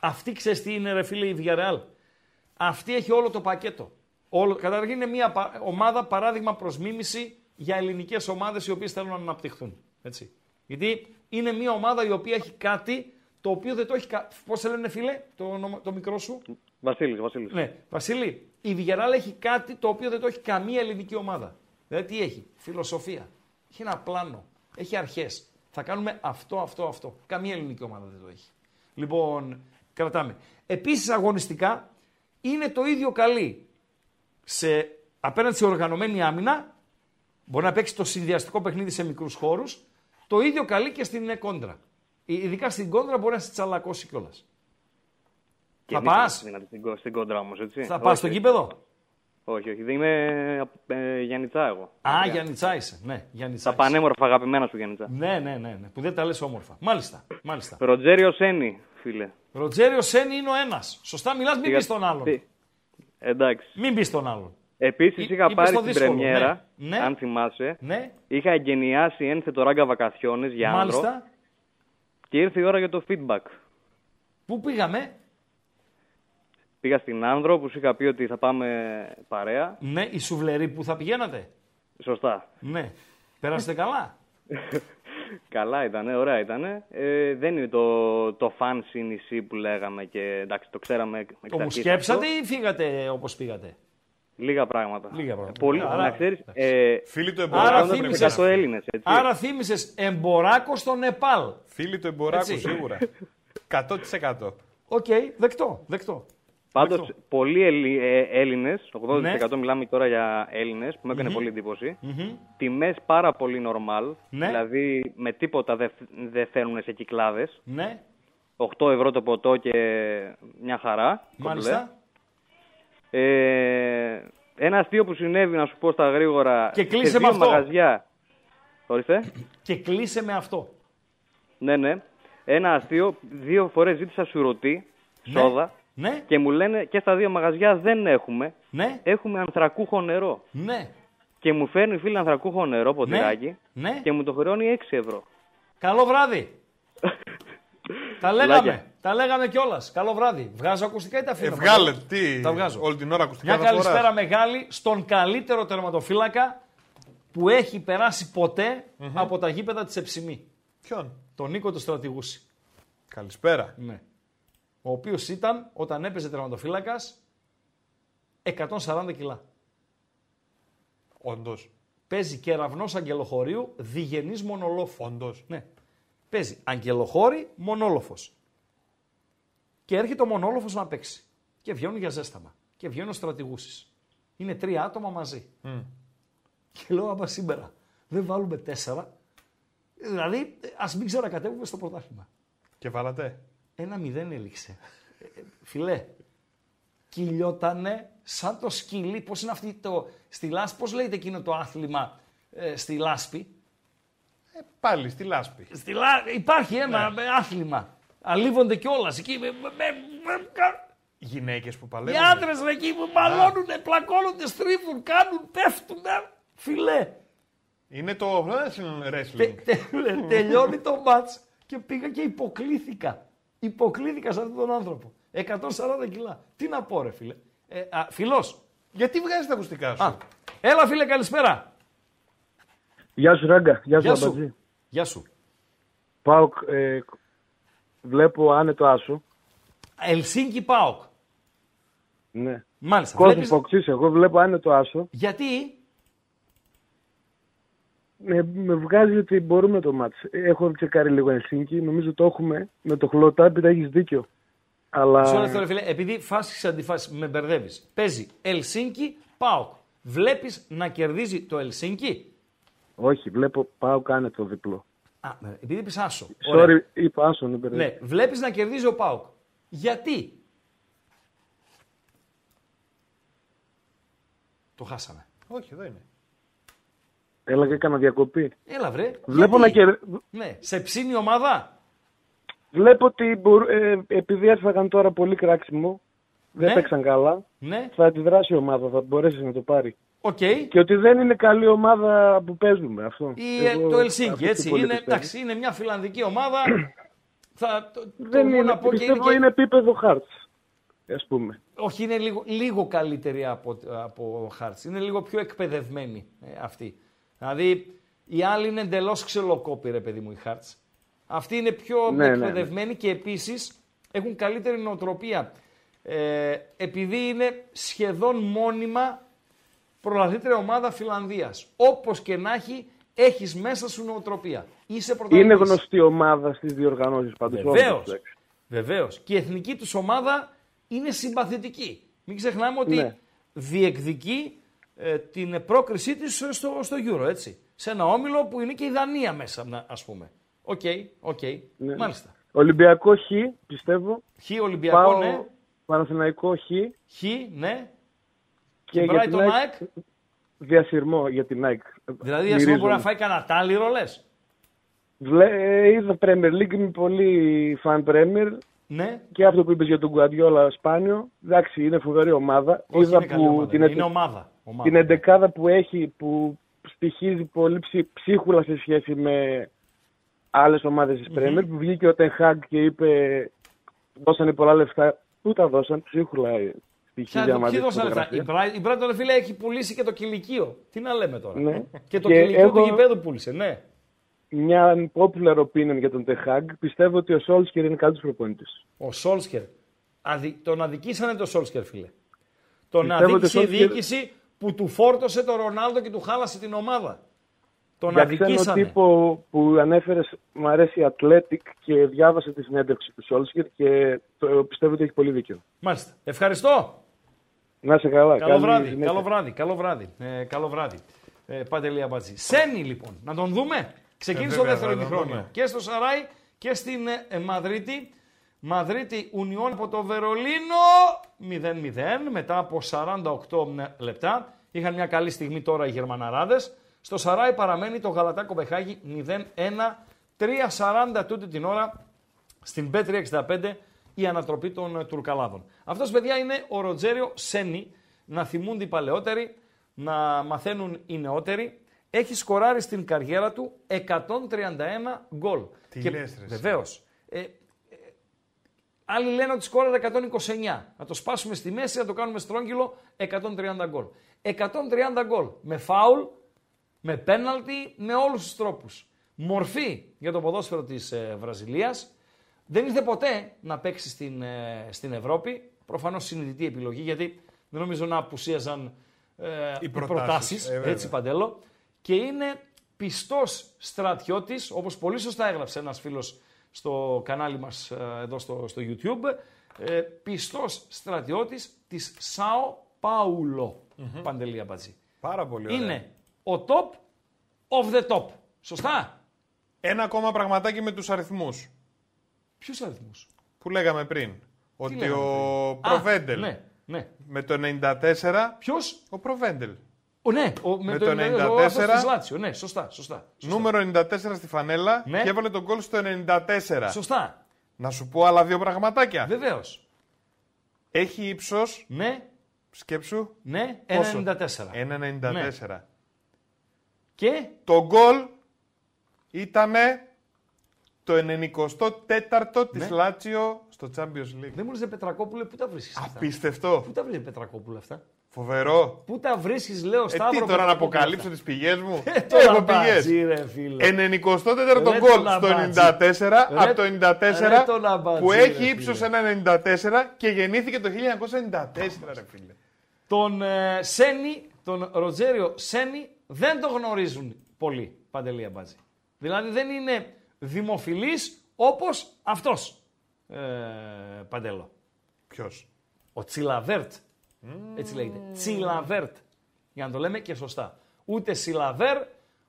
Αυτή ξέρεις τι είναι, ρε φίλε, η Villarreal. Αυτή έχει όλο το πακέτο. Όλο, καταρχήν είναι μια πα- ομάδα παράδειγμα προς μίμηση για ελληνικές ομάδες οι οποίες θέλουν να αναπτυχθούν. Έτσι. Γιατί είναι μια ομάδα η οποία έχει κάτι το οποίο δεν το έχει. Πώς σε λένε, φίλε, το, όνομα- το μικρό σου; Βασίλης, Βασίλης. Ναι, Βασίλη, η Villarreal έχει κάτι το οποίο δεν το έχει καμία ελληνική ομάδα. Δηλαδή τι έχει, φιλοσοφία. Έχει ένα πλάνο. Έχει αρχές. Θα κάνουμε αυτό, αυτό, αυτό. Καμία ελληνική ομάδα δεν το έχει. Λοιπόν, κρατάμε. Επίσης αγωνιστικά είναι το ίδιο καλή σε, απέναντι σε οργανωμένη άμυνα. Μπορεί να παίξει το συνδυαστικό παιχνίδι σε μικρούς χώρους. Το ίδιο καλή και στην ε, κόντρα. Ε, Ειδικά στην κόντρα μπορεί να σε τσαλακώσει κιόλας. Και Θα εμείς πας; είμαστε δυνατοί στην, κο- στην κόντρα όμως, έτσι. Θα Όχι, πα στο όχι. γήπεδο; Όχι, όχι. Δεν είμαι ε, Γιάννητσά εγώ. Α, Μακριά. Γιάννητσά είσαι. Ναι, Γιάννητσά Τα είσαι. πανέμορφα αγαπημένα σου Γιάννητσά. Ναι, ναι, ναι, ναι, που δεν τα λες όμορφα. Μάλιστα, μάλιστα. Ροτζέριο Σένι, φίλε. Ροτζέριο Σένι είναι ο ένας. Σωστά, μιλάς, μην Πήγα- πεις τον άλλον. Τι- Εντάξει. Μην πεις τον άλλον. Επίσης Εί- είχα είπες πάρει το την δύσκολο, πρεμιέρα, ναι. Ναι. αν θυμάσαι. Ναι, Είχα εγκαινιάσει ένθετο ράγκα βακαθιώνες για άνδρο μάλιστα. Και ήρθε η ώρα για το feedback. Πού πήγαμε, Πήγα στην Άνδρο που σου είχα πει ότι θα πάμε παρέα. Ναι, η σουβλερή που θα πηγαίνατε; Σωστά. Ναι. Πέρασετε καλά; [LAUGHS] Καλά ήταν, ωραία ήταν. Ε, δεν είναι το, το fancy νησί που λέγαμε και εντάξει, το ξέραμε. εξ Το μου αρχής σκέψατε αυτό. ή φύγατε όπως πήγατε; Λίγα πράγματα. Λίγα πράγματα. Πολύ, Άρα, να ξέρεις, εντάξει. ε, Φίλοι του Άρα εμποράκου. θύμισες- το Έλληνες, έτσι. Άρα θύμισε εμποράκο στο Νεπάλ. Φίλοι του εμποράκου Έτσι. σίγουρα. 100%. Οκ, δεκτό, δεκτό. Πάντως, Δεκτό. πολλοί Ελλη, ε, Έλληνες, 80% Ναι. μιλάμε τώρα για Έλληνες, που με έκανε πολύ εντύπωση. Τιμές πάρα πολύ normal, Ναι. δηλαδή με τίποτα δεν δεν φέρνουν σε Κυκλάδες. Ναι, 8 ευρώ το ποτό και μια χαρά. κομπλέ. Μάλιστα. Ε, ένας αστείο που συνέβη, να σου πω στα γρήγορα, Και κλείσε σε με δύο αυτό. μαγαζιά. Ορίστε. Και κλείσε με αυτό. Ναι, ναι. Ένας αστείο, δύο φορές ζήτησα σουρωτή, Ναι. σόδα, Ναι, και μου λένε και στα δύο μαγαζιά δεν έχουμε. ναι, Έχουμε ανθρακούχο νερό. ναι. Και μου φέρνει φίλο ανθρακούχο νερό, ποτηράκι, ναι. και μου το χρεώνει 6 ευρώ. Καλό βράδυ. [LAUGHS] τα λέγαμε. Φιλάκια. Τα λέγαμε κιόλας. Καλό βράδυ. Βγάζω ακουστικά ή τα Ε, αφήνω. βγάλε, παντού; τι. Τα βγάζω. Όλη την ώρα ακουστικά Μια θα φοράς. καλησπέρα μεγάλη στον καλύτερο τερματοφύλακα που έχει περάσει ποτέ από τα γήπεδα της Εψημή. Ποιον; Τον Νίκο του Στρατηγούση. Καλησπέρα. Ναι. Ο οποίος ήταν, όταν έπαιζε τερματοφύλακας, 140 κιλά. Όντως. Παίζει κεραυνός αγγελοχωρίου, διγενής μονολόφου. Όντως. Ναι. Παίζει αγγελοχώρη, μονόλοφος. Και έρχεται ο μονόλοφος να παίξει. Και βγαίνουν για ζέσταμα. Και βγαίνουν στρατηγούσεις. Είναι τρία άτομα μαζί. Και λέω άμα σήμερα δεν βάλουμε τέσσερα, Δηλαδή, ας μην ξανακατεύουμε στο πρωτάθλημα. Και βάλατε. Ένα μηδέν έληξε. Ε, φιλέ, κυλιότανε σαν το σκυλί. Πώς είναι αυτή το... Στη λάσπη, πώς λέγεται εκείνο το άθλημα ε, στη λάσπη; Ε, πάλι στη λάσπη. Στη λά... Υπάρχει ένα Ναι. ε, άθλημα. Αλείβονται κιόλας εκεί. Με, με, με- με- Γυναίκες που οι παλεύουν. άντρες εκεί που μαλώνουνε, πλακώνονται, στρίβουν, κάνουν, πέφτουν. ε. Φιλέ. Είναι το wrestling. Τε, τε- τελειώνει το μάτς και πήγα και υποκλήθηκα. Υποκλήθηκα σε αυτόν τον άνθρωπο. 140 κιλά. Τι να πω ρε φίλε. Ε, α, φιλός. Γιατί βγάζεις τα ακουστικά σου; Α, έλα φίλε καλησπέρα. Γεια σου Ράγκα, γεια σου Γεια σου. Αμπατζή. Γεια σου. Πάω, ε, βλέπω άνετο άσο. Ελσίνκι Πάοκ. Ναι. Μάλιστα. Κόσμος Βλέπεις... Φοξής, εγώ βλέπω άνετο άσο. Γιατί; Ε, με βγάζει ότι μπορούμε το μάτς. Έχω τσεκάρει λίγο Ελσίνκι, νομίζω το έχουμε. Με το χλωτάπι έχεις δίκιο. Αλλά Μισό λεπτό, ρε φίλε, επειδή φάσει αντιφάσεις με μπερδεύεις. Παίζει Ελσίνκι Πάοκ. Βλέπεις να κερδίζει το Ελσίνκι; Όχι, βλέπω πάω κάνε το διπλό. Α, ε, επειδή πει άσο. Ωραία. Sorry, είπα άσο, ναι, μπερδεύω. Ναι, βλέπεις να κερδίζει ο Πάοκ. Γιατί; Το χάσαμε. Όχι, εδώ είναι. Έλα και έκανα διακοπή. Έλα βρε. Βλέπω γιατί; να κερ... Ναι, σε ψήνει η ομάδα; Βλέπω ότι μπορ- ε, επειδή έφαγαν τώρα πολύ κράξιμο, δεν Ναι. παίξαν καλά, Ναι, θα αντιδράσει η ομάδα, θα μπορέσεις να το πάρει. Οκ. Και ότι δεν είναι καλή ομάδα που παίζουμε αυτό. Η- Εγώ το Ελσίνκι, αυτό έτσι. πολύ Είναι, πιστεύω. εντάξει, είναι μια φιλανδική ομάδα. [CLEARS THROAT] θα, το, το Δεν μπορώ είναι, να πω και πιστεύω και- είναι επίπεδο Hearts, ας πούμε. Όχι, είναι λίγο, λίγο καλύτερη από, από Hearts. Είναι λίγο πιο εκπαιδευμένη ε, αυτή. Δηλαδή, οι άλλοι είναι εντελώς ξελοκόπη, ρε παιδί μου, οι Hearts. Αυτοί είναι πιο Ναι, ναι, ναι. εκπαιδευμένοι και επίσης έχουν καλύτερη νοοτροπία. Ε, επειδή είναι σχεδόν μόνιμα πρωταθλήτρια ομάδα Φιλανδίας. Όπως και να έχει, έχεις μέσα σου νοοτροπία. Είσαι Είναι πρωταθλητής. γνωστή ομάδα στις διοργανώσεις πάντως. Βεβαίως. όντως, εντάξει. Βεβαίως. Και η εθνική τους ομάδα είναι συμπαθητική. Μην ξεχνάμε ότι Ναι. διεκδικεί ε, την πρόκρισή της στο, στο Euro, έτσι. Σε ένα όμιλο που είναι και η Δανία μέσα, να- ας πούμε. Οκ, οκ. Ναι. Μάλιστα. Ολυμπιακό Χ, πιστεύω. Χ Ολυμπιακό, Πάω ναι. Παναθηναϊκό Χ Χ, ναι. Και, Και για την Brighton ΑΕΚ ΑΕΚ. διασυρμό για την ΑΕΚ. Δηλαδή, ας πούμε, μπορεί να φάει κανένα τάλιρο, λες. Βλέ, ε, είδα Premier League, είμαι πολύ fan Premier Ναι. και αυτό που είπες για τον Guardiola σπάνιο. Εντάξει, είναι φοβερή ομάδα. Όχι, είδα είναι καλή ομάδα. την, είναι ετε- ομάδα. ομάδα. την εντεκάδα που έχει που στοιχίζει πολύ ψι, ψίχουλα σε σχέση με άλλες ομάδες της Premier που βγήκε ο Ten και είπε δώσανε πολλά λεφτά. Πού τα δώσαν, ψίχουλα ε, στοιχίζει Ποια, άμα ποιοι δεις δώσαν λεφτά. Η φωτογραφία. Brighton, η Brighton, ρε φίλε, έχει πουλήσει και το κηλικείο. Τι να λέμε τώρα. Ναι. Και το Και κηλικείο του έχω- γηπέδου πούλησε, ναι. Μια popular opinion για τον Ten πιστεύω ότι ο Solskjaer είναι καλύτερος προπονητής. Ο Σόλσκερ. Αδι... Τον αδικήσανε το Σόλσκερ, φίλε. Τον Πιστεύω ότι αδίκησε η ο Solskjaer- διοίκηση που του φόρτωσε τον Ρονάλδο και του χάλασε την ομάδα. Τον Για ξένο αδικήσανε. τύπο που ανέφερες, μου αρέσει η Athletic και διάβασα τη συνέντευξη του Solskjaer και το, πιστεύω ότι έχει πολύ δίκιο. Μάλιστα. Ευχαριστώ. Να είσαι καλά. Καλό καλή βράδυ. συνέχεια. Καλό βράδυ. Καλό βράδυ. Ε, καλό βράδυ. Ε, Παντελή Αμπατζή. Σένι λοιπόν. Να τον δούμε. Ξεκίνησε Ε, το βέβαια, δεύτερο θα τον ημιχρόνιο. δούμε. Και στο Σαράι και στην ε, Μαδρίτη. Μαδρίτη Ουνιόν από το Βερολίνο 0-0 μετά από 48 λεπτά. Είχαν μια καλή στιγμή τώρα οι Γερμαναράδες. Στο Σαράι παραμένει το Γαλατά Κοπεχάγη 0-1. 3-40 τούτη την ώρα στην B365 η ανατροπή των ε, Τουρκαλάδων. Αυτός παιδιά είναι ο Ροτζέριο Σένι, να θυμούνται οι παλαιότεροι, να μαθαίνουν οι νεότεροι. Έχει σκοράρει στην καριέρα του 131 γκολ. Τι λες, ρε, εσύ. Βεβαίως. Ε, ε, άλλοι λένε ότι σκόραρε 129. Να το σπάσουμε στη μέση, να το κάνουμε στρόγγυλο 130 γκολ. 130 γκολ με φάουλ, με πέναλτι, με όλους τους τρόπους. Μορφή για το ποδόσφαιρο της ε, Βραζιλίας. Δεν ήρθε ποτέ να παίξει στην, ε, στην Ευρώπη. Προφανώς συνειδητή επιλογή, γιατί δεν νομίζω να απουσίαζαν ε, οι προτάσεις, προτάσεις, ε, βέβαια. έτσι Παντέλο. Και είναι πιστός στρατιώτης, όπως πολύ σωστά έγραψε ένας φίλος στο κανάλι μας ε, εδώ στο, στο YouTube, ε, πιστός στρατιώτης της Σάο Πάουλο, Παντελή Αμπατζή. Πάρα πολύ ωραία. Είναι ο top of the top. Σωστά; Ένα ακόμα πραγματάκι με τους αριθμούς. Ποιους αριθμούς; Που λέγαμε πριν. Ότι λέγαμε ο πριν; Α, Προβέντελ ναι, ναι. με το 94. Ποιος; Ο Προβέντελ. Ο, ναι, ο, με, Με το, το 94. 94. της Λάτσιος, ναι, σωστά, σωστά. σωστά. Νούμερο 94 στη φανέλα Ναι. και έβαλε τον γκολ στο 94. Σωστά. Να σου πω άλλα δύο πραγματάκια. Βεβαίως. Έχει ύψος. Ναι, Σκέψου. ναι, Πόσο; 1,94. 1,94. Και; Το γκολ ήταν το 94ο της Ναι. Λάτσιο στο Champions League. δεν μου λες ρε Πετρακόπουλε, πού τα βρίσκεις αυτά; Απίστευτο. Πού τα βρίσκεις Πετρακόπουλε αυτά; Φοβερό. Πού τα βρίσκεις, λέω Ε, Σταύρο. τι τώρα να Πετρακόπουλε αποκαλύψω αυτά; τις πηγές μου; [LAUGHS] Ε, Έχω τώρα πηγές. μπάτζι, ρε φίλε. 94ο Ρε γκολ το στο ναμπάτζι. 94 Ρε- από το ρε 94 το ναμπάτζι, που ρε έχει φίλε. ύψος 1,94 και γεννήθηκε το 1994 ρε φίλε. Τον ε, Σένι, τον Ροτζέριο Σένι, δεν το γνωρίζουν πολύ, Παντελή Αμπάτζη. Δηλαδή δεν είναι δημοφιλής όπως αυτός, ε, Παντέλο. Ποιος; Ο Τσιλαβέρτ. Έτσι λέγεται. Τσιλαβέρτ. Για να το λέμε και σωστά. Ούτε Σιλαβέρ,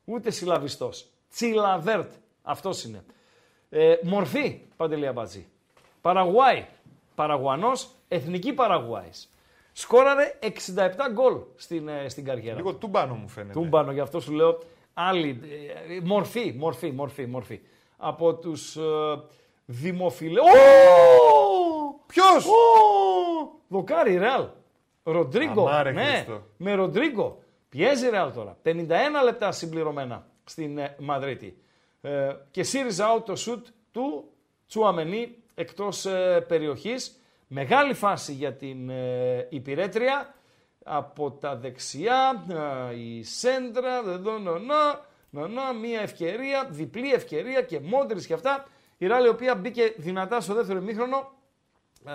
ούτε Σιλαβιστός. Τσιλαβέρτ. Αυτός είναι. Ε, μορφή, Παντελή Αμπατζή. Παραγουάη. Παραγουανός, εθνική Παραγουάης. Σκόραρε 67 γκολ στην, ε, στην καριέρα. Λίγο τούμπανο μου φαίνεται. Τούμπανο, γι' αυτό σου λέω άλλη. ε, μορφή, μορφή, μορφή, μορφή. Από τους ε, δημοφιλέ... Ω! Ποιος; Ω! Δοκάρι, Ρεάλ. Ροντρίγκο. Αμάρε ναι, Χριστό. με Ροντρίγκο. Πιέζει Ρεάλ τώρα. 51 λεπτά συμπληρωμένα στην ε, Μαδρίτη. Ε, και ΣΥΡΙΖΑ out το σουτ του Τσουαμενή εκτός ε, περιοχής. Μεγάλη φάση για την ε, υπηρέτρια. Από τα δεξιά, ε, η σέντρα, εδώ, να, να, να, να, μία ευκαιρία, διπλή ευκαιρία και μόντρης και αυτά. Η Ρεάλ η οποία μπήκε δυνατά στο δεύτερο ημίχρονο. Ε,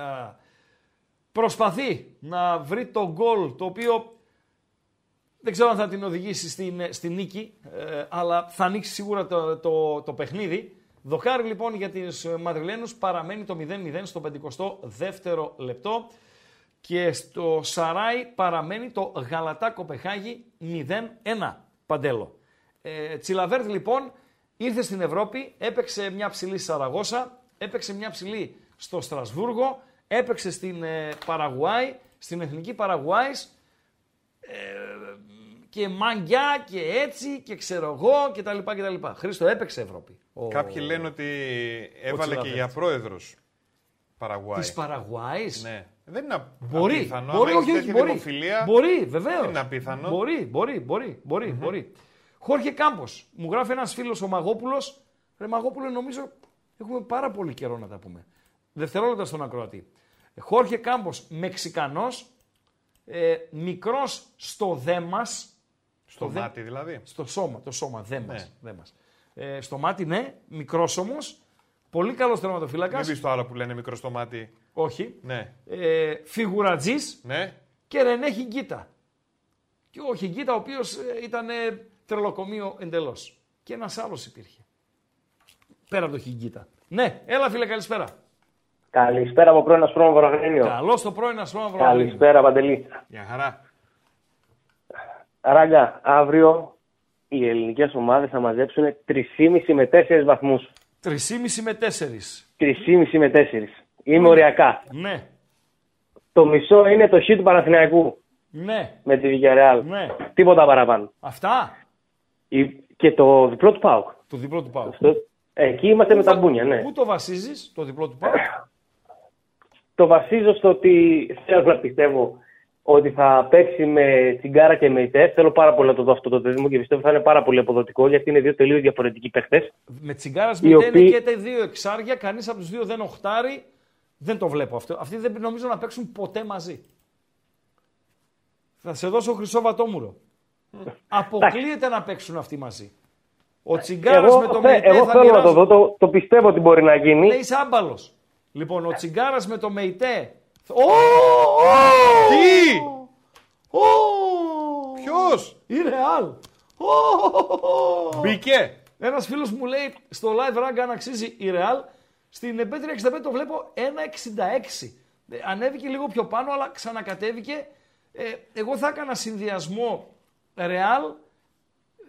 προσπαθεί να βρει το γκολ το οποίο δεν ξέρω αν θα την οδηγήσει στην, στην νίκη, ε, αλλά θα ανοίξει σίγουρα το, το, το παιχνίδι. Δοκάρι λοιπόν για τις Μαδριλένους παραμένει το 0-0 στο 52ο λεπτό και στο Σαράι παραμένει το Γαλατά Κοπεχάγη 0-1 παντέλο. Ε, Τσιλαβέρτ λοιπόν ήρθε στην Ευρώπη, έπαιξε μια ψηλή Σαραγώσα, έπαιξε μια ψηλή στο Στρασβούργο, έπαιξε στην ε, Παραγουάη, στην Εθνική Παραγουάης ε, και μαγκιά και έτσι και ξέρω εγώ και τα λοιπά και τα λοιπά. Χρήστο έπαιξε Ευρώπη. Ο... Κάποιοι λένε ότι έβαλε και Τσιλαβέρτ. για πρόεδρος Παραγουάη. Της Παραγουάης; Ναι. Δεν είναι Μπορεί, απίθανο. μπορεί, άμα όχι, έχεις όχι, τέτοια μπορεί. δημοφιλία, Μπορεί, βεβαίως. Δεν είναι απίθανο. Μπορεί, μπορεί, μπορεί, μπορεί, μπορεί. Χόρχε Κάμπος. Μου γράφει ένας φίλος ο Μαγόπουλος. Ρε Μαγόπουλο, νομίζω έχουμε πάρα πολύ καιρό να τα πούμε. Δευτερόλεπτα στον ακροατή. Χόρχε Κάμπος, Μεξικανός, ε, μικρός στο δέμας. Στο μάτι δηλαδή. Στο σώμα, το σώμα, δέμας. Ναι. δέμας. Ε, στο μάτι, ναι, μικρός όμως. Πολύ καλός τερματοφύλακας. Μην πεις το άλλο που λένε μικρός στο μάτι. Όχι. Ναι. Ε, Φιγουρατζής Ναι. και Ρενέ Χιγκίτα. Και ο Χιγκίτα, ο οποίος ήταν ε, τρελοκομείο εντελώς. Και ένας άλλος υπήρχε. Πέρα από το Χιγκίτα. Ναι, έλα φίλε, καλησπέρα. Καλησπέρα από πρώην Ασπρόμο Βαραγρίνιο. Καλώς το πρωί να σου Καλησπέρα, Παντελή. Γεια χαρά. Ράγκα, αύριο οι ελληνικές ομάδες θα μαζέψουν 3,5 με 4 βαθμούς. 3,5 με 4. 3,5 με 4. Είμαι οριακά. Ναι, Το μισό είναι το χ του Παναθηναϊκού ναι, με τη Villarreal. ναι. Τίποτα παραπάνω. Αυτά. Η- Και το διπλό του ΠΑΟΚ. Το διπλό του πάω. Αυτό- Εκεί είμαστε με τα μπούνια, ναι. Πού το βασίζεις, το διπλό του πάω. [CLEARS THROAT] Το βασίζω στο ότι θέλω να πιστεύω ότι θα παίξει με τσιγκάρα και με ητές. Θέλω πάρα πολύ να το δω αυτό το δίδυμο και πιστεύω θα είναι πάρα πολύ αποδοτικό γιατί είναι δύο τελείως διαφορετικοί παίχτες. με τσιγκάρας Οι με οποίοι- και τα δύο εξάρια. Κανείς από τους δύο δεν οχτάρει. Δεν το βλέπω αυτό. Αυτοί δεν νομίζω να παίξουν ποτέ μαζί. Θα σε δώσω χρυσό βατόμουρο. Αποκλείεται να παίξουν αυτοί μαζί. Ο Τσιγκάρας Εγώ, με το θε- Μεϊτέ εγώ θα θέλω να το μοιράζουν. δω, το, το πιστεύω ότι μπορεί να γίνει. Ναι, είσαι άμπαλος. Λοιπόν, ο Τσιγκάρας με το Μεϊτέ. Ω! Τι! Ποιος! Η Ρεάλ. Μπήκε. Ένας φίλος μου λέει στο live rank αν αξίζει η Real. Στην B365 το βλέπω 1,66. Ε, Ανέβηκε λίγο πιο πάνω, αλλά ξανακατέβηκε. Ε, εγώ θα έκανα συνδυασμό Real,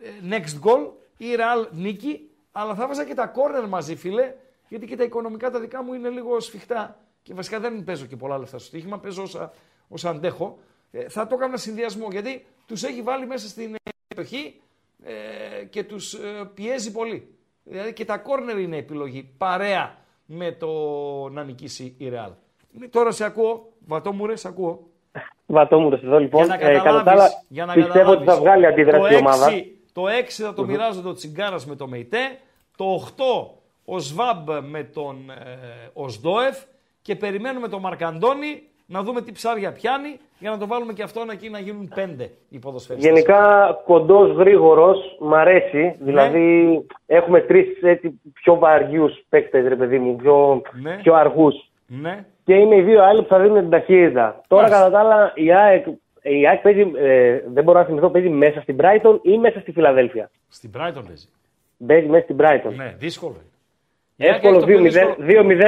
ε, next goal ή Real νίκη, αλλά θα βάζα και τα κόρνερ μαζί, φίλε, γιατί και τα οικονομικά τα δικά μου είναι λίγο σφιχτά. Και βασικά δεν παίζω και πολλά λεφτά στο στοίχημα, παίζω όσα, όσα αντέχω. Ε, θα το έκανα συνδυασμό γιατί τους έχει βάλει μέσα στην εποχή ε, και τους ε, πιέζει πολύ. Δηλαδή και τα κόρνερ είναι επιλογή παρέα με το να νικήσει η Ρεάλ. Τώρα σε ακούω, Βατόμουρε, σε ακούω. Βατόμουρε εδώ λοιπόν. Για να Ε, κατά τα καταλάβεις, άλλα, για να πιστεύω ότι θα καταλάβεις. βγάλει αντίδραση η το ομάδα. 6, το 6 θα το μοιράζονται ο Τσιγκάρας με το ΜΕΙΤΕ, το 8 ο Σβάμπ με τον ε, Οσδόεφ και περιμένουμε τον Μαρκαντώνη να δούμε τι ψάρια πιάνει για να το βάλουμε και αυτόν εκεί να γίνουν πέντε οι ποδοσφαιριστές. Γενικά κοντός γρήγορος, μ' αρέσει. Δηλαδή έχουμε τρεις πιο βαριούς παίκτες, ρε παιδί μου, πιο, Ναι. πιο αργούς. Ναι. Και είναι οι δύο άλλοι που θα δίνουν την ταχύτητα. Τώρα Μάλιστα. κατά τα άλλα η ΑΕΚ, η ΑΕΚ παίζει, ε, δεν μπορώ να θυμηθώ, παίζει μέσα στην Brighton ή μέσα στη Φιλαδέλφια. Στην Brighton παίζει. Παίζει μέσα στην Brighton. Ναι, δύσκολο είναι. Η ΑΕΚ Εύκολο έχει το πιο 2-0, δύσκολο-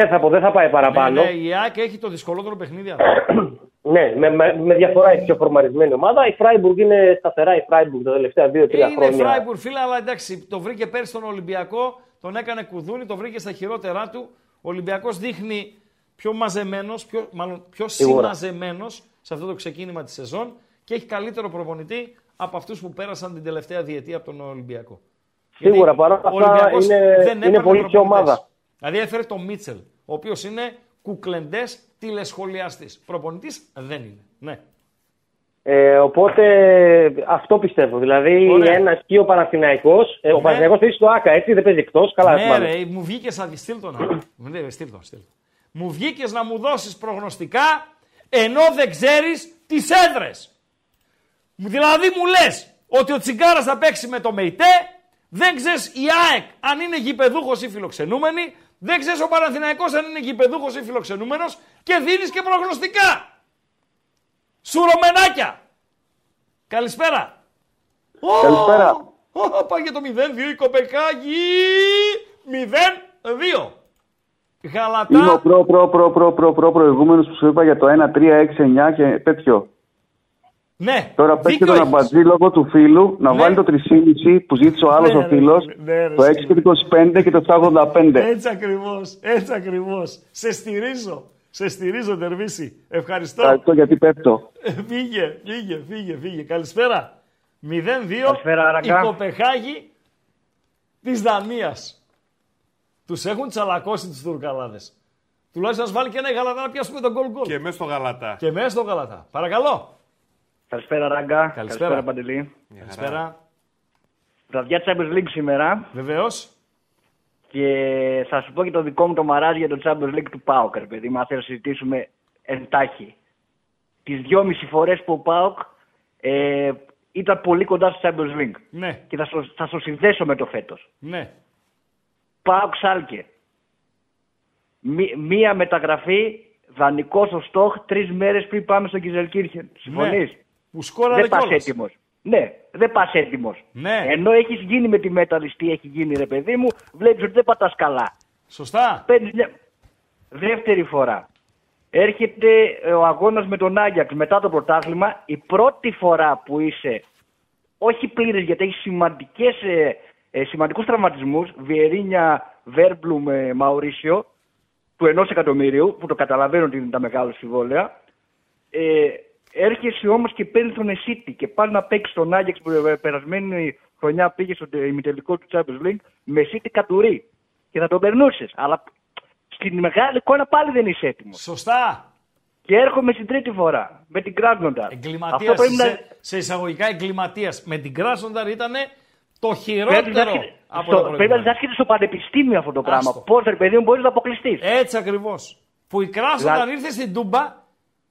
2-0 θα πω, δεν θα πάει παραπάνω. Ναι, ναι, η ΑΕΚ έχει το δυσκολότερο παιχνίδι αυτό. [CLEARS THROAT] Ναι, με, με, με διαφορά έχει πιο φορμαρισμένη ομάδα. Η Φράιμπουργκ είναι σταθερά η Φράιμπουργκ τα τελευταία 2-3 Είναι χρόνια. Φράιμπουργκ, φίλε, αλλά εντάξει, το βρήκε πέρσι τον Ολυμπιακό, τον έκανε κουδούνι, το βρήκε στα χειρότερά του. Ο Ολυμπιακός δείχνει πιο μαζεμένος, πιο, μάλλον πιο Σίγουρα. συμμαζεμένο σε αυτό το ξεκίνημα της σεζόν και έχει καλύτερο προπονητή από αυτούς που πέρασαν την τελευταία διετία από τον Ολυμπιακό. Σίγουρα, Γιατί παρόλα ο αυτά Ολυμπιακός είναι- δεν είναι έπαιρνε πολύ πιο προπονητές. ομάδα. Δηλαδή έφερε τον Μίτσελ, ο οποίος είναι κουκλεντές τηλεσχολιαστής. Προπονητής δεν είναι. Ναι. Ε, οπότε αυτό πιστεύω. Δηλαδή Ωραία. ένα σκίο Παναθηναϊκός. Ε, ο Ναι. Παναθηναϊκός παίζει στο ΑΚΑ, έτσι δεν παίζει εκτός. Καλά, ναι, θυμάμαι. ρε, μου βγήκε σαν στείλ τον. άλλο. Μου λέει, στείλ τον, στείλ τον. Μου βγήκες να μου δώσεις προγνωστικά ενώ δεν ξέρεις τις έδρες. Δηλαδή μου λες ότι ο Τσιγκάρας θα παίξει με το ΜΕΙΤΕ, δεν ξέρεις η ΑΕΚ αν είναι γηπεδούχος ή φιλοξενούμενη, δεν ξέρεις ο Παναθηναϊκός αν είναι γηπεδούχος ή φιλοξενούμενος και δίνεις και προγνωστικά. Σουρωμενάκια. Καλησπέρα. Καλησπέρα. Ω, Πάει για το 0-2 η Κοπεγχάγη. 0-2. Γαλατά. Είμαι ο προ, προ, προ, προ, προ, προ προηγούμενος που σου είπα για το 1, 3, 6, 9 και τέτοιο. Ναι, Τώρα παίξει δίκιο τον έχεις. αμπατζή λόγω του φίλου να Ναι. βάλει το 3,5 που ζήτησε ο άλλος Ναι, ο ρε, φίλος, ναι, ρε, το 6 σκύλε. και το 25 και το 785. Έτσι ακριβώς, έτσι ακριβώς. Σε στηρίζω, σε στηρίζω Τερβίση. Ευχαριστώ. Ευχαριστώ γιατί πέφτω. Ε, Φύγε, φύγε, φύγε, φύγε. Καλησπέρα. 0-2 Καλησπέρα, η Ραγκά. Κοπεχάγη της Δανίας. Τους έχουν τσαλακώσει τους Τουρκαλάδες. Τουλάχιστον να βάλει και ένα γαλατά να πιάσουμε τον γκολ γκολ. Και μέσα στο γαλατά. Και μέσα στο γαλατά. Παρακαλώ. Καλησπέρα, Ράγκα. Καλησπέρα. Παντελή. Καλησπέρα. Βραδιά Champions League σήμερα. Βεβαίως. Και θα σου πω και το δικό μου το μαράζ για το Champions League του ΠΑΟΚ, ρε παιδί. Μα θέλω να συζητήσουμε εντάχει. Τις δυόμιση φορές που ο ΠΑΟΚ ε, ήταν πολύ κοντά στο Champions League. Ναι, Και θα στο, θα στο συνδέσω με το φέτος. ναι. ΠΑΟΚ Σάλκε. Μη- μία μεταγραφή, δανεικός στο Στόχ, τρεις μέρες πριν πάμε στο Κιζελκύρχεν. Συμφωνείς; Ναι. Που σκόραρε Δεν πας κιόλας. έτοιμος. Ναι, δεν πας έτοιμος. Ναι. Ενώ έχεις γίνει με τη μέταλλη, τι έχει γίνει, ρε παιδί μου, βλέπεις ότι δεν πατάς καλά. Σωστά. Παίρνεις μια... Δεύτερη φορά. Έρχεται ε, ο αγώνας με τον Άγιαξ μετά το πρωτάθλημα. Η πρώτη φορά που είσαι όχι πλήρες γιατί έχεις σημαντικές, ε, ε, σημαντικούς τραυματισμούς, Βιερίνια, Βέρμπλουμ, ε, Μαουρίσιο, του ενός εκατομμυρίου, που το καταλαβαίνω ότι είναι τα μεγάλα συμβόλαια. Ε, έρχεσαι όμως και παίρνει τον Εσίτη και πάλι να παίξεις τον Άγιαξ που ε, περασμένη χρονιά πήγε στο τε- ημιτελικό του Champions League με Εσίτη κατουρί. Και θα τον περνούσες. Αλλά στην μεγάλη εικόνα πάλι δεν είσαι έτοιμος. Σωστά. Και έρχομαι στην τρίτη φορά με την Κράσνοντα. Εγκληματίας. Σε, σε εισαγωγικά εγκληματίας. Με την Κράσονταρ ήταν το Πρέπει χειρότερο να έρχεται- από στο- τα Πρέπει να προηγούμενα. έρχεται στο πανεπιστήμιο αυτό το πράγμα. Άστο. Πώς, ρε παιδί μου, μπορείς να αποκλειστείς. Έτσι ακριβώς. Που η Κράσονταρ Δηλαδή- ήρθε στην Τούμπα,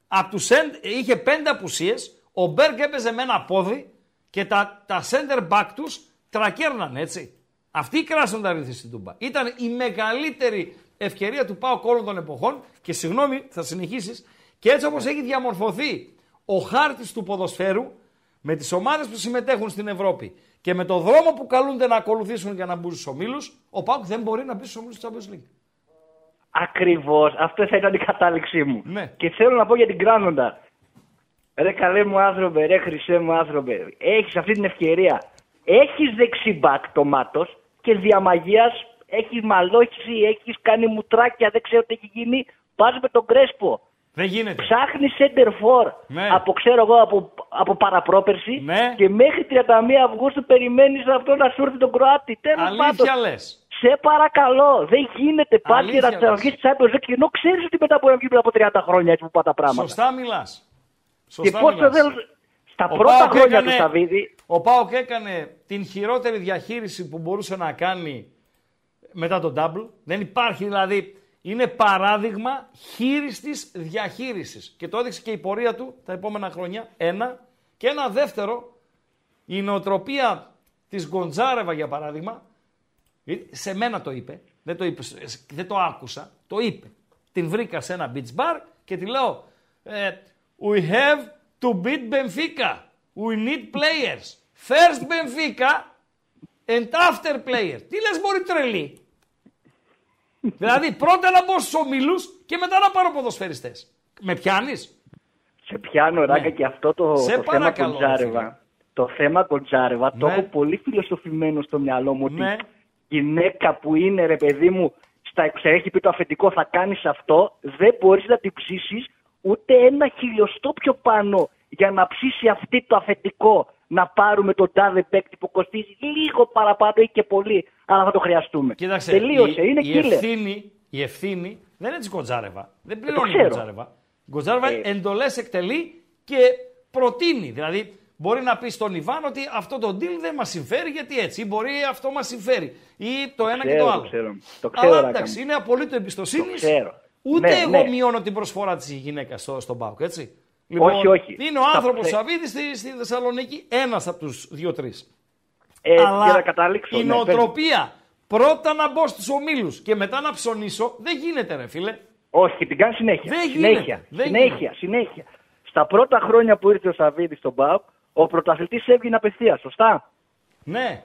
από τους end, είχε πέντε απουσίες, ο Μπέργκ έπαιζε με ένα πόδι και τα, τα center back τους τρακέρναν έτσι. Αυτή η Κράσονταρ ήρθε στην Τούμπα. Ήταν η μεγαλύτερη ευκαιρία του Πάου όλων των εποχών και συγγνώμη, θα συνεχίσεις. Και έτσι όπως έχει διαμορφωθεί ο χάρτης του ποδοσφαίρου με τις ομάδες που συμμετέχουν στην Ευρώπη και με το δρόμο που καλούνται να ακολουθήσουν για να μπουν στους ομίλους, ο Πάουκ δεν μπορεί να μπει στους ομίλους του Champions League. Ακριβώς. Αυτό θα ήταν η κατάληξή μου. Ναι. Και θέλω να πω για την Κράνοντα. Ρε καλέ μου άνθρωπε, ρε χρυσέ μου άνθρωπε. Έχεις αυτή την ευκαιρία. Έχεις δεξί μπακ το μάτος και διαμαγεία έχεις μαλώσει, έχεις κάνει μουτράκια, δεν ξέρω τι έχει γίνει. Πας με τον Κρέσπο. Δεν γίνεται. Ψάχνει center for Ναι. από, ξέρω εγώ, από, από παραπρόπερση Ναι. και μέχρι 31 Αυγούστου περιμένεις αυτό να σου έρθει τον Κροάτι. Τέλος Αλήθεια πάντων. λες. Σε παρακαλώ, δεν γίνεται πάλι Αλήθεια να ξαναβγείς λες. της Champions League ενώ ξέρεις ότι μετά μπορεί να βγει μετά από 30 χρόνια έτσι που πάνε τα πράγματα. Σωστά μιλάς. Και Σωστά πώ το μιλάς. δεν. Στα Ο πρώτα Πάοκ χρόνια έκανε- του Σαββίδη, Ο Πάοκ έκανε την χειρότερη διαχείριση που μπορούσε να κάνει μετά τον double. Δεν υπάρχει δηλαδή. Είναι παράδειγμα χείριστης διαχείρισης. Και το έδειξε και η πορεία του τα επόμενα χρόνια. Ένα. Και ένα δεύτερο, η νοοτροπία της Γκοντζάρεβα για παράδειγμα, ε, σε μένα το είπε, δεν το, είπε, δεν το άκουσα, το είπε. Την βρήκα σε ένα beach bar και τη λέω ε, We have to beat Benfica. We need players. First Benfica and after player. Τι λες μπορεί τρελή; Δηλαδή πρώτα να μπω στους ομίλους και μετά να πάρω ποδοσφαιριστές. Με πιάνεις; σε πιάνω ράκα και αυτό το, Ναι. Σε το θέμα παρακαλώ, ρε φίλε. Κοντζάρεβα. Το θέμα Κοντζάρεβα το Ναι. έχω πολύ φιλοσοφημένο στο μυαλό μου Ναι. ότι γυναίκα που είναι ρε παιδί μου στα σε έχει πει το αφεντικό θα κάνεις αυτό δεν μπορείς να την ψήσεις ούτε ένα χιλιοστό πιο πάνω για να ψήσει αυτή το αφεντικό να πάρουμε τον τάδε παίκτη που κοστίζει λίγο παραπάνω ή και πολύ αλλά θα το χρειαστούμε. Κοίταξε, Τελείωσε, η, είναι η, killer. ευθύνη, η ευθύνη δεν είναι της Γκοντζάρεβα. Δεν πληρώνει η ξέρω. Γκοντζάρεβα. Η Γκοντζάρεβα Ε. εντολές εκτελεί και προτείνει. Δηλαδή, μπορεί να πει στον Ιβάν ότι αυτό το deal δεν μας συμφέρει γιατί έτσι. Ή μπορεί αυτό μας συμφέρει. Ή το ένα και ξέρω, το το άλλο. ξέρω. Το ξέρω, Αλλά Ράκα εντάξει, μου. είναι απολύτω εμπιστοσύνης. Το ξέρω. Ούτε Ναι, εγώ ναι. μειώνω την προσφορά της γυναίκα στο, στον Πάουκ, έτσι. Όχι, όχι. Είναι ο Στα- άνθρωπος σε- Σαββίδης στη, στη Θεσσαλονίκη, ένας από τους δύο-τρεις. Ε, για Αλλά να καταλήξω, η ναι, νοοτροπία πρώτα να μπω στους ομίλους και μετά να ψωνίσω δεν γίνεται, ρε φίλε. Όχι, την κάνει συνέχεια. Δεν συνέχεια. γίνεται, δεν συνέχεια, γίνεται. συνέχεια. Στα πρώτα χρόνια που ήρθε ο Σαββίδης στον ΠΑΟΚ, ο πρωταθλητής έβγαινε απευθείας, σωστά; Ναι.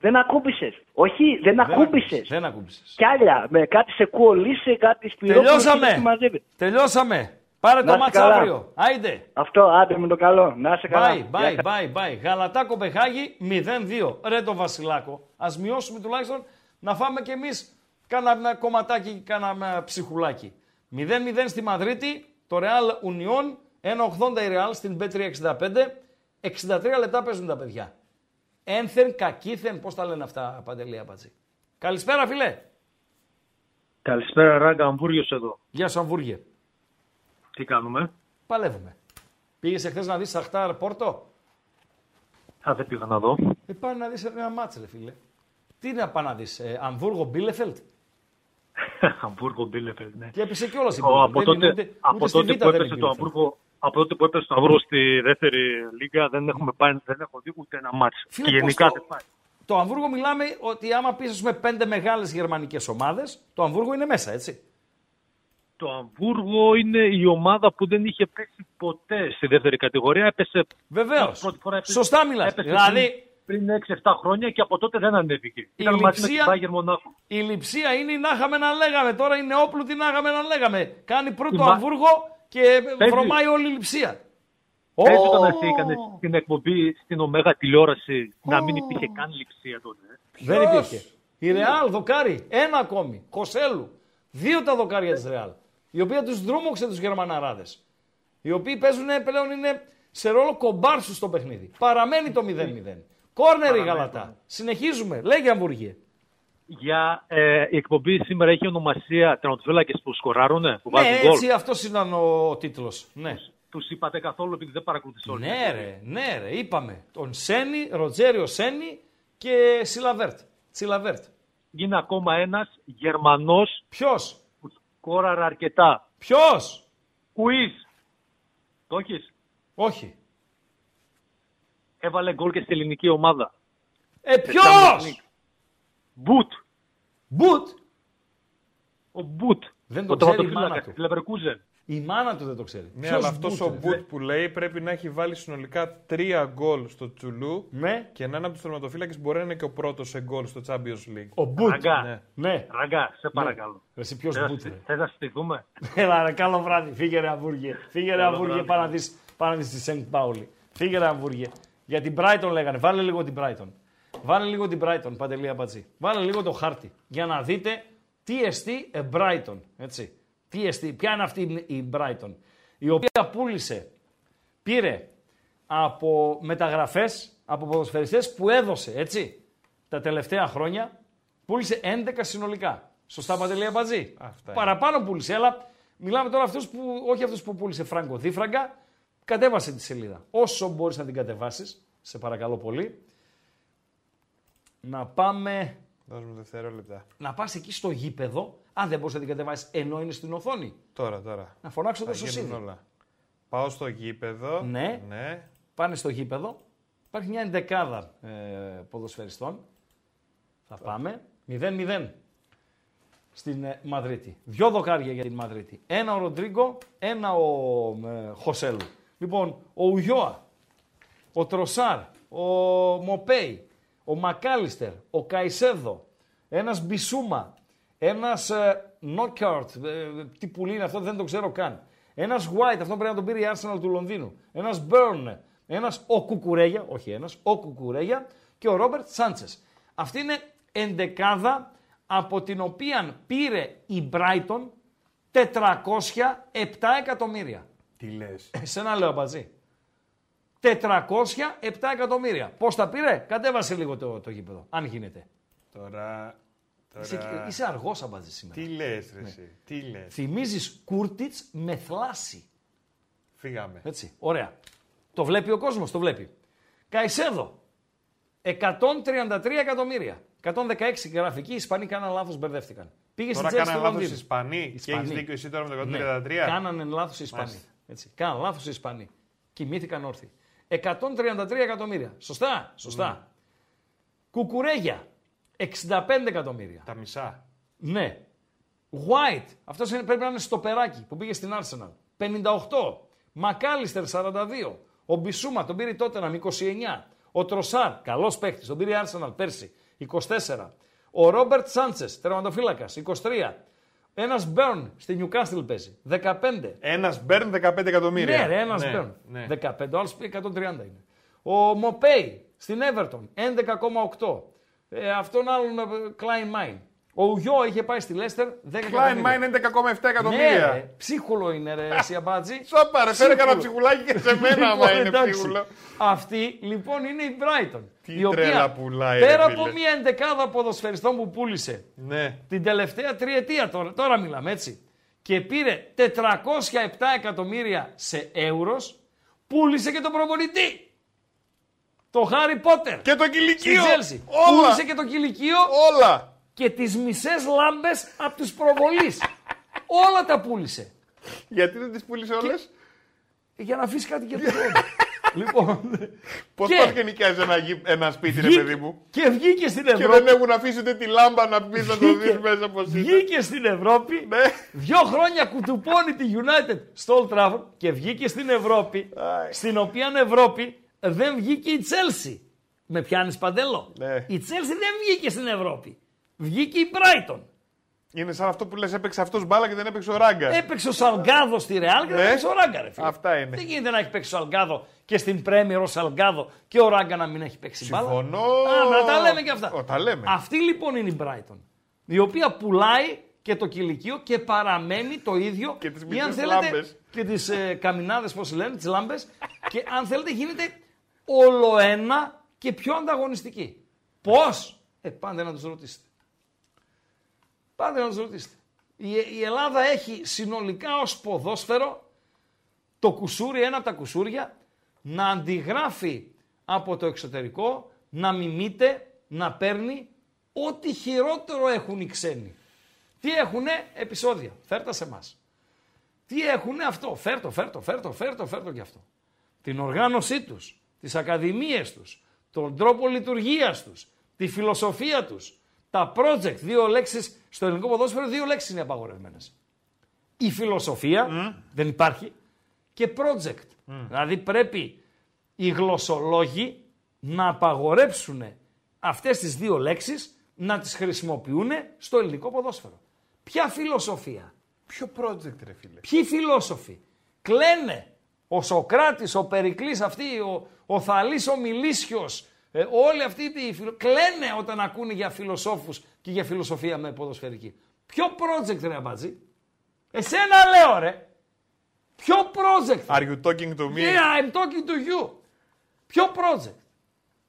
Δεν ακούμπησες. Όχι, δεν ακούμπησες. Δεν ακούμπησες. Κι άλλα, με κάτι σε κουολίσε, κάτι σπυρόπουλο. Τελειώσαμε. και μαζεύει. Τελειώσαμε. Πάρε Να το είσαι μάτσα καλά. αύριο. Άιντε. Αυτό, άντε με το καλό. Να είσαι καλά. Bye, bye, bye, bye. Γαλατά Κοπεχάγη 0-2. Ρε το Βασιλάκο. Α μειώσουμε τουλάχιστον να φάμε κι εμείς κάνα κομματάκι, κάνα ψυχουλάκι. 0-0 στη Μαδρίτη. Το Real Union. 1-80 η Real στην B365. 63 λεπτά παίζουν τα παιδιά. Ένθεν, κακήθεν, πώς τα λένε αυτά, Παντελή Απατζή. Καλησπέρα, φιλέ. Καλησπέρα, Ράγκα, Αμβούργιος εδώ. Γεια σου, Αμβούργε. Τι κάνουμε; Παλεύουμε. Πήγες εχθές να δεις Σαχτάρ Πόρτο; Α, δεν πήγα να δω. Ε, πάει να δεις ένα μάτς, ρε φίλε. Τι να πάει να δεις, ε, Αμβούργο Μπίλεφελτ; [LAUGHS] Αμβούργο Μπίλεφελτ, ναι. Και έπεσε κιόλας η Ο, Μπίλεφελτ. από Δεν τότε, είναι ούτε- από ούτε στη τότε Β' που δεν έπεσε είναι το Bielefeld. Αμβούργο, από τότε που έπεσε το Αμβούργο στη δεύτερη λίγα δεν έχουμε πάει, δεν έχω δει ούτε ένα μάτς. Φίλε, και πώς γενικά το- δεν πάει. Το Αμβούργο μιλάμε ότι άμα πει με πέντε μεγάλες γερμανικές ομάδες, το Αμβούργο είναι μέσα, έτσι. Το Αμβούργο είναι η ομάδα που δεν είχε πέσει ποτέ στη δεύτερη κατηγορία. Έπεσε. Βεβαίως. πρώτη φορά έπεσε- Σωστά μιλάς. έπεσε Δηλαδή- Πριν, πριν 6-7 χρόνια και από τότε δεν ανέβηκε. Ήταν μαζί με την λειψία- Bayern Μονάχο. Η λειψία είναι η να είχαμε να λέγαμε. Τώρα είναι όπλου τι να είχαμε να λέγαμε. Κάνει πρώτο Η Μα- Αμβούργο και Παίζει. βρωμάει όλη η λειψία. Έτσι Ω! όταν εσύ έκανε την εκπομπή στην Ωμέγα τηλεόραση να μην υπήρχε καν λειψία τότε. ε. Δεν υπήρχε. Η Ρεάλ δοκάρι, ένα ακόμη. Κοσέλου. Δύο τα δοκάρια της Ρεάλ. Η οποία τους δρούμωξε τους Γερμαναράδες. Οι οποίοι παίζουν πλέον είναι σε ρόλο κομπάρσου στο παιχνίδι. Παραμένει το 0-0. Κόρνερ η Γαλατά. Συνεχίζουμε. Λέγε Αμβούργε. Για ε, η εκπομπή σήμερα έχει ονομασία τερματοφύλακες που σκοράρουνε, που Ναι, βάζουν γκολ. έτσι αυτός ήταν ο τίτλος. Ναι. Τους είπατε καθόλου επειδή δεν παρακολουθείς όλοι. Ναι, ρε, ναι, ρε, είπαμε. Τον Σένι, Ροτζέριο Σένι και Τσιλαβέρτ. Τσιλαβέρτ. Είναι ακόμα ένας Γερμανός Ποιος; Που σκόραρε αρκετά. Ποιος; Κουίζ. Το έχεις; Όχι. Έβαλε γκολ και στη ελληνική ομάδα. Ε, ποιος; Μπουτ. Μπουτ. Ο Μπουτ. Δεν ο το ξέρει η τερματοφύλακας μάνα του. της Leverkusen. Η μάνα του δεν το ξέρει. Ναι, Ποιος αλλά αυτός Μπουτ, ο ρε. Μπουτ που λέει πρέπει να έχει βάλει συνολικά τρία γκολ στο Τσου Λου Ναι. και να είναι από τους τερματοφύλακες μπορεί να είναι και ο πρώτος σε γκολ στο Champions League. Ο Μπουτ. Ραγκά. Ναι. Ναι. Ραγκά, σε παρακαλώ. Εσύ ποιος Θες να Μπουτ, συ- ρε; Θες να συστηθούμε. Έλα ρε, καλό βράδυ. Φύγε ρε Αμβούργε. Φύγε ρε Καλό Αμβούργε, βράδυ. πάμε να δεις, πάμε να δεις τη Σεντ Πάουλη. Φύγε ρε Αμβούργε. Για την Brighton λέγανε. Βάλε λίγο την Brighton. Βάλε λίγο την Brighton, Παντελή Αμπατζή. Βάλε λίγο το χάρτη για να δείτε τι εστί ε, Brighton. Έτσι. Τι εστί, ποια είναι αυτή η Brighton. Η οποία πούλησε, πήρε από μεταγραφές, από ποδοσφαιριστές που έδωσε, έτσι, τα τελευταία χρόνια, πούλησε 11 συνολικά. Σωστά, Παντελή Αμπατζή. Αυτά είναι. Παραπάνω πούλησε, αλλά μιλάμε τώρα αυτούς που, όχι αυτούς που πούλησε Φράγκο Δίφραγκα, κατέβασε τη σελίδα. Όσο μπορείς να την κατεβάσεις, σε παρακαλώ πολύ, να πάμε Δώσ' μου δευτερόλεπτα. να πας εκεί στο γήπεδο, αν δεν μπορείς να την κατεβάσεις ενώ είναι στην οθόνη. Τώρα, τώρα. Να φωνάξω Θα το γίνουν σωσίδι. όλα. Πάω στο γήπεδο. Ναι. ναι. Πάνε στο γήπεδο. Υπάρχει μια εντεκάδα ε, ποδοσφαιριστών. Θα πάμε. 0-0 στην ε, Μαδρίτη. Δυο δοκάρια για την Μαδρίτη. Ένα ο Ροντρίγκο, ένα ο ε, Χωσέλου. Λοιπόν, ο Ουγιώα, ο Τροσάρ, ο Μοπέι, ο Μακάλιστερ, ο Καϊσέδο, ένας Μπισούμα, ένας ε, Νόκιαρτ, ε, τι πουλί είναι αυτό δεν το ξέρω καν. Ένας White, αυτό πρέπει να τον πήρε η Arsenal του Λονδίνου. Ένας Μπέρν, ένας ο Κουκουρέγια, όχι ένας, ο Κουκουρέγια και ο Ρόμπερτ Σάντσες. Αυτή είναι εντεκάδα από την οποία πήρε η Brighton 407 εκατομμύρια. Τι λες. Εσένα λέω αμπατζή. 407 εκατομμύρια. Πώς τα πήρε, κατέβασε λίγο το, το γήπεδο, αν γίνεται. Τώρα. Τώρα... Είσαι, είσαι αργός αμπατζή σήμερα. Τι λες, ρε, Ναι. εσύ. Τι λες. Θυμίζεις Κούρτιτς με θλάση. Φύγαμε. Έτσι, ωραία. Το βλέπει ο κόσμος, το βλέπει. Καϊσέδο. 133 εκατομμύρια. 116 γραφικοί, οι Ισπανοί κάναν λάθος, μπερδεύτηκαν. Πήγε Τώρα στην Τσέλση κάνανε του λάθος οι Λονδίνου. Ισπανοί και Ισπανοί. έχεις δίκιο εσύ τώρα με το 133. Ναι, κάνανε λάθος οι Ισπανοί. Μάλιστα. Έτσι. Κάνανε λάθος οι Ισπανοί. Κοιμήθηκαν όρθιοι. 133 εκατομμύρια. Σωστά, σωστά. Κουκουρέγια. 65 εκατομμύρια. Τα μισά. Ναι. White. Αυτός πρέπει να είναι στο περάκι που πήγε στην Arsenal. 58. Μακάλιστερ 42. Ο Μπισούμα τον πήρε τότε να 29. Ο Τροσάρ, καλός παίχτη, τον πήρε η Arsenal πέρσι. 24. Ο Ρόμπερτ Σάντσε, τερματοφύλακας, 23. Ένας Μπέρν στη Newcastle παίζει, 15. Ένας Μπέρν 15 εκατομμύρια. Ναι, ρε, ένας Ναι, Μπέρν. ναι. 15. Ο άλλος 130 είναι. Ο Μοπέι στην Everton, 11,8. Ε, αυτόν άλλον, Κλάιν Μάιν. Ο Ουγιό είχε πάει στη Λέστερ, 10 Klein Mine 11,7 εκατομμύρια. Ναι, ρε, ψίχουλο είναι ρε, [LAUGHS] εσύ αμπάτζη. Σόπα, ρε, φέρε Ψίχουλο. κανένα ψυχουλάκι και σε μένα, άμα Λοιπόν, είναι εντάξει. ψίχουλο. Αυτή λοιπόν είναι η Brighton. Τι η οποία τρέλα πουλάει, ρε, πέρα φίλε. από μια εντεκάδα ποδοσφαιριστών που πούλησε Ναι. την τελευταία τριετία τώρα, τώρα μιλάμε έτσι και πήρε 407 εκατομμύρια σε εύρος πούλησε και τον προπονητή. Το Χάρι Πότερ. Και το κηλικείο. Στη Chelsea. Όλα. Πούλησε και το κηλικείο. Όλα. Και τις μισές λάμπες από τους προβολείς. Όλα τα πούλησε. Γιατί δεν τις πούλησε όλες; Για να αφήσεις κάτι για τον χρόνο. [LAUGHS] λοιπόν. Πώς Και- πας και νοικιάζεις ένα, γη- ένα σπίτι, ρε Βγήκε- παιδί μου; Και βγήκε στην Και Ευρώπη. δεν έχουν αφήσει ούτε τη λάμπα να πεις να το Βγήκε- δεις μέσα πως είναι. Βγήκε στην Ευρώπη, Ναι. δύο χρόνια κουτουπώνει τη United στο Old Trafford και βγήκε στην Ευρώπη, στην οποία Ευρώπη δεν βγήκε η Chelsea. Με πιάνεις παντέλο; Ναι. Η Chelsea δεν βγήκε στην Ευρώπη. Βγήκε η Brighton. Είναι σαν αυτό που λες έπαιξε αυτός μπάλα και δεν έπαιξε ο Ράγκα. Έπαιξε ο Σαλγκάδο στη Ρεάλ και δεν Ναι. έπαιξε ο Ράγκα. Ρε, φίλε. Αυτά είναι. Δεν γίνεται να έχει παίξει ο Σαλγκάδο και στην Πρέμιερ ο Σαλγκάδο και ο Ράγκα να μην έχει παίξει μπάλα. Συμφωνώ. Α, να τα λέμε και αυτά. Ω, τα λέμε. Αυτή λοιπόν είναι η Brighton. Η οποία πουλάει και το κηλικείο και παραμένει το ίδιο. Και τις ή μισές αν θέλετε, λάμπες. Και τις ε, καμινάδες, πώς λένε, τις λάμπες. και αν θέλετε, γίνεται όλο ένα και πιο ανταγωνιστική. Πώς; Ε, πάντε να τους ρωτήσετε. Πάντε να τους ρωτήσετε. Η, η Ελλάδα έχει συνολικά ως ποδόσφαιρο το κουσούρι, ένα από τα κουσούρια, να αντιγράφει από το εξωτερικό, να μιμείται, να παίρνει ό,τι χειρότερο έχουν οι ξένοι. Τι έχουνε; Επεισόδια, φέρτα σε εμάς. Τι έχουνε; Αυτό, φέρτο, φέρτο, φέρτο, φέρτο, φέρτο και αυτό. Την οργάνωσή τους, τις ακαδημίες τους, τον τρόπο λειτουργίας τους, τη φιλοσοφία τους, τα project, δύο λέξεις, στο ελληνικό ποδόσφαιρο δύο λέξεις είναι απαγορευμένες. Η φιλοσοφία δεν υπάρχει και project. Δηλαδή πρέπει οι γλωσσολόγοι να απαγορέψουν αυτές τις δύο λέξεις να τις χρησιμοποιούν στο ελληνικό ποδόσφαιρο. Ποια φιλοσοφία; Ποιο project ρε φίλε; Ποιοι φιλόσοφοι. Κλαίνε. Ο Σοκράτης, ο Περικλής αυτή, ο, ο Θαλής ο Μιλίσιος, Ε, όλοι αυτοί οι φιλο... κλαίνε όταν ακούνε για φιλοσόφους και για φιλοσοφία με ποδοσφαιρική. Ποιο project ρε Αμπατζή; Εσένα λέω ρε. Ποιο project; Are you talking to me? Yeah, I'm talking to you. Ποιο project;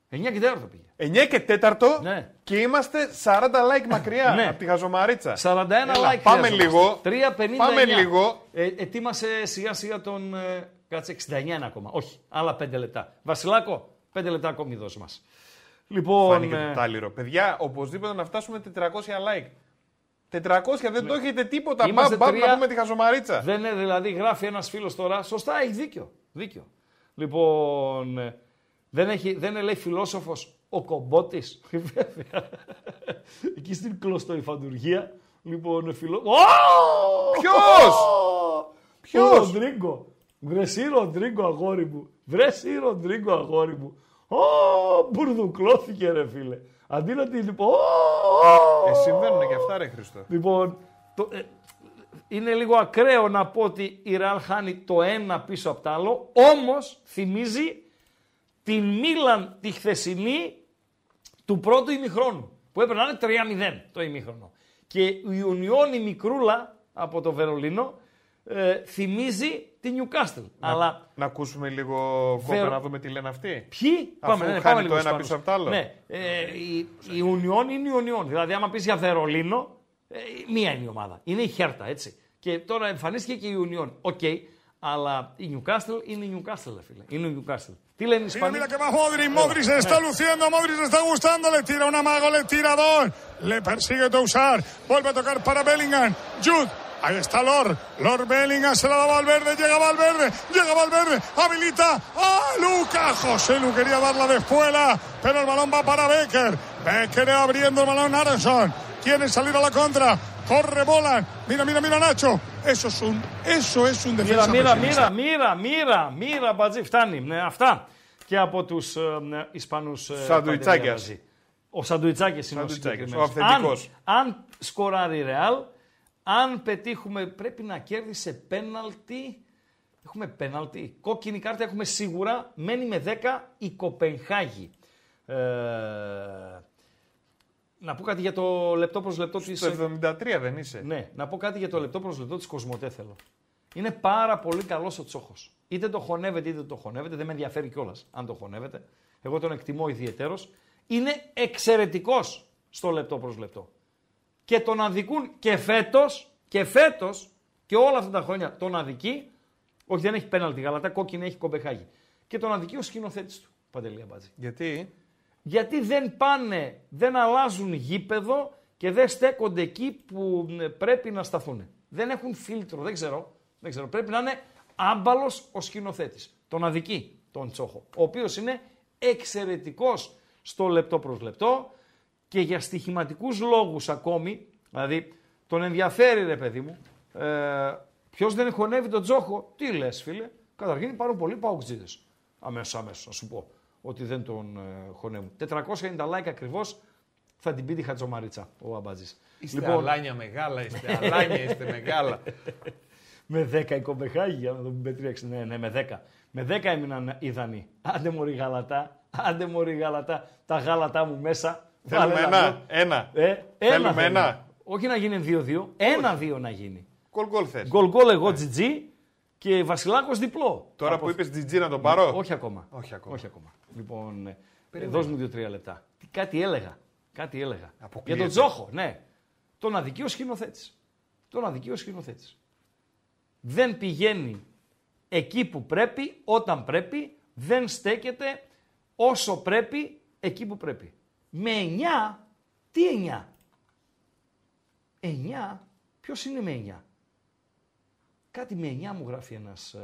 9 και 4 πήγε. 9 και 4 Ναι. και είμαστε 40 like μακριά Ναι. από τη χαζομαρίτσα. 41 Έλα, like Πάμε χρειαζόμαστε. λίγο. 3,59. Πάμε λίγο. Ε, ετοίμασε σιγά σιγά τον. Ε, κάτσε 69 είναι ακόμα. Όχι, άλλα 5 λεπτά. Βασιλάκο, 5 λεπτά ακόμη δώσ' μας. Λοιπόν. Φάνηκε ε, το τάλιρο. Παιδιά, οπωσδήποτε να φτάσουμε 400 like. 400 δεν το έχετε τίποτα. Ναι. Είμαστε Μπαμ, μπαμ, τρία. να πούμε τη χαζομαρίτσα. Δεν είναι, δηλαδή, γράφει ένας φίλος τώρα. Σωστά, έχει δίκιο. δίκιο. Λοιπόν, ε, δεν, έχει, δεν είναι, λέει φιλόσοφος ο κομπότης. [LAUGHS] Βέβαια. Εκεί στην κλωστοϊφαντουργία. Λοιπόν, φιλό. Ποιος; Ποιος; Ο Ροντρίγκο. Βρεσί Ροντρίγκο, αγόρι μου. Βρεσί Ροντρίγκο, αγόρι μου. Ω, μπουρδουκλώθηκε ρε φίλε. Αντί να την πω. Ε, συμβαίνουν και αυτά, ρε Χριστό. Λοιπόν, το, ε, είναι λίγο ακραίο να πω ότι η Ρεάλ χάνει το ένα πίσω από το άλλο, όμως θυμίζει την Μίλαν τη χθεσινή του πρώτου ημιχρόνου, που έπρεπε να είναι 3-0 το ημίχρονο. Και η Ιουνιόν η μικρούλα από το Βερολίνο ε, θυμίζει την Νιουκάστελ. Να, Αλλά να ακούσουμε λίγο κόμμα Βερο- να δούμε τι λένε αυτοί. Ποιοι; Αφού ναι, ναι, χάνει λίγο το ένα Ισπανούς. πίσω από το άλλο. Ναι, ε, η, η Union είναι η Union. Δηλαδή, άμα πεις για Βερολίνο, ε, μία είναι η ομάδα. Είναι η Χέρτα, έτσι. Και τώρα εμφανίστηκε και η Union. OK, αλλά η Newcastle είναι η Newcastle, ρε φίλε. Είναι η Newcastle. Τι λένε οι Mira, Ισπανοί; mira que va Modric, Modric se está luciendo, Modric se está gustando, le tira un amago, le tira dos, le persigue Toussaint, vuelve a tocar para Bellingham, Jude, ahí está Lord, Lord Bellingham se la da Valverde, llega Valverde, llega Valverde, habilita a Luca, José Lu quería darla de espuela, pero el balón va para Becker, Becker abriendo el balón Aronson, quiere salir a la contra, corre, bolan, mira, mira, mira Nacho, eso es un, eso es un Μοίρα, defensa μοίρα, pesimista. μοίρα, μοίρα, μοίρα, μοίρα, μπατζή, φτάνει. Ναι, αυτά και από τους ε, ε, Ισπανούς ε, Σαντουιτσάκιας. Παντελία Μπατζή. Ο Σαντουιτσάκης είναι ο Σαντουιτσάκης, συγκεκριμένος. ο αυθεντικός. Αν, αν σκοράρει η Ρεάλ, αν πετύχουμε, πρέπει να κέρδισε πέναλτι. Έχουμε πέναλτι. Κόκκινη κάρτα έχουμε σίγουρα. Μένει με 10 η Κοπενχάγη. Ε, να πω κάτι για το λεπτό προς λεπτό της... Στο 73 δεν είσαι. Ναι, να πω κάτι για το λεπτό προς λεπτό της Κοσμοτέ θέλω. Είναι πάρα πολύ καλός ο Τσόχος. Είτε το χωνεύετε είτε το χωνεύετε, δεν με ενδιαφέρει κιόλας αν το χωνεύετε. Εγώ τον εκτιμώ ιδιαιτέρως. Είναι εξαιρετικός στο λεπτό προς λεπτό. Και τον αδικούν και φέτος, και φέτος, και όλα αυτά τα χρόνια τον αδικεί, όχι δεν έχει πέναλτι γαλατά, κόκκινη έχει κομπεχάγη. Και τον αδικεί ο σκηνοθέτης του, Παντελή Αμπάτζη. Γιατί; Γιατί δεν πάνε, δεν αλλάζουν γήπεδο και δεν στέκονται εκεί που μ, πρέπει να σταθούν. Δεν έχουν φίλτρο, δεν ξέρω. Δεν ξέρω. Πρέπει να είναι άμπαλος ο σκηνοθέτης. Τον αδική, τον Τσόχο. Ο οποίος είναι εξαιρετικός στο λεπτό προς λεπτό και για στοιχηματικούς λόγους ακόμη. Δηλαδή, τον ενδιαφέρει ρε παιδί μου. Ε, Ποιος δεν χωνεύει τον Τσόχο, τι λες, φίλε. Καταρχήν υπάρχουν πολλοί παουκτζίδες. Αμέσως, αμέσως, να σου πω ότι δεν τον ε, χωνεύουν. 490 like ακριβώς θα την πει τη Χατζομαρίτσα ο Αμπάτζη. Είστε αλάνια μεγάλα, είστε αλάνια, είστε μεγάλα. [LAUGHS] με 10 η Κομπεχάγη, για να το πούμε 360. Ναι, ναι, με 10. Με 10 έμειναν οι Δανείοι. Άντε μωρή γαλατά, άντε μωρή γαλατά, τα γάλατά μου μέσα. Θέλουμε Βάλε ένα, λαό. ένα. Ε, Θέλουμε θέλουμε. ένα. Όχι να γίνει 2-2, ένα-2 να γίνει. Γκολ γκολ θες. Γκολ γκολ εγώ τζιτζί και Βασιλάκος διπλό. Τώρα που είπες τζιτζί να τον πάρω. Όχι ακόμα. Όχι ακόμα. Όχι ακόμα. Λοιπόν, ε, Περιμένω. δώσ' μου δύο-τρία λεπτά. Τι- Κάτι έλεγα. Κάτι έλεγα. Για Αποκλείεται. τον Τζόχο, ναι. Τον αδικεί ο σκηνοθέτης. Τον αδικεί ο σκηνοθέτης. Δεν πηγαίνει εκεί που πρέπει, όταν πρέπει, δεν στέκεται όσο πρέπει, εκεί που πρέπει. Με 9, τι 9. 9, ποιος είναι με 9. Κάτι με 9 μου γράφει ένας ε,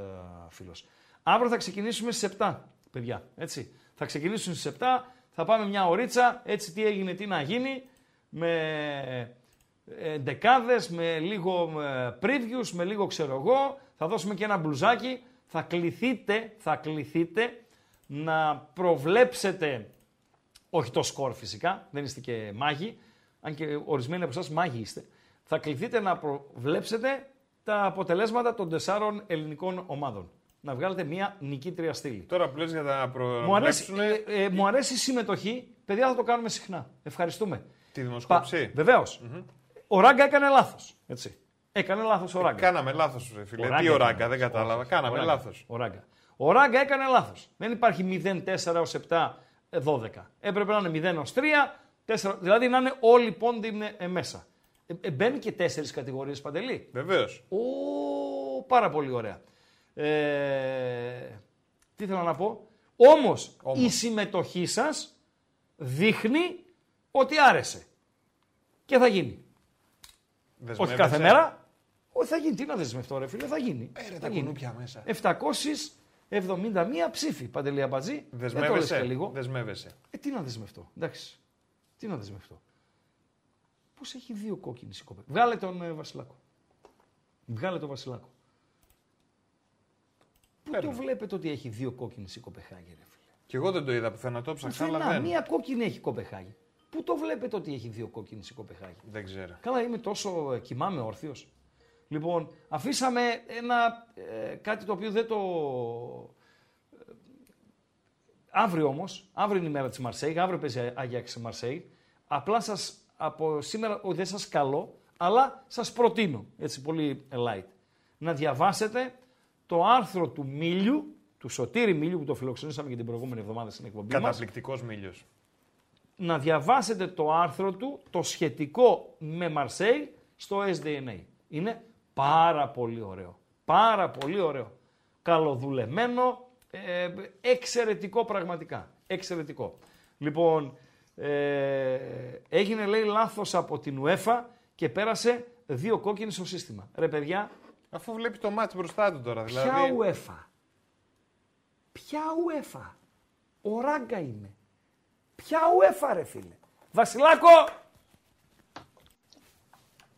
φίλος. Αύριο θα ξεκινήσουμε στις 7, παιδιά, έτσι. Θα ξεκινήσουμε στις 7, θα πάμε μια ωρίτσα, έτσι τι έγινε, τι να γίνει, με ε, δεκάδες, με λίγο ε, previews, με λίγο ξέρω εγώ, θα δώσουμε και ένα μπλουζάκι, θα κληθείτε, θα κληθείτε να προβλέψετε, όχι το σκορ φυσικά, δεν είστε και μάγοι, αν και ορισμένοι από εσάς μάγοι είστε, θα κληθείτε να προβλέψετε τα αποτελέσματα των τεσσάρων ελληνικών ομάδων. να βγάλετε μια νικήτρια στήλη. Τώρα που λες για τα Μου αρέσει, προβλέψουνε... ε, ε, μου αρέσει η συμμετοχή. Παιδιά, θα το κάνουμε συχνά. Ευχαριστούμε. Τη δημοσκόπηση; Βεβαίως. Ο Ράγκα έκανε λάθος. Έτσι. Έκανε λάθος ο Ράγκα. Κάναμε λάθος, ρε φίλε. Ο Τι Ράγκα ο έκανε Ράγκα, δεν λάθος. κατάλαβα. Όχι, Κάναμε ο Ράγκα. λάθος. Ο Ράγκα. Ο Ράγκα έκανε λάθος. Δεν υπάρχει 0-4 έω 7, ε, 12. Έπρεπε να είναι 0 ως 3, δηλαδή να είναι όλοι οι πόντοι ε, μέσα. Ε, ε και τέσσερις κατηγορίες παντελή. Βεβαίως. Πάρα πολύ ωραία. Ε, τι θέλω να πω; Όμως η συμμετοχή σας δείχνει ότι άρεσε. Και θα γίνει. Δεσμεύεσαι. Όχι κάθε μέρα. Όχι, θα γίνει. Τι να δεσμευτώ, ρε φίλε, θα γίνει. Ε, θα τα γίνει. μέσα. 700 71 ψήφοι, Παντελή Αμπατζή. Ε, δεσμεύεσαι. Και λίγο. Δεσμεύεσαι. Ε, τι να δεσμευτώ. Εντάξει. Τι να δεσμευτώ. Πώς έχει δύο κόκκινες η κοπέλα. Βγάλε τον ε, Βασιλάκο. Βγάλε τον Βασιλάκο. Πού το βλέπετε ότι έχει δύο κόκκινες η Κοπεχάγη, ρε φίλε; Και εγώ δεν το είδα πουθενά, το ψάξα, αλλά δεν. Μία κόκκινη έχει η Κοπεχάγη. Πού το βλέπετε ότι έχει δύο κόκκινες η Κοπεχάγη; Δεν ξέρω. Καλά, είμαι τόσο. Ε, κοιμάμαι όρθιος. Λοιπόν, αφήσαμε ένα. ε, κάτι το οποίο δεν το. ε, Αύριο όμως, αύριο είναι η μέρα της Μαρσέη, αύριο παίζει Αγιάξ Μαρσέη. Απλά σας από σήμερα, όχι δεν σας καλώ, αλλά σας προτείνω, έτσι πολύ light, να διαβάσετε το άρθρο του Μίλιου, του Σωτήρη Μίλιου, που το φιλοξενήσαμε και την προηγούμενη εβδομάδα στην εκπομπή μας Καταπληκτικός μίλιος. να διαβάσετε το άρθρο του, το σχετικό με Μαρσέη, στο SDNA. Είναι πάρα πολύ ωραίο. Πάρα πολύ ωραίο. Καλοδουλεμένο, ε, εξαιρετικό πραγματικά. Εξαιρετικό. Λοιπόν, ε, έγινε λέει λάθος από την UEFA και πέρασε δύο κόκκινες στο σύστημα. Ρε παιδιά, Αφού βλέπει το μάτι μπροστά του τώρα. Δηλαδή. ποια UEFA. Ποια UEFA. Ο Ράγκα είμαι. Ποια UEFA ρε φίλε. Βασιλάκο,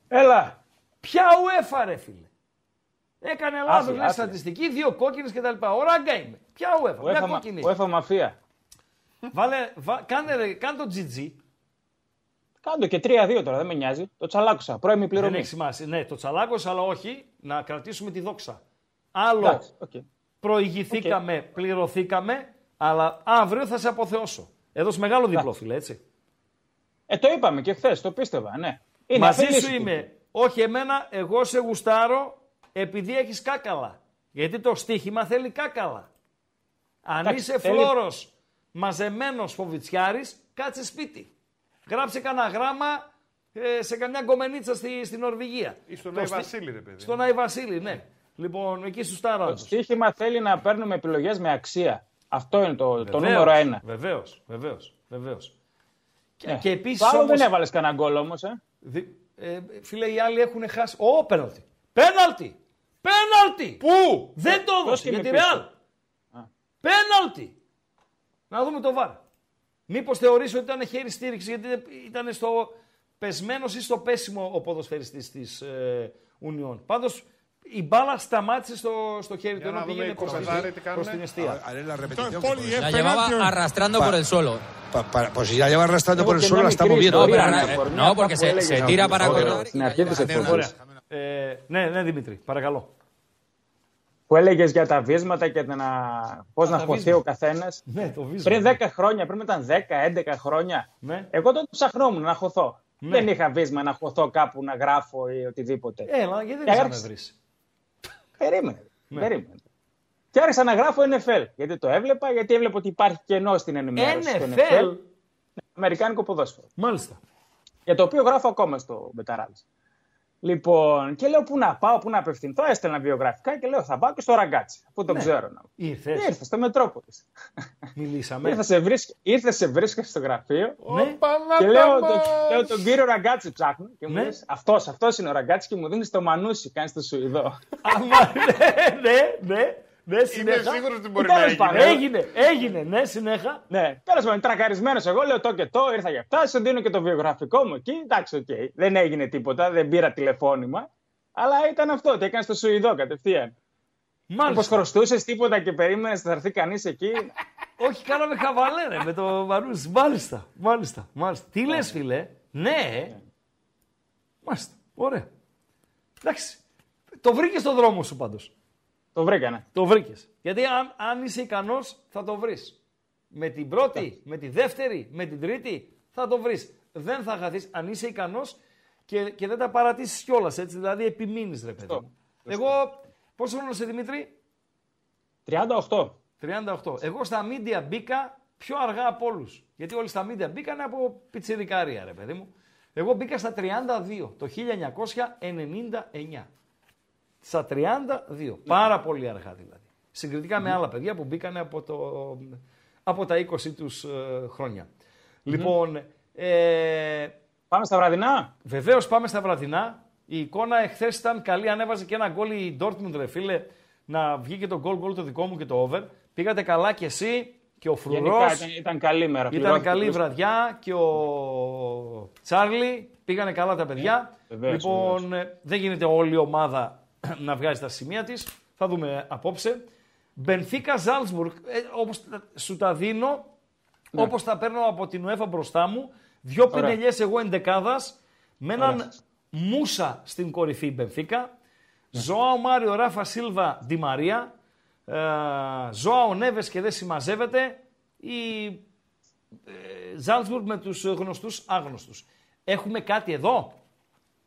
Έλα. Ποια UEFA ρε φίλε. Έκανε λάθος Άθλια, λέει άθλια. στατιστική, δύο κόκκινες κτλ. Ο Ράγκα είμαι. Ποια UEFA. Μια UEFA, κόκκινη. UEFA μαφία. Βάλε, βα, κάνε, ρε, κάνε το GG. Κάντο και 3-2 τώρα, δεν με νοιάζει. Το τσαλάκωσα. Πρώιμη Δεν πληρωμή. έχει σημασία. Ναι, το τσαλάκωσες, αλλά όχι να κρατήσουμε τη δόξα. Άλλο Εντάξει, οκ. προηγηθήκαμε, πληρωθήκαμε, αλλά αύριο θα σε αποθεώσω. Έδωσε μεγάλο διπλό, φίλε, έτσι. Ε, το είπαμε και χθες, το πίστευα, ναι. Είναι Μαζί αφελής σου του. είμαι. Όχι εμένα, εγώ σε γουστάρω επειδή έχεις κάκαλα. Γιατί το στοίχημα θέλει κάκαλα. Αν Εντάξει, είσαι θέλει- φλόρος, μαζεμένος φοβιτσιάρης, κάτσε σπίτι. Γράψε κανένα γράμμα ε, σε καμιά γκομενίτσα στη, στην Νορβηγία. Ή στον Το Άι στι- Βασίλη, ρε παιδί. Στον Άι Βασίλη, ναι. Λοιπόν, εκεί σου στάρα. Το στοίχημα θέλει να παίρνουμε επιλογές με αξία. Αυτό είναι το, το νούμερο ένα. Βεβαίως, βεβαίως, βεβαίως. Και, Ναι. και επίσης. Το άλλο δεν έβαλες κανένα γκολ όμως. Ε. Ε, φίλε, οι άλλοι έχουν χάσει. Ω, πέναλτι. Πέναλτι! Πέναλτι! Πού; Δεν το Ποιος έδωσε είναι για τη πίσω; Ρεάλ. Πέναλτι! Να δούμε το βάρ. Μήπως θεωρήσει ότι ήταν χέρι στήριξη γιατί ήταν στο πεσμένος ή στο πέσιμο ο ποδοσφαιριστής της ε, Ουνιών. Πάντως η μπάλα σταμάτησε στο, στο χέρι του Για ενώ να δούμε πήγαινε οι προς, κοπεδάροι τη- τι κάνουνε. προς την αιστεία. Haré la repetición. Poli, La es llevaba penalti. arrastrando Pa- por el suelo. Pa- para- pues si la lleva arrastrando por el que suelo, no la me está queréis, moviendo. No, Ωραία, pero ναι, no, por no, μια porque που se, έλεγες se να tira πούμε. para Ωραία, correr. Στην αρχή της εκπομπής. Ωραία. Ε, ναι, ναι, Δημήτρη, παρακαλώ. Που έλεγες για τα βίσματα και να... πώς να τα χωθεί βίσματα. ο καθένας. Ναι, το βίσμα. Πριν 10 χρόνια, πριν ήταν 10-11 χρόνια, Ναι. εγώ τότε ψαχνόμουν να χωθώ. Ναι. Δεν είχα βίσμα να χωθώ κάπου να γράφω ή οτιδήποτε. Έλα, γιατί Και δεν θα με άρχισε- βρεις. Περίμενε. Ναι. Περίμενε. Και άρχισα να γράφω NFL. Γιατί το έβλεπα, γιατί έβλεπα ότι υπάρχει κενό στην ενημέρωση. στο NFL. Ναι, Αμερικάνικο ποδόσφαιρο. Μάλιστα. Για το οποίο γράφω ακόμα στο Μπεταράδες. Λοιπόν, και λέω πού να πάω, πού να απευθυνθώ. Έστελνα βιογραφικά και λέω θα πάω και στο Ραγκάτσι, αφού το Ναι. ξέρω. Να... Ήρθες, Ήρθα στο Μετρόπολης. μιλήσαμε. Ήρθα σε, βρίσκ... Ήρθε σε βρίσκα στο γραφείο Ναι. και λέω, το... λέω τον κύριο Ραγκάτσι ψάχνω. Και μου Ναι. λες, αυτός, αυτός είναι ο Ραγκάτσι και μου δίνεις το Μαρούσι, κάνεις το Σουηδό. Άμα, ναι, ναι, ναι, ναι, Είμαι συνέχα. σίγουρος ότι μπορεί Τέλος να γίνει. πάντων. Έγινε, έγινε, ναι, συνέχα. Ναι, τέλος πάντων, τρακαρισμένος εγώ, λέω το και το, ήρθα για αυτά, σου δίνω και το βιογραφικό μου εκεί. Εντάξει, οκ. Δεν έγινε τίποτα, δεν πήρα τηλεφώνημα. Αλλά ήταν αυτό, ότι έκανες το Σουηδό κατευθείαν. Μήπως Μάλιστα. χρωστούσες τίποτα και περίμενες να έρθει κανείς εκεί. [LAUGHS] Όχι, κάναμε χαβαλέ ρε, με το Μαρούσι. Μάλιστα, μάλιστα, μάλιστα. Τι λες φίλε, ναι. Μάλιστα, ωραία. Εντάξει. Το βρήκες στο δρόμο σου πάντως. Το βρήκανε. Το βρήκες. Γιατί αν, αν είσαι ικανός, θα το βρεις. Με την πρώτη, με τη δεύτερη, με την τρίτη, θα το βρεις. Δεν θα χαθείς αν είσαι ικανός και, και δεν τα παρατήσεις κιόλας. Έτσι, δηλαδή επιμείνεις, ρε παιδί. μου. Εγώ, πόσο χρόνο είσαι Δημήτρη, 38. 38. Εγώ στα μίντια μπήκα πιο αργά από όλους. Γιατί όλοι στα μίντια μπήκαν από πιτσιρικάρια, ρε παιδί μου. Εγώ μπήκα στα 32 το 1999. Στα 32. Πάρα πολύ αργά δηλαδή. Συγκριτικά με άλλα παιδιά που μπήκαν από, το, από τα 20 τους ε, χρόνια. Λοιπόν, ε, Πάμε στα βραδινά; Βεβαίως πάμε στα βραδινά. Η εικόνα εχθές ήταν καλή. Ανέβαζε και ένα γκολ η Dortmund, ρε φίλε, να βγει και το γκολ γκολ το δικό μου και το over. Πήγατε καλά κι εσύ και ο Φρουρός. Γενικά ήταν, ήταν καλή μέρα. Ήταν πληρώθηκε καλή η πλούσια. βραδιά και ο Τσάρλι. Πήγανε καλά τα παιδιά. Βεβαίως, λοιπόν, ε, δεν γίνεται όλη η ομάδα να βγάζει τα σημεία της. Θα δούμε απόψε. Μπενφίκα Ζάλσμπουργκ, ε, όπως τα- σου τα δίνω, Ναι. όπως τα παίρνω από την UEFA μπροστά μου. Δυο Ωραία. πινελιές εγώ εντεκάδας, με έναν Ωραία. Μούσα στην κορυφή η Μπενφίκα. Ναι. Ζωάο Μάριο Ράφα Σίλβα Ντι Μαρία. Ε, Ζωάο Νέβες και δεν συμμαζεύεται. Η ε, Ζάλσμπουργκ με τους γνωστούς άγνωστους. Έχουμε κάτι εδώ;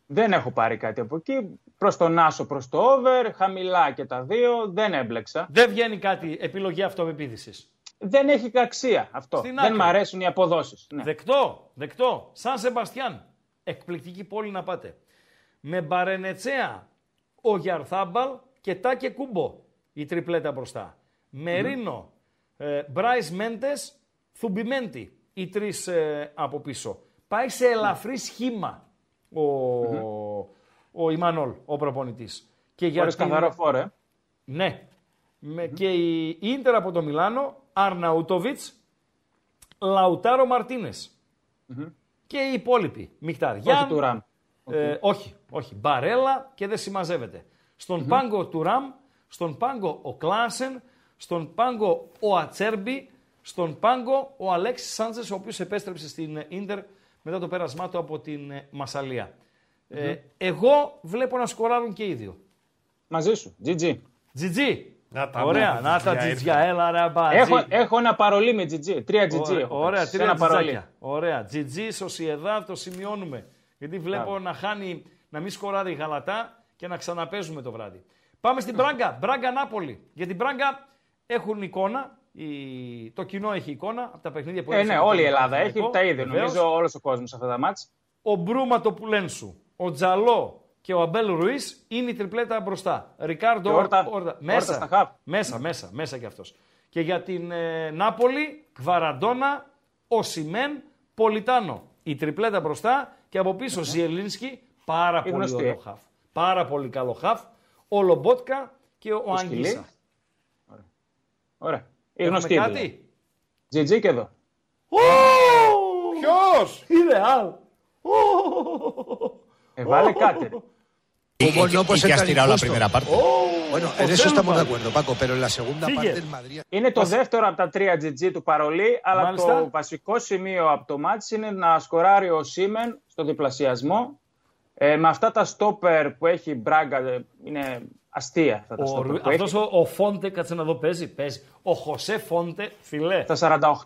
Δεν έχω πάρει κάτι από εκεί. Προς τον Άσο, προς το over, χαμηλά και τα δύο. Δεν έμπλεξα. Δεν βγαίνει κάτι επιλογή αυτοπεποίθησης. Δεν έχει αξία αυτό. Στην δεν άκρη. μ' αρέσουν οι αποδόσεις. Ναι. Δεκτό, δεκτό. Σαν Σεμπαστιάν. Εκπληκτική πόλη να πάτε. Με Μπαρενετσέα, ο Γιαρθάμπαλ και Τάκε Κούμπο. Η τριπλέτα μπροστά. Μερίνο, ε, Μπράις Μέντες, Θουμπιμέντι. Οι τρεις ε, από πίσω. Πάει σε ελαφρύ σχήμα ο, ο Ιμανόλ, ο προπονητής. Και Χωρίς καθαρό φόρο, ε. Ναι. Με, Και η Ίντερ από το Μιλάνο, Αρναούτοβιτς, Λαουτάρο Μαρτίνες. Και οι υπόλοιποι. Μιχταριάν. Όχι του Ραμ. Ε, όχι, όχι. Μπαρέλα και δεν συμμαζεύεται. Στον πάγκο του Ραμ, στον πάγκο ο Κλάσεν, στον πάγκο ο Ατσέρμπι, στον πάγκο ο Αλέξης Σάντζες, ο οποίος επέστρεψε στην Ίντερ μετά το πέρασμά του από την ε, μασαλια Ε, εγώ βλέπω να σκοράρουν και οι δύο. Μαζί σου. GG. GG. Να τα Ωραία, ναι, να τα τζιτζιά τζιτζιά, έλα ρε μπατζί. Έχω, έχω ένα παρολί με GG. Τρία GG Ωραία, έχω. Ωραία, πάρει. Σε τρία ένα παρολί. τζιτζάκια. Ωραία, τζιτζί, Σοσιεδάδ, το σημειώνουμε. Γιατί βλέπω Μπράβο. να χάνει, να μην σκοράρει η Γαλατά και να ξαναπέζουμε το βράδυ. Πάμε στην Μπράγκα, Μπράγκα Νάπολη. Για την Μπράγκα έχουν εικόνα, η... το κοινό έχει εικόνα από τα παιχνίδια που Ε, έδειξε ναι, το όλη η Παναθηναϊκό, Ελλάδα έχει τα ίδια. βεβαίως. Νομίζω όλος ο κόσμος σε αυτά τα μάτς. Ο Μπρούμα το Πουλένσου, ο Τζαλό και ο Αμπέλ Ρουίς είναι η τριπλέτα μπροστά. Ρικάρντο Και Όρτα- Όρτα- Όρτα μέσα, στα χαφ. μέσα, μέσα, μέσα κι αυτός. Και για την ε, Νάπολη, Βαραντόνα, Οσιμέν, Πολιτάνο. Η τριπλέτα μπροστά και από πίσω Ζιελίνσκι, πάρα Η πολύ γνωστή, ωραίο ε. χαφ. Πάρα πολύ καλό χαφ. Ο Λομπότκα και ο Το σκυλί. Αγγίσα. Ωραία. Η Έχουμε γνωστή. κάτι; δηλαδή. GG και εδώ. Ποιος; Η Ρεάλ. Ε, βάλε κάτι. ρε. ¿Cómo no? Pues y que es has tan tirado la injusto. primera parte. Bueno, en José eso estamos Lupa. de acuerdo, Paco, pero en la segunda Sigue. parte el Madrid. Είναι το δεύτερο από τα τρία GG του παρολί, αλλά Μάλιστα. το βασικό σημείο από το μάτς είναι να σκοράρει ο Σίμεν στο διπλασιασμό. Ε, με αυτά τα στόπερ που έχει η Μπράγκα, ε, είναι αστεία αυτά τα Ο, στόπερ Ρου- που έχει. αυτός ο, ο Φόντε, κάτσε να δω, παίζει, παίζει. Ο Χωσέ Φόντε, φιλέ. Τα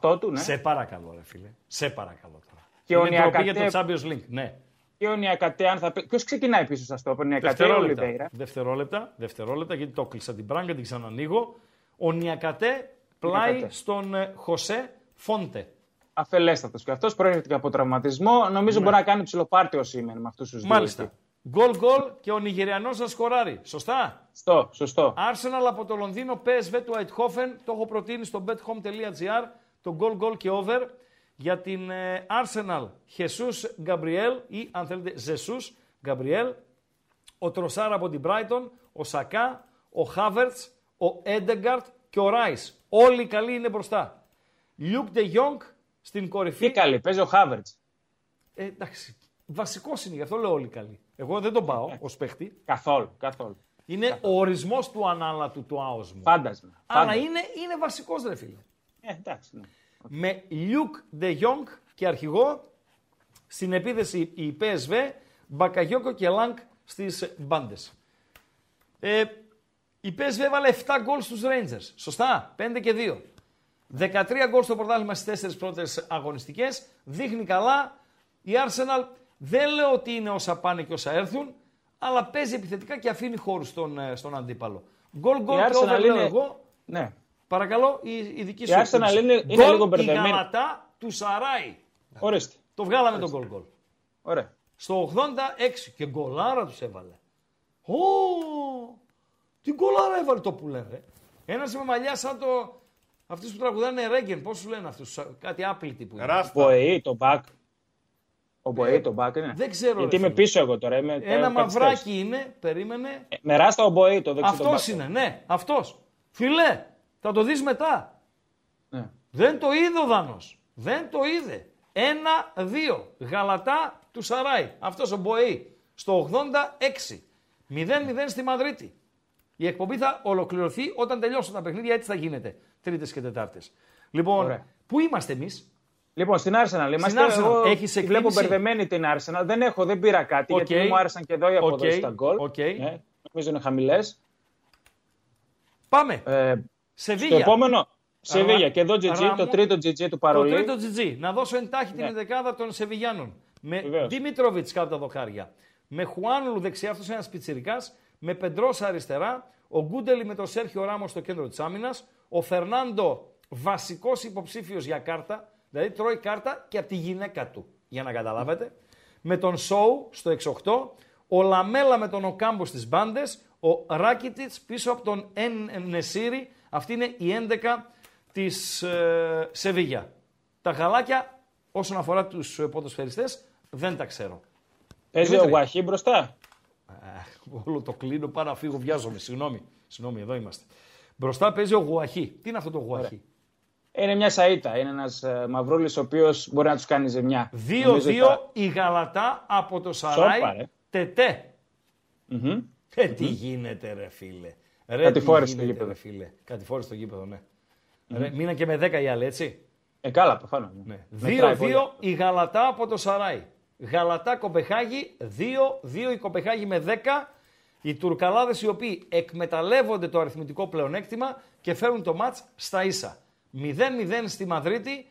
48 του, ναι. Σε παρακαλώ, ρε φίλε. Σε παρακαλώ τώρα. Και ο Είναι ντροπή για Νιακατέ- το Champions League. Ναι. Και ο Νιακατέ, αν θα πει. Ποιος ξεκινάει πίσω στα στόπερ, Νιακατέ ή Δευτερόλεπτα. Ολιβέηρα. Δευτερόλεπτα, δευτερόλεπτα, γιατί το κλείσα την πράγκα, την ξανανοίγω. Ο Νιακατέ πλάι Νιακατέ. στον ε, Χωσέ Φόντε. Αφελέστατος. Και αυτός προέρχεται από τραυματισμό. Νομίζω μπορεί να κάνει ψηλοπάρτι ο Σίμεν με αυτούς τους δύο. Ναι. Μάλιστα. Γκολ γκολ και ο Νιγηριανός να σκοράρει. Σωστά; Σωστό, σωστό. Arsenal από το Λονδίνο, PSV του Eindhoven, το έχω προτείνει στο bethome.gr, το goal goal και over. Για την ε, Arsenal, Jesus Gabriel ή αν θέλετε Jesus Gabriel, ο Τροσάρα από την Brighton, ο Σακά, ο Havertz, ο Έντεγκαρτ και ο Ράις. Όλοι οι καλοί είναι μπροστά. Luke de Jong στην κορυφή. Τι καλή, παίζει ο Χάβερτ. Ε, εντάξει, βασικός είναι, γι' αυτό λέω όλοι καλοί. Εγώ δεν τον πάω ως παίχτη. Καθόλου, καθόλου. Είναι ο ορισμός του ανάλατου του άοσμου. Φάντασμα. Αλλά φάντασμα. είναι, είναι βασικός ρε φίλε. Ε, εντάξει. ναι. Με Luke de Jong και αρχηγό στην επίθεση η PSV, Μπακαγιόκο και Λάνκ στις μπάντες. Ε, Η PSV έβαλε 7 γκολ στους Rangers. Σωστά, 5 και 2. 13 γκολ στο πρωτάθλημα στις 4 πρώτες αγωνιστικές. Δείχνει καλά. Η Arsenal δεν λέω ότι είναι όσα πάνε και όσα έρθουν, αλλά παίζει επιθετικά και αφήνει χώρους στον, ε, στον αντίπαλο. Γκολ, γκολ Η και over Arsenal λέω είναι- εγώ. Ναι. Παρακαλώ, η, η δική Η σου Arsenal εκτίμηση. είναι- είναι Γκολ λίγο η μπερδεμένη. Γαλατά του Σαράι. Ορίστε. Το βγάλαμε τον γκολ γκολ. Ωραία. Στο 86 και γκολάρα τους έβαλε. Ω, τι γκολάρα έβαλε το που λένε. Ένας με μαλλιά σαν το... Αυτούς που τραγουδάνε Ρέγγεν, πώς σου λένε αυτούς, κάτι άπλητοι που είναι. Μποεή, το μπακ. Ο Μποεή, το μπακ είναι. Ε, δεν ξέρω, Γιατί ρε είμαι φίλε. πίσω εγώ τώρα. Είμαι Ένα ε, μαυράκι είναι, περίμενε. Ε, Με ράστα ο Μποεή, το δεξί το Αυτός μπακ. είναι, ναι, αυτός. Φιλέ, θα το δεις μετά. Ναι. Δεν το είδε ο Δάνος. Δεν το είδε. Ένα-δύο. Γαλατά του Σαράι. Αυτός ο Μποεή. Στο 86. 0-0 στη Μαδρίτη. Η εκπομπή θα ολοκληρωθεί όταν τελειώσουν τα παιχνίδια. Έτσι θα γίνεται. Τρίτες και Τετάρτες. Λοιπόν, Ωραία. πού είμαστε εμείς; Λοιπόν, στην Arsenal είμαστε. Arsenal. Εγώ Έχεις τη βλέπω εκτίμηση; μπερδεμένη την Arsenal. Δεν έχω, δεν πήρα κάτι Οκ. γιατί δεν μου άρεσαν και εδώ οι αποδόσεις Οκ. στα γκολ. Οκ. Ναι, νομίζω είναι χαμηλές. Πάμε. Ε, Σεβίγια. στο επόμενο. Ρα- Σεβίγια. Και εδώ GG, Ραμο- το τρίτο GG του Το Παρολί. τρίτο GG. Να δώσω εν τάχει την Ναι. δεκάδα των Σεβιγιάνων. Με Βεβαίως. Δημήτροβιτ κάτω τα δοκάρια. Με Χουάνλου δεξιά, αυτός ένας πιτσυρικά. Με Πεντρός αριστερά. Ο Γκούντελι με τον Σέρχιο Ράμο στο κέντρο της άμυνας. Ο Φερνάντο βασικός υποψήφιος για κάρτα. Δηλαδή τρώει κάρτα και από τη γυναίκα του. Για να καταλάβετε. Με τον Σόου στο 6-8. Ο Λαμέλα με τον Οκάμπο στις μπάντες. Ο Ράκιτιτ πίσω από τον Εν Νεσίρι. Αυτή είναι η 11 της ε, Σεβίγια. Τα γαλάκια όσον αφορά τους ποδοσφαιριστές δεν τα ξέρω. Παίζει ο Δημήτρη. Γουαχή μπροστά; Όλο το κλείνω, πάω να φύγω, βιάζομαι. Συγγνώμη. Συγγνώμη, εδώ είμαστε. Μπροστά παίζει ο Γουαχή. Τι είναι αυτό το Γουαχή; Είναι μια σαΐτα. Είναι ένας ε, μαυρούλης ο οποίος μπορεί να τους κάνει ζημιά. 2-2 η Γαλατά από το Σαράι. Σόπα, ρε. Τετέ. Μμμ. Ε, τι γίνεται, ρε φίλε. Ρε, Κατηφόρησε τι στο γίνεται, γήπεδο. Ρε, φίλε. Κατηφόρησε στο γήπεδο, ναι. Ρε, μείνα και με 10 οι άλλοι, έτσι. Ε, καλά, προφανώς. Ναι. Μετράει πολύ. 2-2 η Γαλατά από το Σαράι. Γαλατά Κοπεχάγη 2-2 η Κοπεχάγη με 10. Οι Τουρκαλάδες οι οποίοι εκμεταλλεύονται το αριθμητικό πλεονέκτημα και φέρουν το μάτς στα ίσα. 0-0 στη Μαδρίτη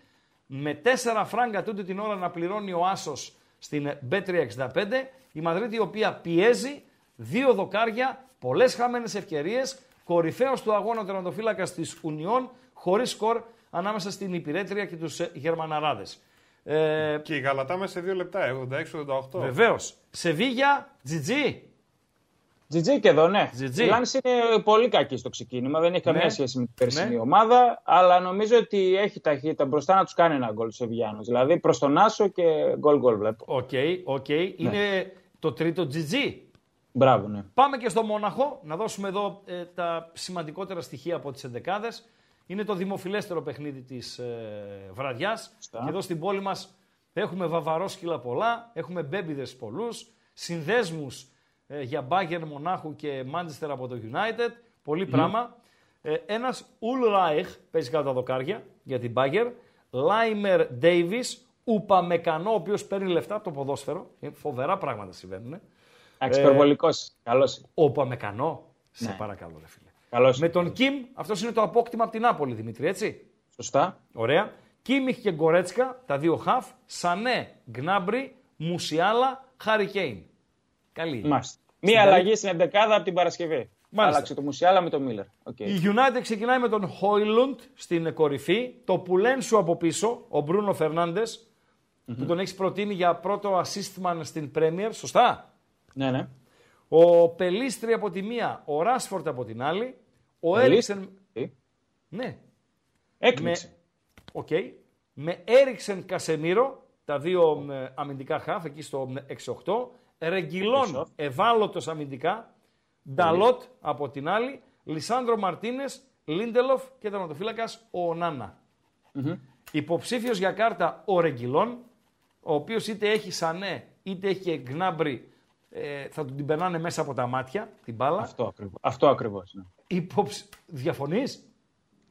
με 4 φράγκα τούτη την ώρα να πληρώνει ο Άσος στην B365. Η Μαδρίτη η οποία πιέζει, δύο δοκάρια, πολλές χαμένες ευκαιρίες, κορυφαίος του αγώνα τερματοφύλακας της Ουνιών, χωρίς σκορ ανάμεσα στην Υπηρέτρια και τους ε, Γερμαναράδες. Ε, Και η Γαλατά μέσα σε δύο λεπτά, 86-88. Βεβαίως. Σεβίγια, GG. GG και εδώ, ναι. GG. Η Λάνς είναι πολύ κακή στο ξεκίνημα. Δεν έχει καμία Ναι. σχέση με την περσινή Ναι. ομάδα. Αλλά νομίζω ότι έχει ταχύτητα μπροστά να τους κάνει ένα γκολ σε Βιάνου. Δηλαδή προς τον Άσο και γκολ γκολ βλέπω. Ok, ok. Είναι το τρίτο GG. Μπράβο, ναι. Πάμε και στο Μόναχο, να δώσουμε εδώ ε, τα σημαντικότερα στοιχεία από τις ενδεκάδες. Είναι το δημοφιλέστερο παιχνίδι της ε, βραδιάς. Και εδώ στην πόλη μας έχουμε βαβαρόσκυλα πολλά, έχουμε μπέμπιδες πολλούς, συνδέσμους ε, για Bayern Μονάχου και Manchester από το United. Πολύ πράγμα. Ε, ένας Ulreich παίζει κάτω τα δοκάρια για την Bayern. Λάιμερ Davis, Ουπαμεκανό, ο οποίος παίρνει λεφτά από το ποδόσφαιρο. Ε, φοβερά πράγματα συμβαίνουν. Εντάξει, υπερβολικός. Καλός. Ο Παμεκανό. Σε Ναι. παρακαλώ, ρε φίλε. Καλώς. Με τον Κιμ, αυτός είναι το απόκτημα από την Νάπολη, Δημήτρη, έτσι. Σωστά. Ωραία. Κίμιχ και Γκορέτσκα, τα δύο χαφ. Σανέ, Γκνάμπρι, Μουσιάλα, Χάρι Κέιν. Καλή. Μάλιστα. Στην Μία καλή- αλλαγή στην 11 από την Παρασκευή. Μάλιστα. Άλλαξε το Μουσιάλα με το Μίλλερ. Οκ. Η United ξεκινάει με τον Χόιλουντ στην κορυφή. Το Πουλένσου από πίσω, ο Μπρούνο Φερνάντες, που τον έχεις προτείνει για πρώτο assistman στην Premier. Σωστά; Ναι, ναι. Ο Πελίστρη από τη μία, ο Ράσφορτ από την άλλη. Ο Πελίστρη. Έρικσεν. Ναι. Έκλεισε. Με, οκ. με Έρικσεν Κασεμίρο, τα δύο ε, αμυντικά χαφ εκεί στο ε, 6-8. Ρεγγιλόν Πίσω. ευάλωτος αμυντικά. Νταλότ από την άλλη. Λισάνδρο Μαρτίνες, Λίντελοφ και τερματοφύλακας ο Ονάνα. Υποψήφιος για κάρτα ο Ρεγγιλόν, ο οποίος είτε έχει Σανέ είτε έχει και Γκνάμπρι, ε, θα του την περνάνε μέσα από τα μάτια, την μπάλα. Αυτό ακριβώς. Αυτό ακριβώς. Ναι. Υποψ... Διαφωνείς;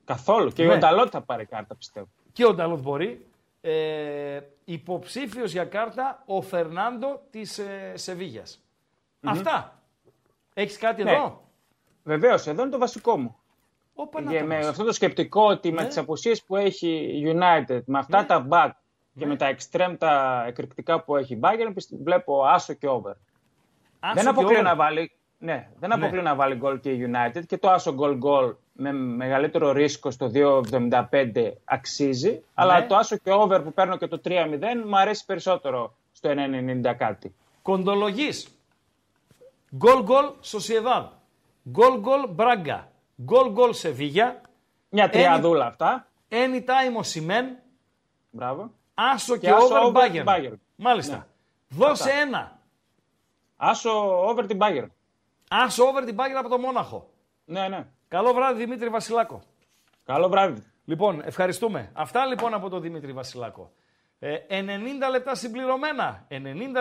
Καθόλου. Και Ναι. ο Νταλότ θα πάρει κάρτα, πιστεύω. Και ο Νταλότ μπορεί. Ε, υποψήφιος για κάρτα ο Φερνάντο της ε, σεβιγιας Αυτά. Έχεις κάτι Ναι. εδώ; Βεβαίως, εδώ είναι το βασικό μου. Όπα, να Για, το με μας. αυτό το σκεπτικό ότι με Ναι. τις απουσίες που έχει η United, με αυτά Ναι. τα back και με τα extreme τα εκρηκτικά που έχει η Bayern, πιστεύω- βλέπω άσο και over. Άσο δεν και αποκλείω over. να βάλει. Ναι, δεν Ναι. αποκλείω να βάλει γκολ και η United και το άσο γκολ γκολ με μεγαλύτερο ρίσκο στο 2,75 αξίζει. Αλλά το άσο και over που παίρνω και το 3,0 μου αρέσει περισσότερο στο 1,90 κάτι. Κοντολογής. Γκολ γκολ Σοσιεδάδ. Γκολ γκολ Μπράγκα. Γκολ γκολ Σεβίγια. Μια τριαδούλα αυτά. Anytime ο Σιμέν. Μπράβο. Άσο Και και, άσο over over Bayern. Bayern. Μάλιστα. Ναι. Δώσε Αυτά. ένα. Άσο over την Bayern. Άσο over την Bayern από το Μόναχο. Ναι, ναι. Καλό βράδυ Δημήτρη Βασιλάκο. Καλό βράδυ. Λοιπόν, ευχαριστούμε. Αυτά λοιπόν από τον Δημήτρη Βασιλάκο. Ε, 90 λεπτά συμπληρωμένα. 90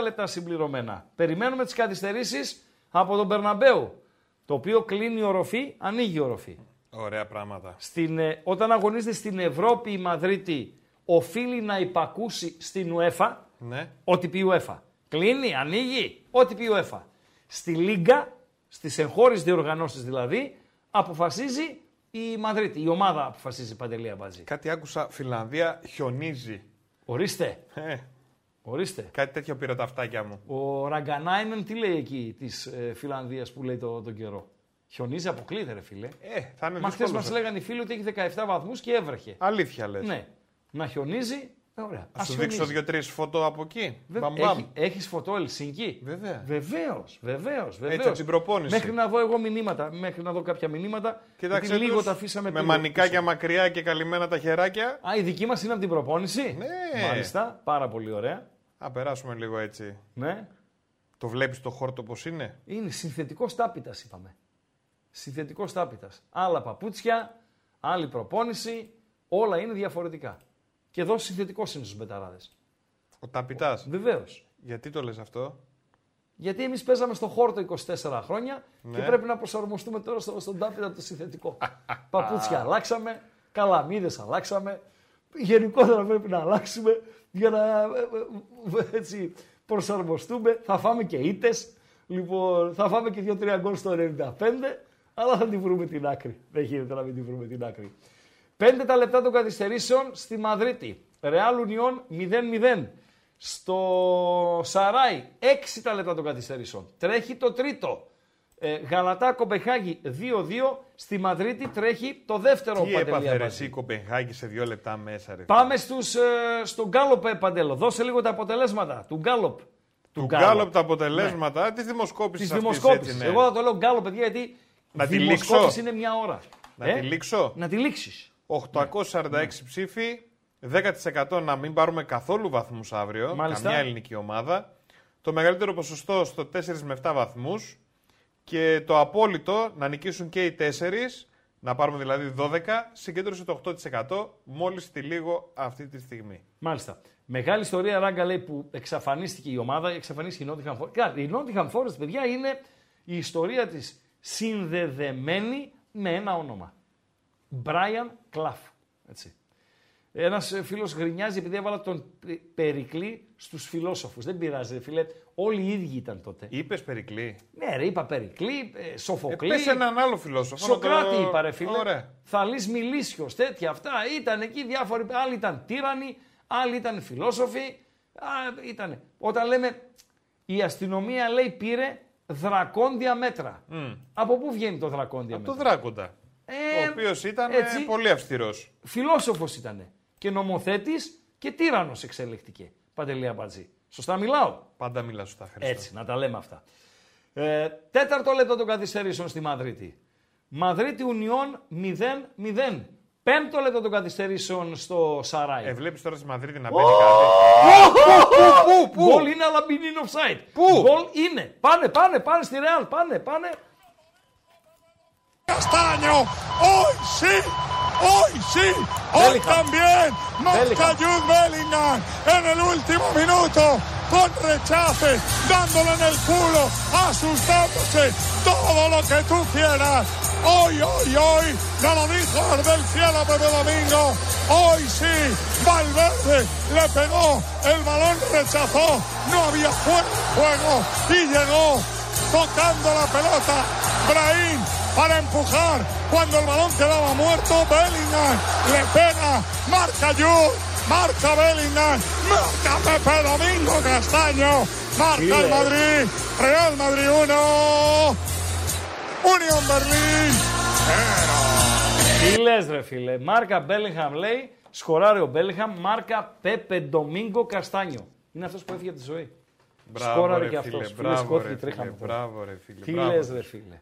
λεπτά συμπληρωμένα. Περιμένουμε τις καθυστερήσεις από τον Μπερναμπέου. Το οποίο κλείνει η οροφή, ανοίγει η οροφή. Ωραία πράγματα. Στην, ε, όταν αγωνίζεται στην Ευρώπη η Μαδρίτη, οφείλει να υπακούσει στην UEFA. Ναι. Ό,τι πει η UEFA. Κλείνει, ανοίγει, ό,τι πει η UEFA. Στη Λίγκα, στις εγχώριες διοργανώσεις δηλαδή, αποφασίζει η Μαδρίτη. Η ομάδα αποφασίζει Παντελία Μπατζή. Κάτι άκουσα, Φιλανδία χιονίζει. Ορίστε. Ε, Ορίστε. κάτι τέτοιο πήρα τα αυτάκια μου. Ο Ραγκανάινεν τι λέει εκεί της ε, Φιλανδίας που λέει το, τον καιρό; Χιονίζει, αποκλείται, ρε φίλε. Ε, θα είναι Μα χθες δύσκολο. μας λέγανε οι φίλοι ότι έχει 17 βαθμούς και έβρεχε. Αλήθεια λες. Ναι. Να χιονίζει, ε, ωραία. Να Ας σου δείξω χιονίζει. δύο-τρεις φωτό από εκεί. Βε- Μπαμ, μπαμ. Έχεις, έχεις φωτό Ελσίνκι; Βέβαια. Βεβαίως, βεβαίως. Έτσι, από την προπόνηση. Μέχρι να δω εγώ μηνύματα, μέχρι να δω κάποια μηνύματα. Κοίταξε γιατί λίγο τους, τα αφήσαμε με πίσω. μανικάκια μακριά και καλυμμένα τα χεράκια. Α, η δική μας είναι από την προπόνηση; Ναι. Μάλιστα, πάρα πολύ ωραία. Α, περάσουμε λίγο έτσι. Ναι. Το βλέπεις το χόρτο πώς είναι; Είναι συνθετικός τάπητας, είπαμε. Συνθετικός τάπητας. Άλλα παπούτσια, άλλη προπόνηση, όλα είναι διαφορετικά. Και εδώ συνθετικός είναι στους μπεταράδες. Ο ταπητάς. Βεβαίως. Γιατί το λες αυτό; Γιατί εμείς παίζαμε στο χόρτο 24 χρόνια και Ναι. πρέπει να προσαρμοστούμε τώρα στο, στον τάπητα το συνθετικό. [LAUGHS] Παπούτσια αλλάξαμε, καλαμίδες αλλάξαμε. Γενικότερα πρέπει να αλλάξουμε για να ε, ε, έτσι, προσαρμοστούμε. Θα φάμε και ήττες. Λοιπόν, θα φάμε και 2-3 γκολ στο 95, αλλά θα τη βρούμε την άκρη. Δεν γίνεται να μην τη βρούμε την άκρη. 5 τα λεπτά των καθυστερήσεων στη Μαδρίτη. Ρεάλ Ουνιόν 0-0. Στο Σαράι 6 τα λεπτά των καθυστερήσεων. Τρέχει το τρίτο. Ε, Γαλατά Κομπεχάγη 2-2. Στη Μαδρίτη τρέχει το δεύτερο Τι Παντελή έπαθε ρε Αμπατζή. εσύ η Κοπενχάγη σε δύο λεπτά μέσα ρε. Πάμε στους, ε, στον Γκάλοπ, ε, Παντέλο. Δώσε λίγο τα αποτελέσματα του Γκάλοπ. Του Γκάλοπ τα αποτελέσματα τη δημοσκόπηση. Τη δημοσκόπηση. Εγώ θα το λέω Γκάλοπ, παιδιά, γιατί Να τη δημοσκόπηση λήξω; είναι μια ώρα. Να Ε, τη λήξω. Να τη λήξεις. 846 ψήφοι, 10% να μην πάρουμε καθόλου βαθμούς αύριο, Μάλιστα. καμιά ελληνική ομάδα. Το μεγαλύτερο ποσοστό στο 4 με 7 βαθμούς και το απόλυτο να νικήσουν και οι 4, να πάρουμε δηλαδή 12, συγκέντρωσε το 8% μόλις τη λίγο αυτή τη στιγμή. Μάλιστα. Μεγάλη ιστορία ράγκα λέει που εξαφανίστηκε η ομάδα, εξαφανίστηκε η Nottingham Forest. Καλά, η Nottingham Forest, παιδιά, είναι η ιστορία της συνδεδεμένη με ένα όνομα. Brian Clough. Έτσι. Ένας φίλος γκρινιάζει επειδή έβαλα τον Πε- Περικλή στους φιλόσοφους. Δεν πειράζει, ρε φίλε. Όλοι οι ίδιοι ήταν τότε. Είπες Περικλή; Ναι, ρε, είπα Περικλή, ε, Σοφοκλή. Ε, πες έναν άλλο φιλόσοφο. να Σοκράτη το- είπα ρε φίλε. Ωραία. Θαλής Μιλήσιος, τέτοια αυτά. Ήταν εκεί διάφοροι, άλλοι ήταν τύρανοι, άλλοι ήταν φιλόσοφοι. Α, ήτανε. Όταν λέμε η αστυνομία λέει πήρε δρακόντια μέτρα. Μμ. Από πού βγαίνει το δρακόντια Από το μέτρα; Δράκοντα. Ε, ο οποίος ήταν έτσι. ε, πολύ αυστηρός. Φιλόσοφος ήτανε. Και νομοθέτης και τύρανος εξελιχτήκε. Παντελία Μπατζή. Σωστά μιλάω; Πάντα μιλά σωστά, Χριστό. Έτσι, να τα λέμε αυτά. Ε, τέταρτο λεπτό των καθυστερήσεων στη Μαδρίτη. Μαδρίτη Ουνιόν 0-0. Πέμπτο λεπτό των καθυστερήσεων στο Σαράι. Ε, βλέπεις τώρα στη Μαδρίτη να μπαίνει κάτι; Πού, πού, Γκολ είναι, αλλά μην είναι offside. Πού; Γκολ είναι. Pane, πάνε, πάνε στη Ρεάλ. Πάνε, πάνε. Castaño, hoy sí, hoy sí, hoy Bellingham. también, marca. Jude Bellingham en el último minuto, con rechace, dándole en el culo, asustándose, todo lo que tú quieras. Hoy, hoy, hoy, no lo dijo el del cielo Pepe Domingo, hoy sí, Valverde le pegó, el balón rechazó, no había juego y llegó tocando la pelota, Brahim para empujar cuando el balón quedaba muerto. Bellingham le pega, marca Jude, marca Bellingham, marca Pepe Domingo Castaño, marca el Madrid, Real Madrid 1, Unión Berlín 0. Τι λε, ρε φίλε. Μάρκα Μπέλιγχαμ λέει, σκοράρει ο Μπέλιγχαμ, μάρκα Πέπε Ντομίνγκο Καστάνιο. Είναι αυτό που έφυγε από τη ζωή. Μπράβο, Σκόραρε ρε και φίλε, αυτό. μπράβο, ρε τρίχα φίλε, μου τώρα. μπράβο, ρε φίλε, Τι μπράβο. λες, ρε φίλε.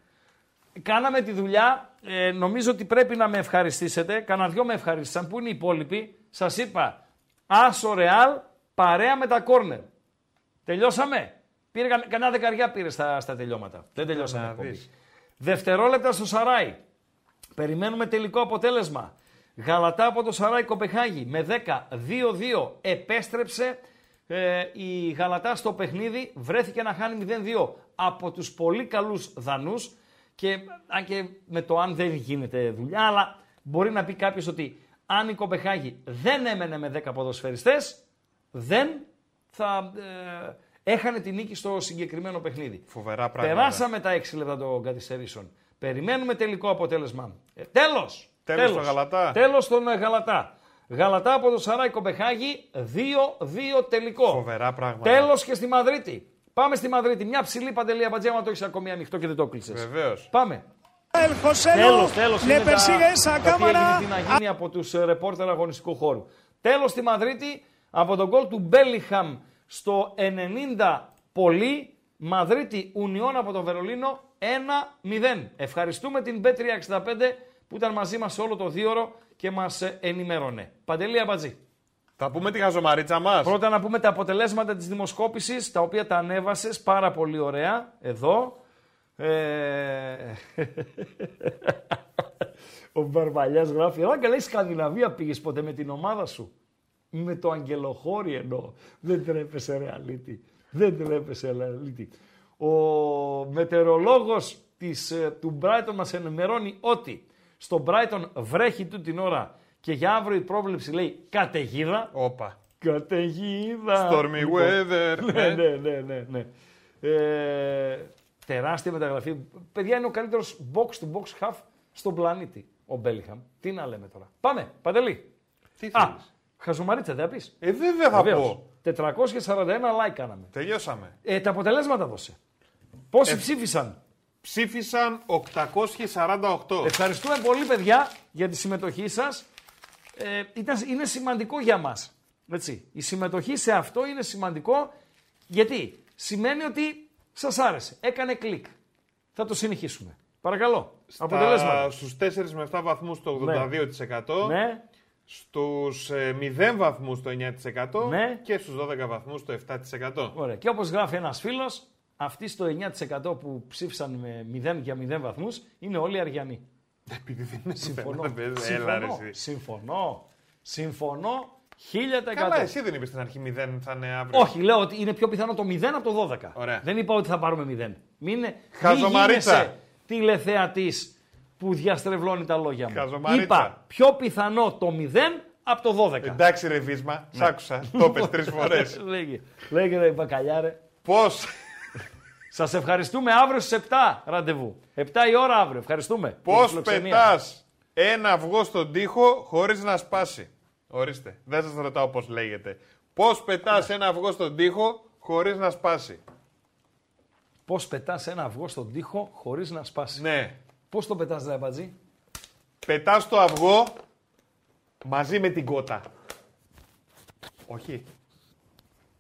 Κάναμε τη δουλειά. Ε, νομίζω ότι πρέπει να με ευχαριστήσετε. Κάνα δυο με ευχαρίστησαν. Πού είναι οι υπόλοιποι; Σας είπα, Άσο Ρεάλ παρέα με τα κόρνερ. Τελειώσαμε; Πήρε κα- κανένα δεκαριά πήρε στα, στα τελειώματα. Δεν τελειώσαμε. Να εκπομπή. δεις. Δευτερόλεπτα στο Σαράι. Περιμένουμε τελικό αποτέλεσμα. Γαλατά από το Σαράι Κοπεχάγη με 10-2-2 επέστρεψε ε, η Γαλατά στο παιχνίδι. Βρέθηκε να χάνει 0-2 από τους πολύ καλούς Δανούς και αν και με το αν δεν γίνεται δουλειά, αλλά μπορεί να πει κάποιος ότι αν η Κοπεχάγη δεν έμενε με 10 ποδοσφαιριστές, δεν θα ε, έχανε τη νίκη στο συγκεκριμένο παιχνίδι. Φοβερά πράγματα. Περάσαμε τα 6 λεπτά των καθυστερήσεων. Περιμένουμε τελικό αποτέλεσμα. Ε, τέλος! Τέλος στο Γαλατά. Τέλος στον ε, Γαλατά. Γαλατά από το Σαράι Κοπεχάγη 2-2 τελικό. Φοβερά πράγματα. Τέλος και στη Μαδρίτη. Πάμε στη Μαδρίτη. Μια ψηλή παντελή αμπατζέ, άμα το έχεις ακόμη ανοιχτό και δεν το κλείσες. Βεβαίως. Πάμε. El José Τέλος, τέλος. le είναι τα- persigue esa τα τι cámara. έγινε, τι να γίνει από τους ε, ρεπόρτερ αγωνιστικού χώρου. Τέλος στη Μαδρίτη από τον γκολ του Μπέλιχαμ στο 90 πολύ. Μαδρίτη Ουνιών από το Βερολίνο 1-0. Ευχαριστούμε την B365 που ήταν μαζί μας όλο το δίωρο και μας ε, ενημέρωνε. Παντελή Αμπατζή. Θα πούμε τη χαζομαρίτσα μας. Πρώτα να πούμε τα αποτελέσματα της δημοσκόπησης, τα οποία τα ανέβασες πάρα πολύ ωραία, εδώ. Ε... [LAUGHS] Ο Μπαρμπαλιάς γράφει, αλλά και λέει Σκανδιναβία πήγες ποτέ με την ομάδα σου; Με το αγγελοχώρι εννοώ. Δεν τρέπεσαι ρε αλήτη. Δεν τρέπεσαι ρε αλήτη. Ο μετεωρολόγος της, ε, του Brighton μας ενημερώνει ότι στο Brighton βρέχει τούτη την ώρα και για αύριο η πρόβλεψη λέει καταιγίδα. Όπα. Καταιγίδα. Stormy Λοιπόν, weather, Ναι, ναι. ναι, ναι, ναι. ναι. Ε, τεράστια μεταγραφή. Παιδιά είναι ο καλύτερος box to box half στον πλανήτη. Ο Μπέλιχαμ. Τι να λέμε τώρα. Πάμε, Παντελή. Τι Α, θέλεις. χαζομαρίτσα δεν θα πεις. Ε, βέβαια θα Βεβαίως. πω. 441 like κάναμε. Τελειώσαμε. Ε, τα αποτελέσματα δώσε. Πόσοι Ε, ψήφισαν; Ψήφισαν 848. Ευχαριστούμε πολύ, παιδιά, για τη συμμετοχή σας. Ε, ήταν, είναι σημαντικό για μας. Έτσι. Η συμμετοχή σε αυτό είναι σημαντικό γιατί σημαίνει ότι σας άρεσε. Έκανε κλικ. Θα το συνεχίσουμε. Παρακαλώ. Αποτελέσματα. Στους 4 με 7 βαθμούς το 82%. Ναι. Στους ε, 0 βαθμούς το 9% Ναι. και στους 12 βαθμούς το 7%. Ωραία. Και όπως γράφει ένας φίλος, αυτοί στο 9% που ψήφισαν με 0 για 0 βαθμούς είναι όλοι αριανοί. Επειδή δεν είναι Συμφωνώ. δεν παίζει. Έλα, ρε, Συμφωνώ. εσύ. Συμφωνώ. Συμφωνώ 1000%. Καλά, εσύ δεν είπες στην αρχή 0 θα είναι αύριο. Όχι, λέω ότι είναι πιο πιθανό το 0 από το 12. Ωραία. Δεν είπα ότι θα πάρουμε 0. Μην, είναι- Χαζομαρίτσα. Μην γίνεσαι τηλεθεατής που διαστρεβλώνει τα λόγια μου. Χαζομαρίτσα. Είπα πιο πιθανό το 0 από το 12. Εντάξει ρε Βίσμα, σ' άκουσα. Το είπες τρεις φορές. [LAUGHS] Λέγε, λέγε ρε μπακαλιάρε. Πώς, Σας ευχαριστούμε αύριο στις 7 ραντεβού. 7 η ώρα αύριο. Ευχαριστούμε. Για τη πώς φιλοξενία. πετάς ένα αυγό στον τοίχο χωρίς να σπάσει; Ορίστε, δεν σας ρωτάω πώς λέγεται. Πώς πετάς ένα αυγό στον τοίχο χωρίς να σπάσει; Πώς πετάς ένα αυγό στον τοίχο χωρίς να σπάσει; Ναι. Πώς το πετάς ρε αμπατζή; Πετάς το αυγό μαζί με την κότα. Όχι.